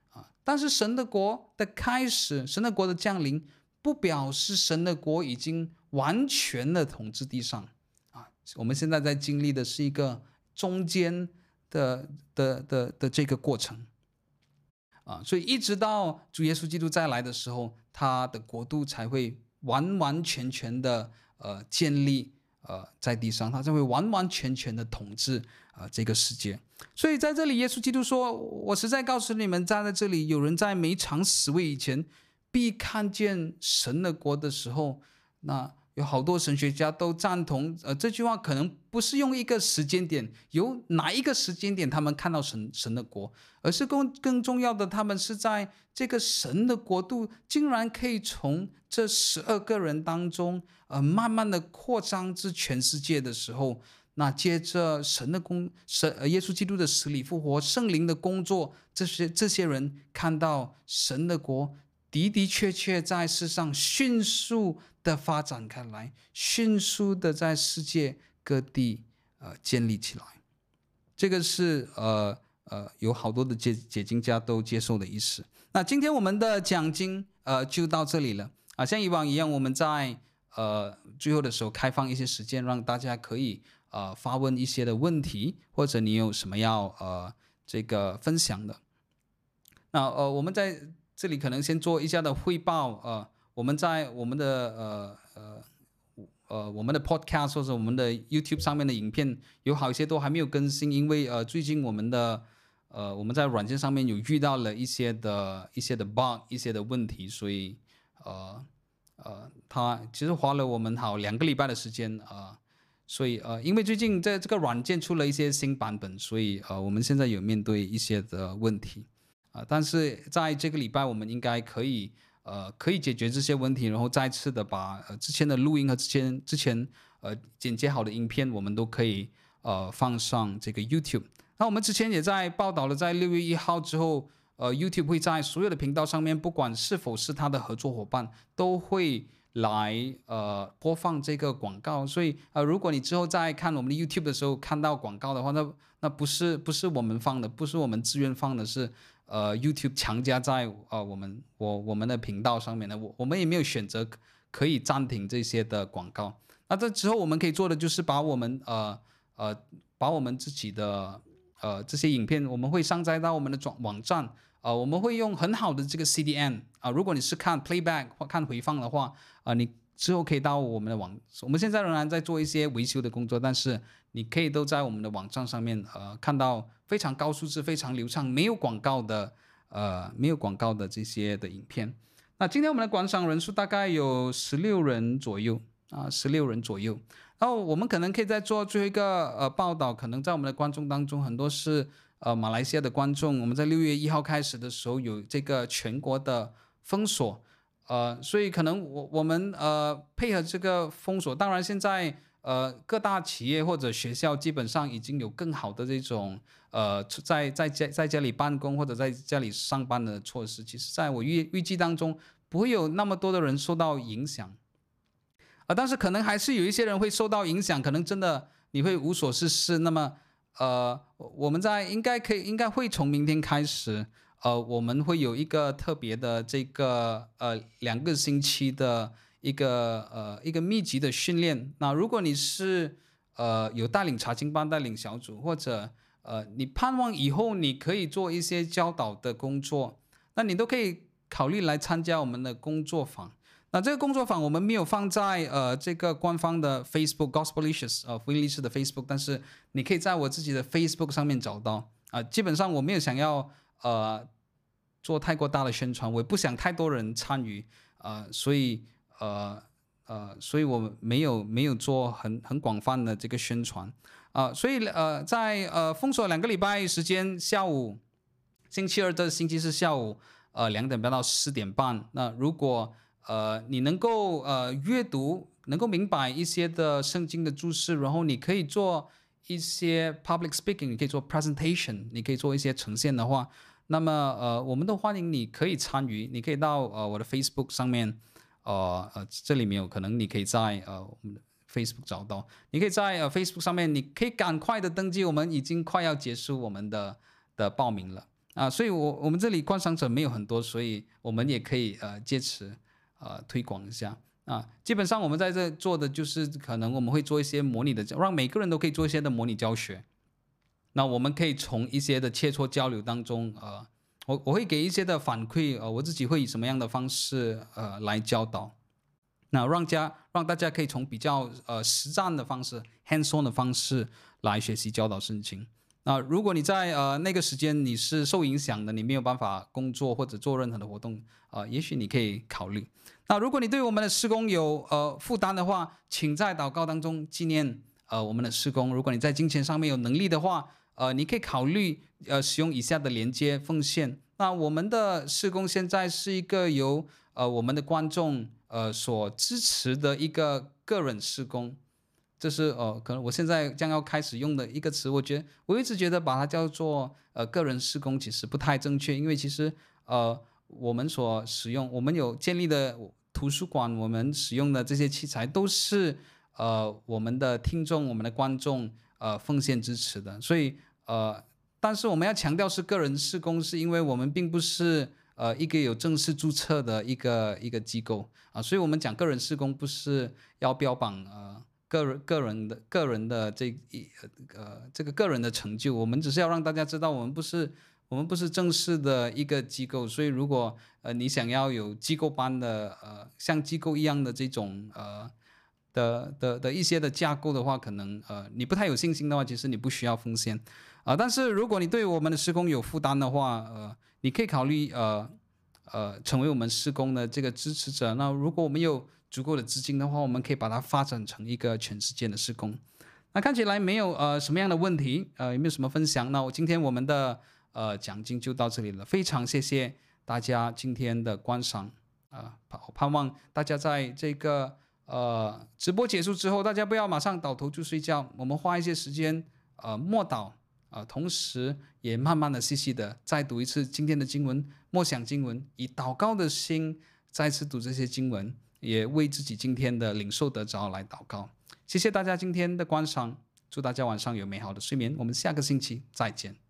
啊，但是神的国的开始，神的国的降临，不表示神的国已经完全的统治地上啊。我们现在在经历的是一个中间的的的的，这个过程啊，所以一直到主耶稣基督再来的时候，他的国度才会完完全全的呃建立呃在地上，他才会完完全全的统治啊、呃、这个世界。所以在这里，耶稣基督说：“我实在告诉你们，站在这里，有人在没尝死味以前，必看见神的国的时候，那。”有好多神学家都赞同，呃，这句话可能不是用一个时间点，有哪一个时间点他们看到神神的国，而是更更重要的，他们是在这个神的国度，竟然可以从这十二个人当中，呃，慢慢的扩张至全世界的时候，那接着神的工，神，呃，耶稣基督的死里复活，圣灵的工作，这些这些人看到神的国的的确确在世上迅速。的发展开来，迅速的在世界各地呃建立起来，这个是呃呃有好多的解解经家都接受的意思。那今天我们的讲经呃就到这里了啊，像以往一样，我们在呃最后的时候开放一些时间，让大家可以呃发问一些的问题，或者你有什么要呃这个分享的。那呃我们在这里可能先做一下的汇报呃。我们在我们的呃呃呃我们的 podcast 或者我们的 YouTube 上面的影片有好些都还没有更新，因为呃最近我们的呃我们在软件上面有遇到了一些的一些的 bug 一些的问题，所以呃呃他其实花了我们好两个礼拜的时间啊、呃，所以呃因为最近在这个软件出了一些新版本，所以呃我们现在有面对一些的问题啊、呃，但是在这个礼拜我们应该可以。呃，可以解决这些问题，然后再次的把呃之前的录音和之前之前呃剪接好的影片，我们都可以呃放上这个 YouTube。那我们之前也在报道了，在六月一号之后，呃 YouTube 会在所有的频道上面，不管是否是他的合作伙伴，都会来呃播放这个广告。所以呃，如果你之后在看我们的 YouTube 的时候看到广告的话，那那不是不是我们放的，不是我们自愿放的，是。呃，YouTube 强加在呃我们我我们的频道上面呢，我我们也没有选择可以暂停这些的广告。那这之后我们可以做的就是把我们呃呃把我们自己的呃这些影片，我们会上载到我们的网网站。呃，我们会用很好的这个 CDN 啊，如果你是看 Playback 或看回放的话，啊，你之后可以到我们的网。我们现在仍然在做一些维修的工作，但是你可以都在我们的网站上面呃看到。非常高素质、非常流畅、没有广告的，呃，没有广告的这些的影片。那今天我们的观赏人数大概有十六人左右啊，十六人左右。然后我们可能可以再做最后一个呃报道，可能在我们的观众当中很多是呃马来西亚的观众。我们在六月一号开始的时候有这个全国的封锁，呃，所以可能我我们呃配合这个封锁，当然现在。呃，各大企业或者学校基本上已经有更好的这种呃，在在家在家里办公或者在家里上班的措施。其实，在我预预计当中，不会有那么多的人受到影响。啊、但是可能还是有一些人会受到影响，可能真的你会无所事事。那么，呃，我们在应该可以应该会从明天开始，呃，我们会有一个特别的这个呃两个星期的。一个呃一个密集的训练。那如果你是呃有带领查经班、带领小组，或者呃你盼望以后你可以做一些教导的工作，那你都可以考虑来参加我们的工作坊。那这个工作坊我们没有放在呃这个官方的 Facebook Gospelicious 呃福音历史的 Facebook，但是你可以在我自己的 Facebook 上面找到啊、基本上我没有想要呃做太过大的宣传，我也不想太多人参与、呃，所以。呃呃，所以我没有没有做很很广泛的这个宣传啊、所以呃在呃封锁两个礼拜时间，下午星期二到星期四下午呃两点半到四点半。那如果呃你能够呃阅读，能够明白一些的圣经的注释，然后你可以做一些 public speaking，你可以做 presentation，你可以做一些呈现的话，那么呃我们都欢迎你可以参与，你可以到呃我的 Facebook 上面。呃呃，这里面有可能你可以在呃我们 Facebook 找到，你可以在呃 Facebook 上面，你可以赶快的登记，我们已经快要结束我们的的报名了啊，所以我我们这里观赏者没有很多，所以我们也可以呃借此呃推广一下。啊，基本上我们在这做的就是可能我们会做一些模拟的，让每个人都可以做一些的模拟教学。那我们可以从一些的切磋交流当中，呃，我我会给一些的反馈，呃，我自己会以什么样的方式，呃，来教导。那让家让大家可以从比较呃实战的方式，hands-on 的方式来学习教导圣经。那如果你在呃那个时间你是受影响的，你没有办法工作或者做任何的活动，呃，也许你可以考虑。那如果你对我们的施工有呃负担的话，请在祷告当中纪念呃我们的施工。如果你在金钱上面有能力的话，呃，你可以考虑呃使用以下的连接奉献。那我们的施工现在是一个由呃我们的观众呃所支持的一个个人施工，这是呃可能我现在将要开始用的一个词。我觉得我一直觉得把它叫做呃个人施工其实不太正确，因为其实呃我们所使用我们有建立的图书馆，我们使用的这些器材都是呃我们的听众、我们的观众。呃，奉献支持的，所以呃，但是我们要强调是个人施工，是因为我们并不是呃一个有正式注册的一个一个机构。啊、所以我们讲个人施工不是要标榜呃个人个人的个人的这一呃这个个人的成就，我们只是要让大家知道我们不是我们不是正式的一个机构，所以如果呃你想要有机构般的呃像机构一样的这种呃。的的的一些的架构的话，可能呃你不太有信心的话，其实你不需要奉献。啊、但是如果你对我们的施工有负担的话，呃，你可以考虑呃呃成为我们施工的这个支持者。那如果我们有足够的资金的话，我们可以把它发展成一个全世界的施工。那看起来没有呃什么样的问题，呃有没有什么分享？那我今天我们的呃奖金就到这里了，非常谢谢大家今天的观赏啊，盼、呃、盼望大家在这个。呃，直播结束之后，大家不要马上倒头就睡觉，我们花一些时间，呃，默祷，啊、同时也慢慢的、细细的再读一次今天的经文，默想经文，以祷告的心再次读这些经文，也为自己今天的领受得着来祷告。谢谢大家今天的观赏，祝大家晚上有美好的睡眠，我们下个星期再见。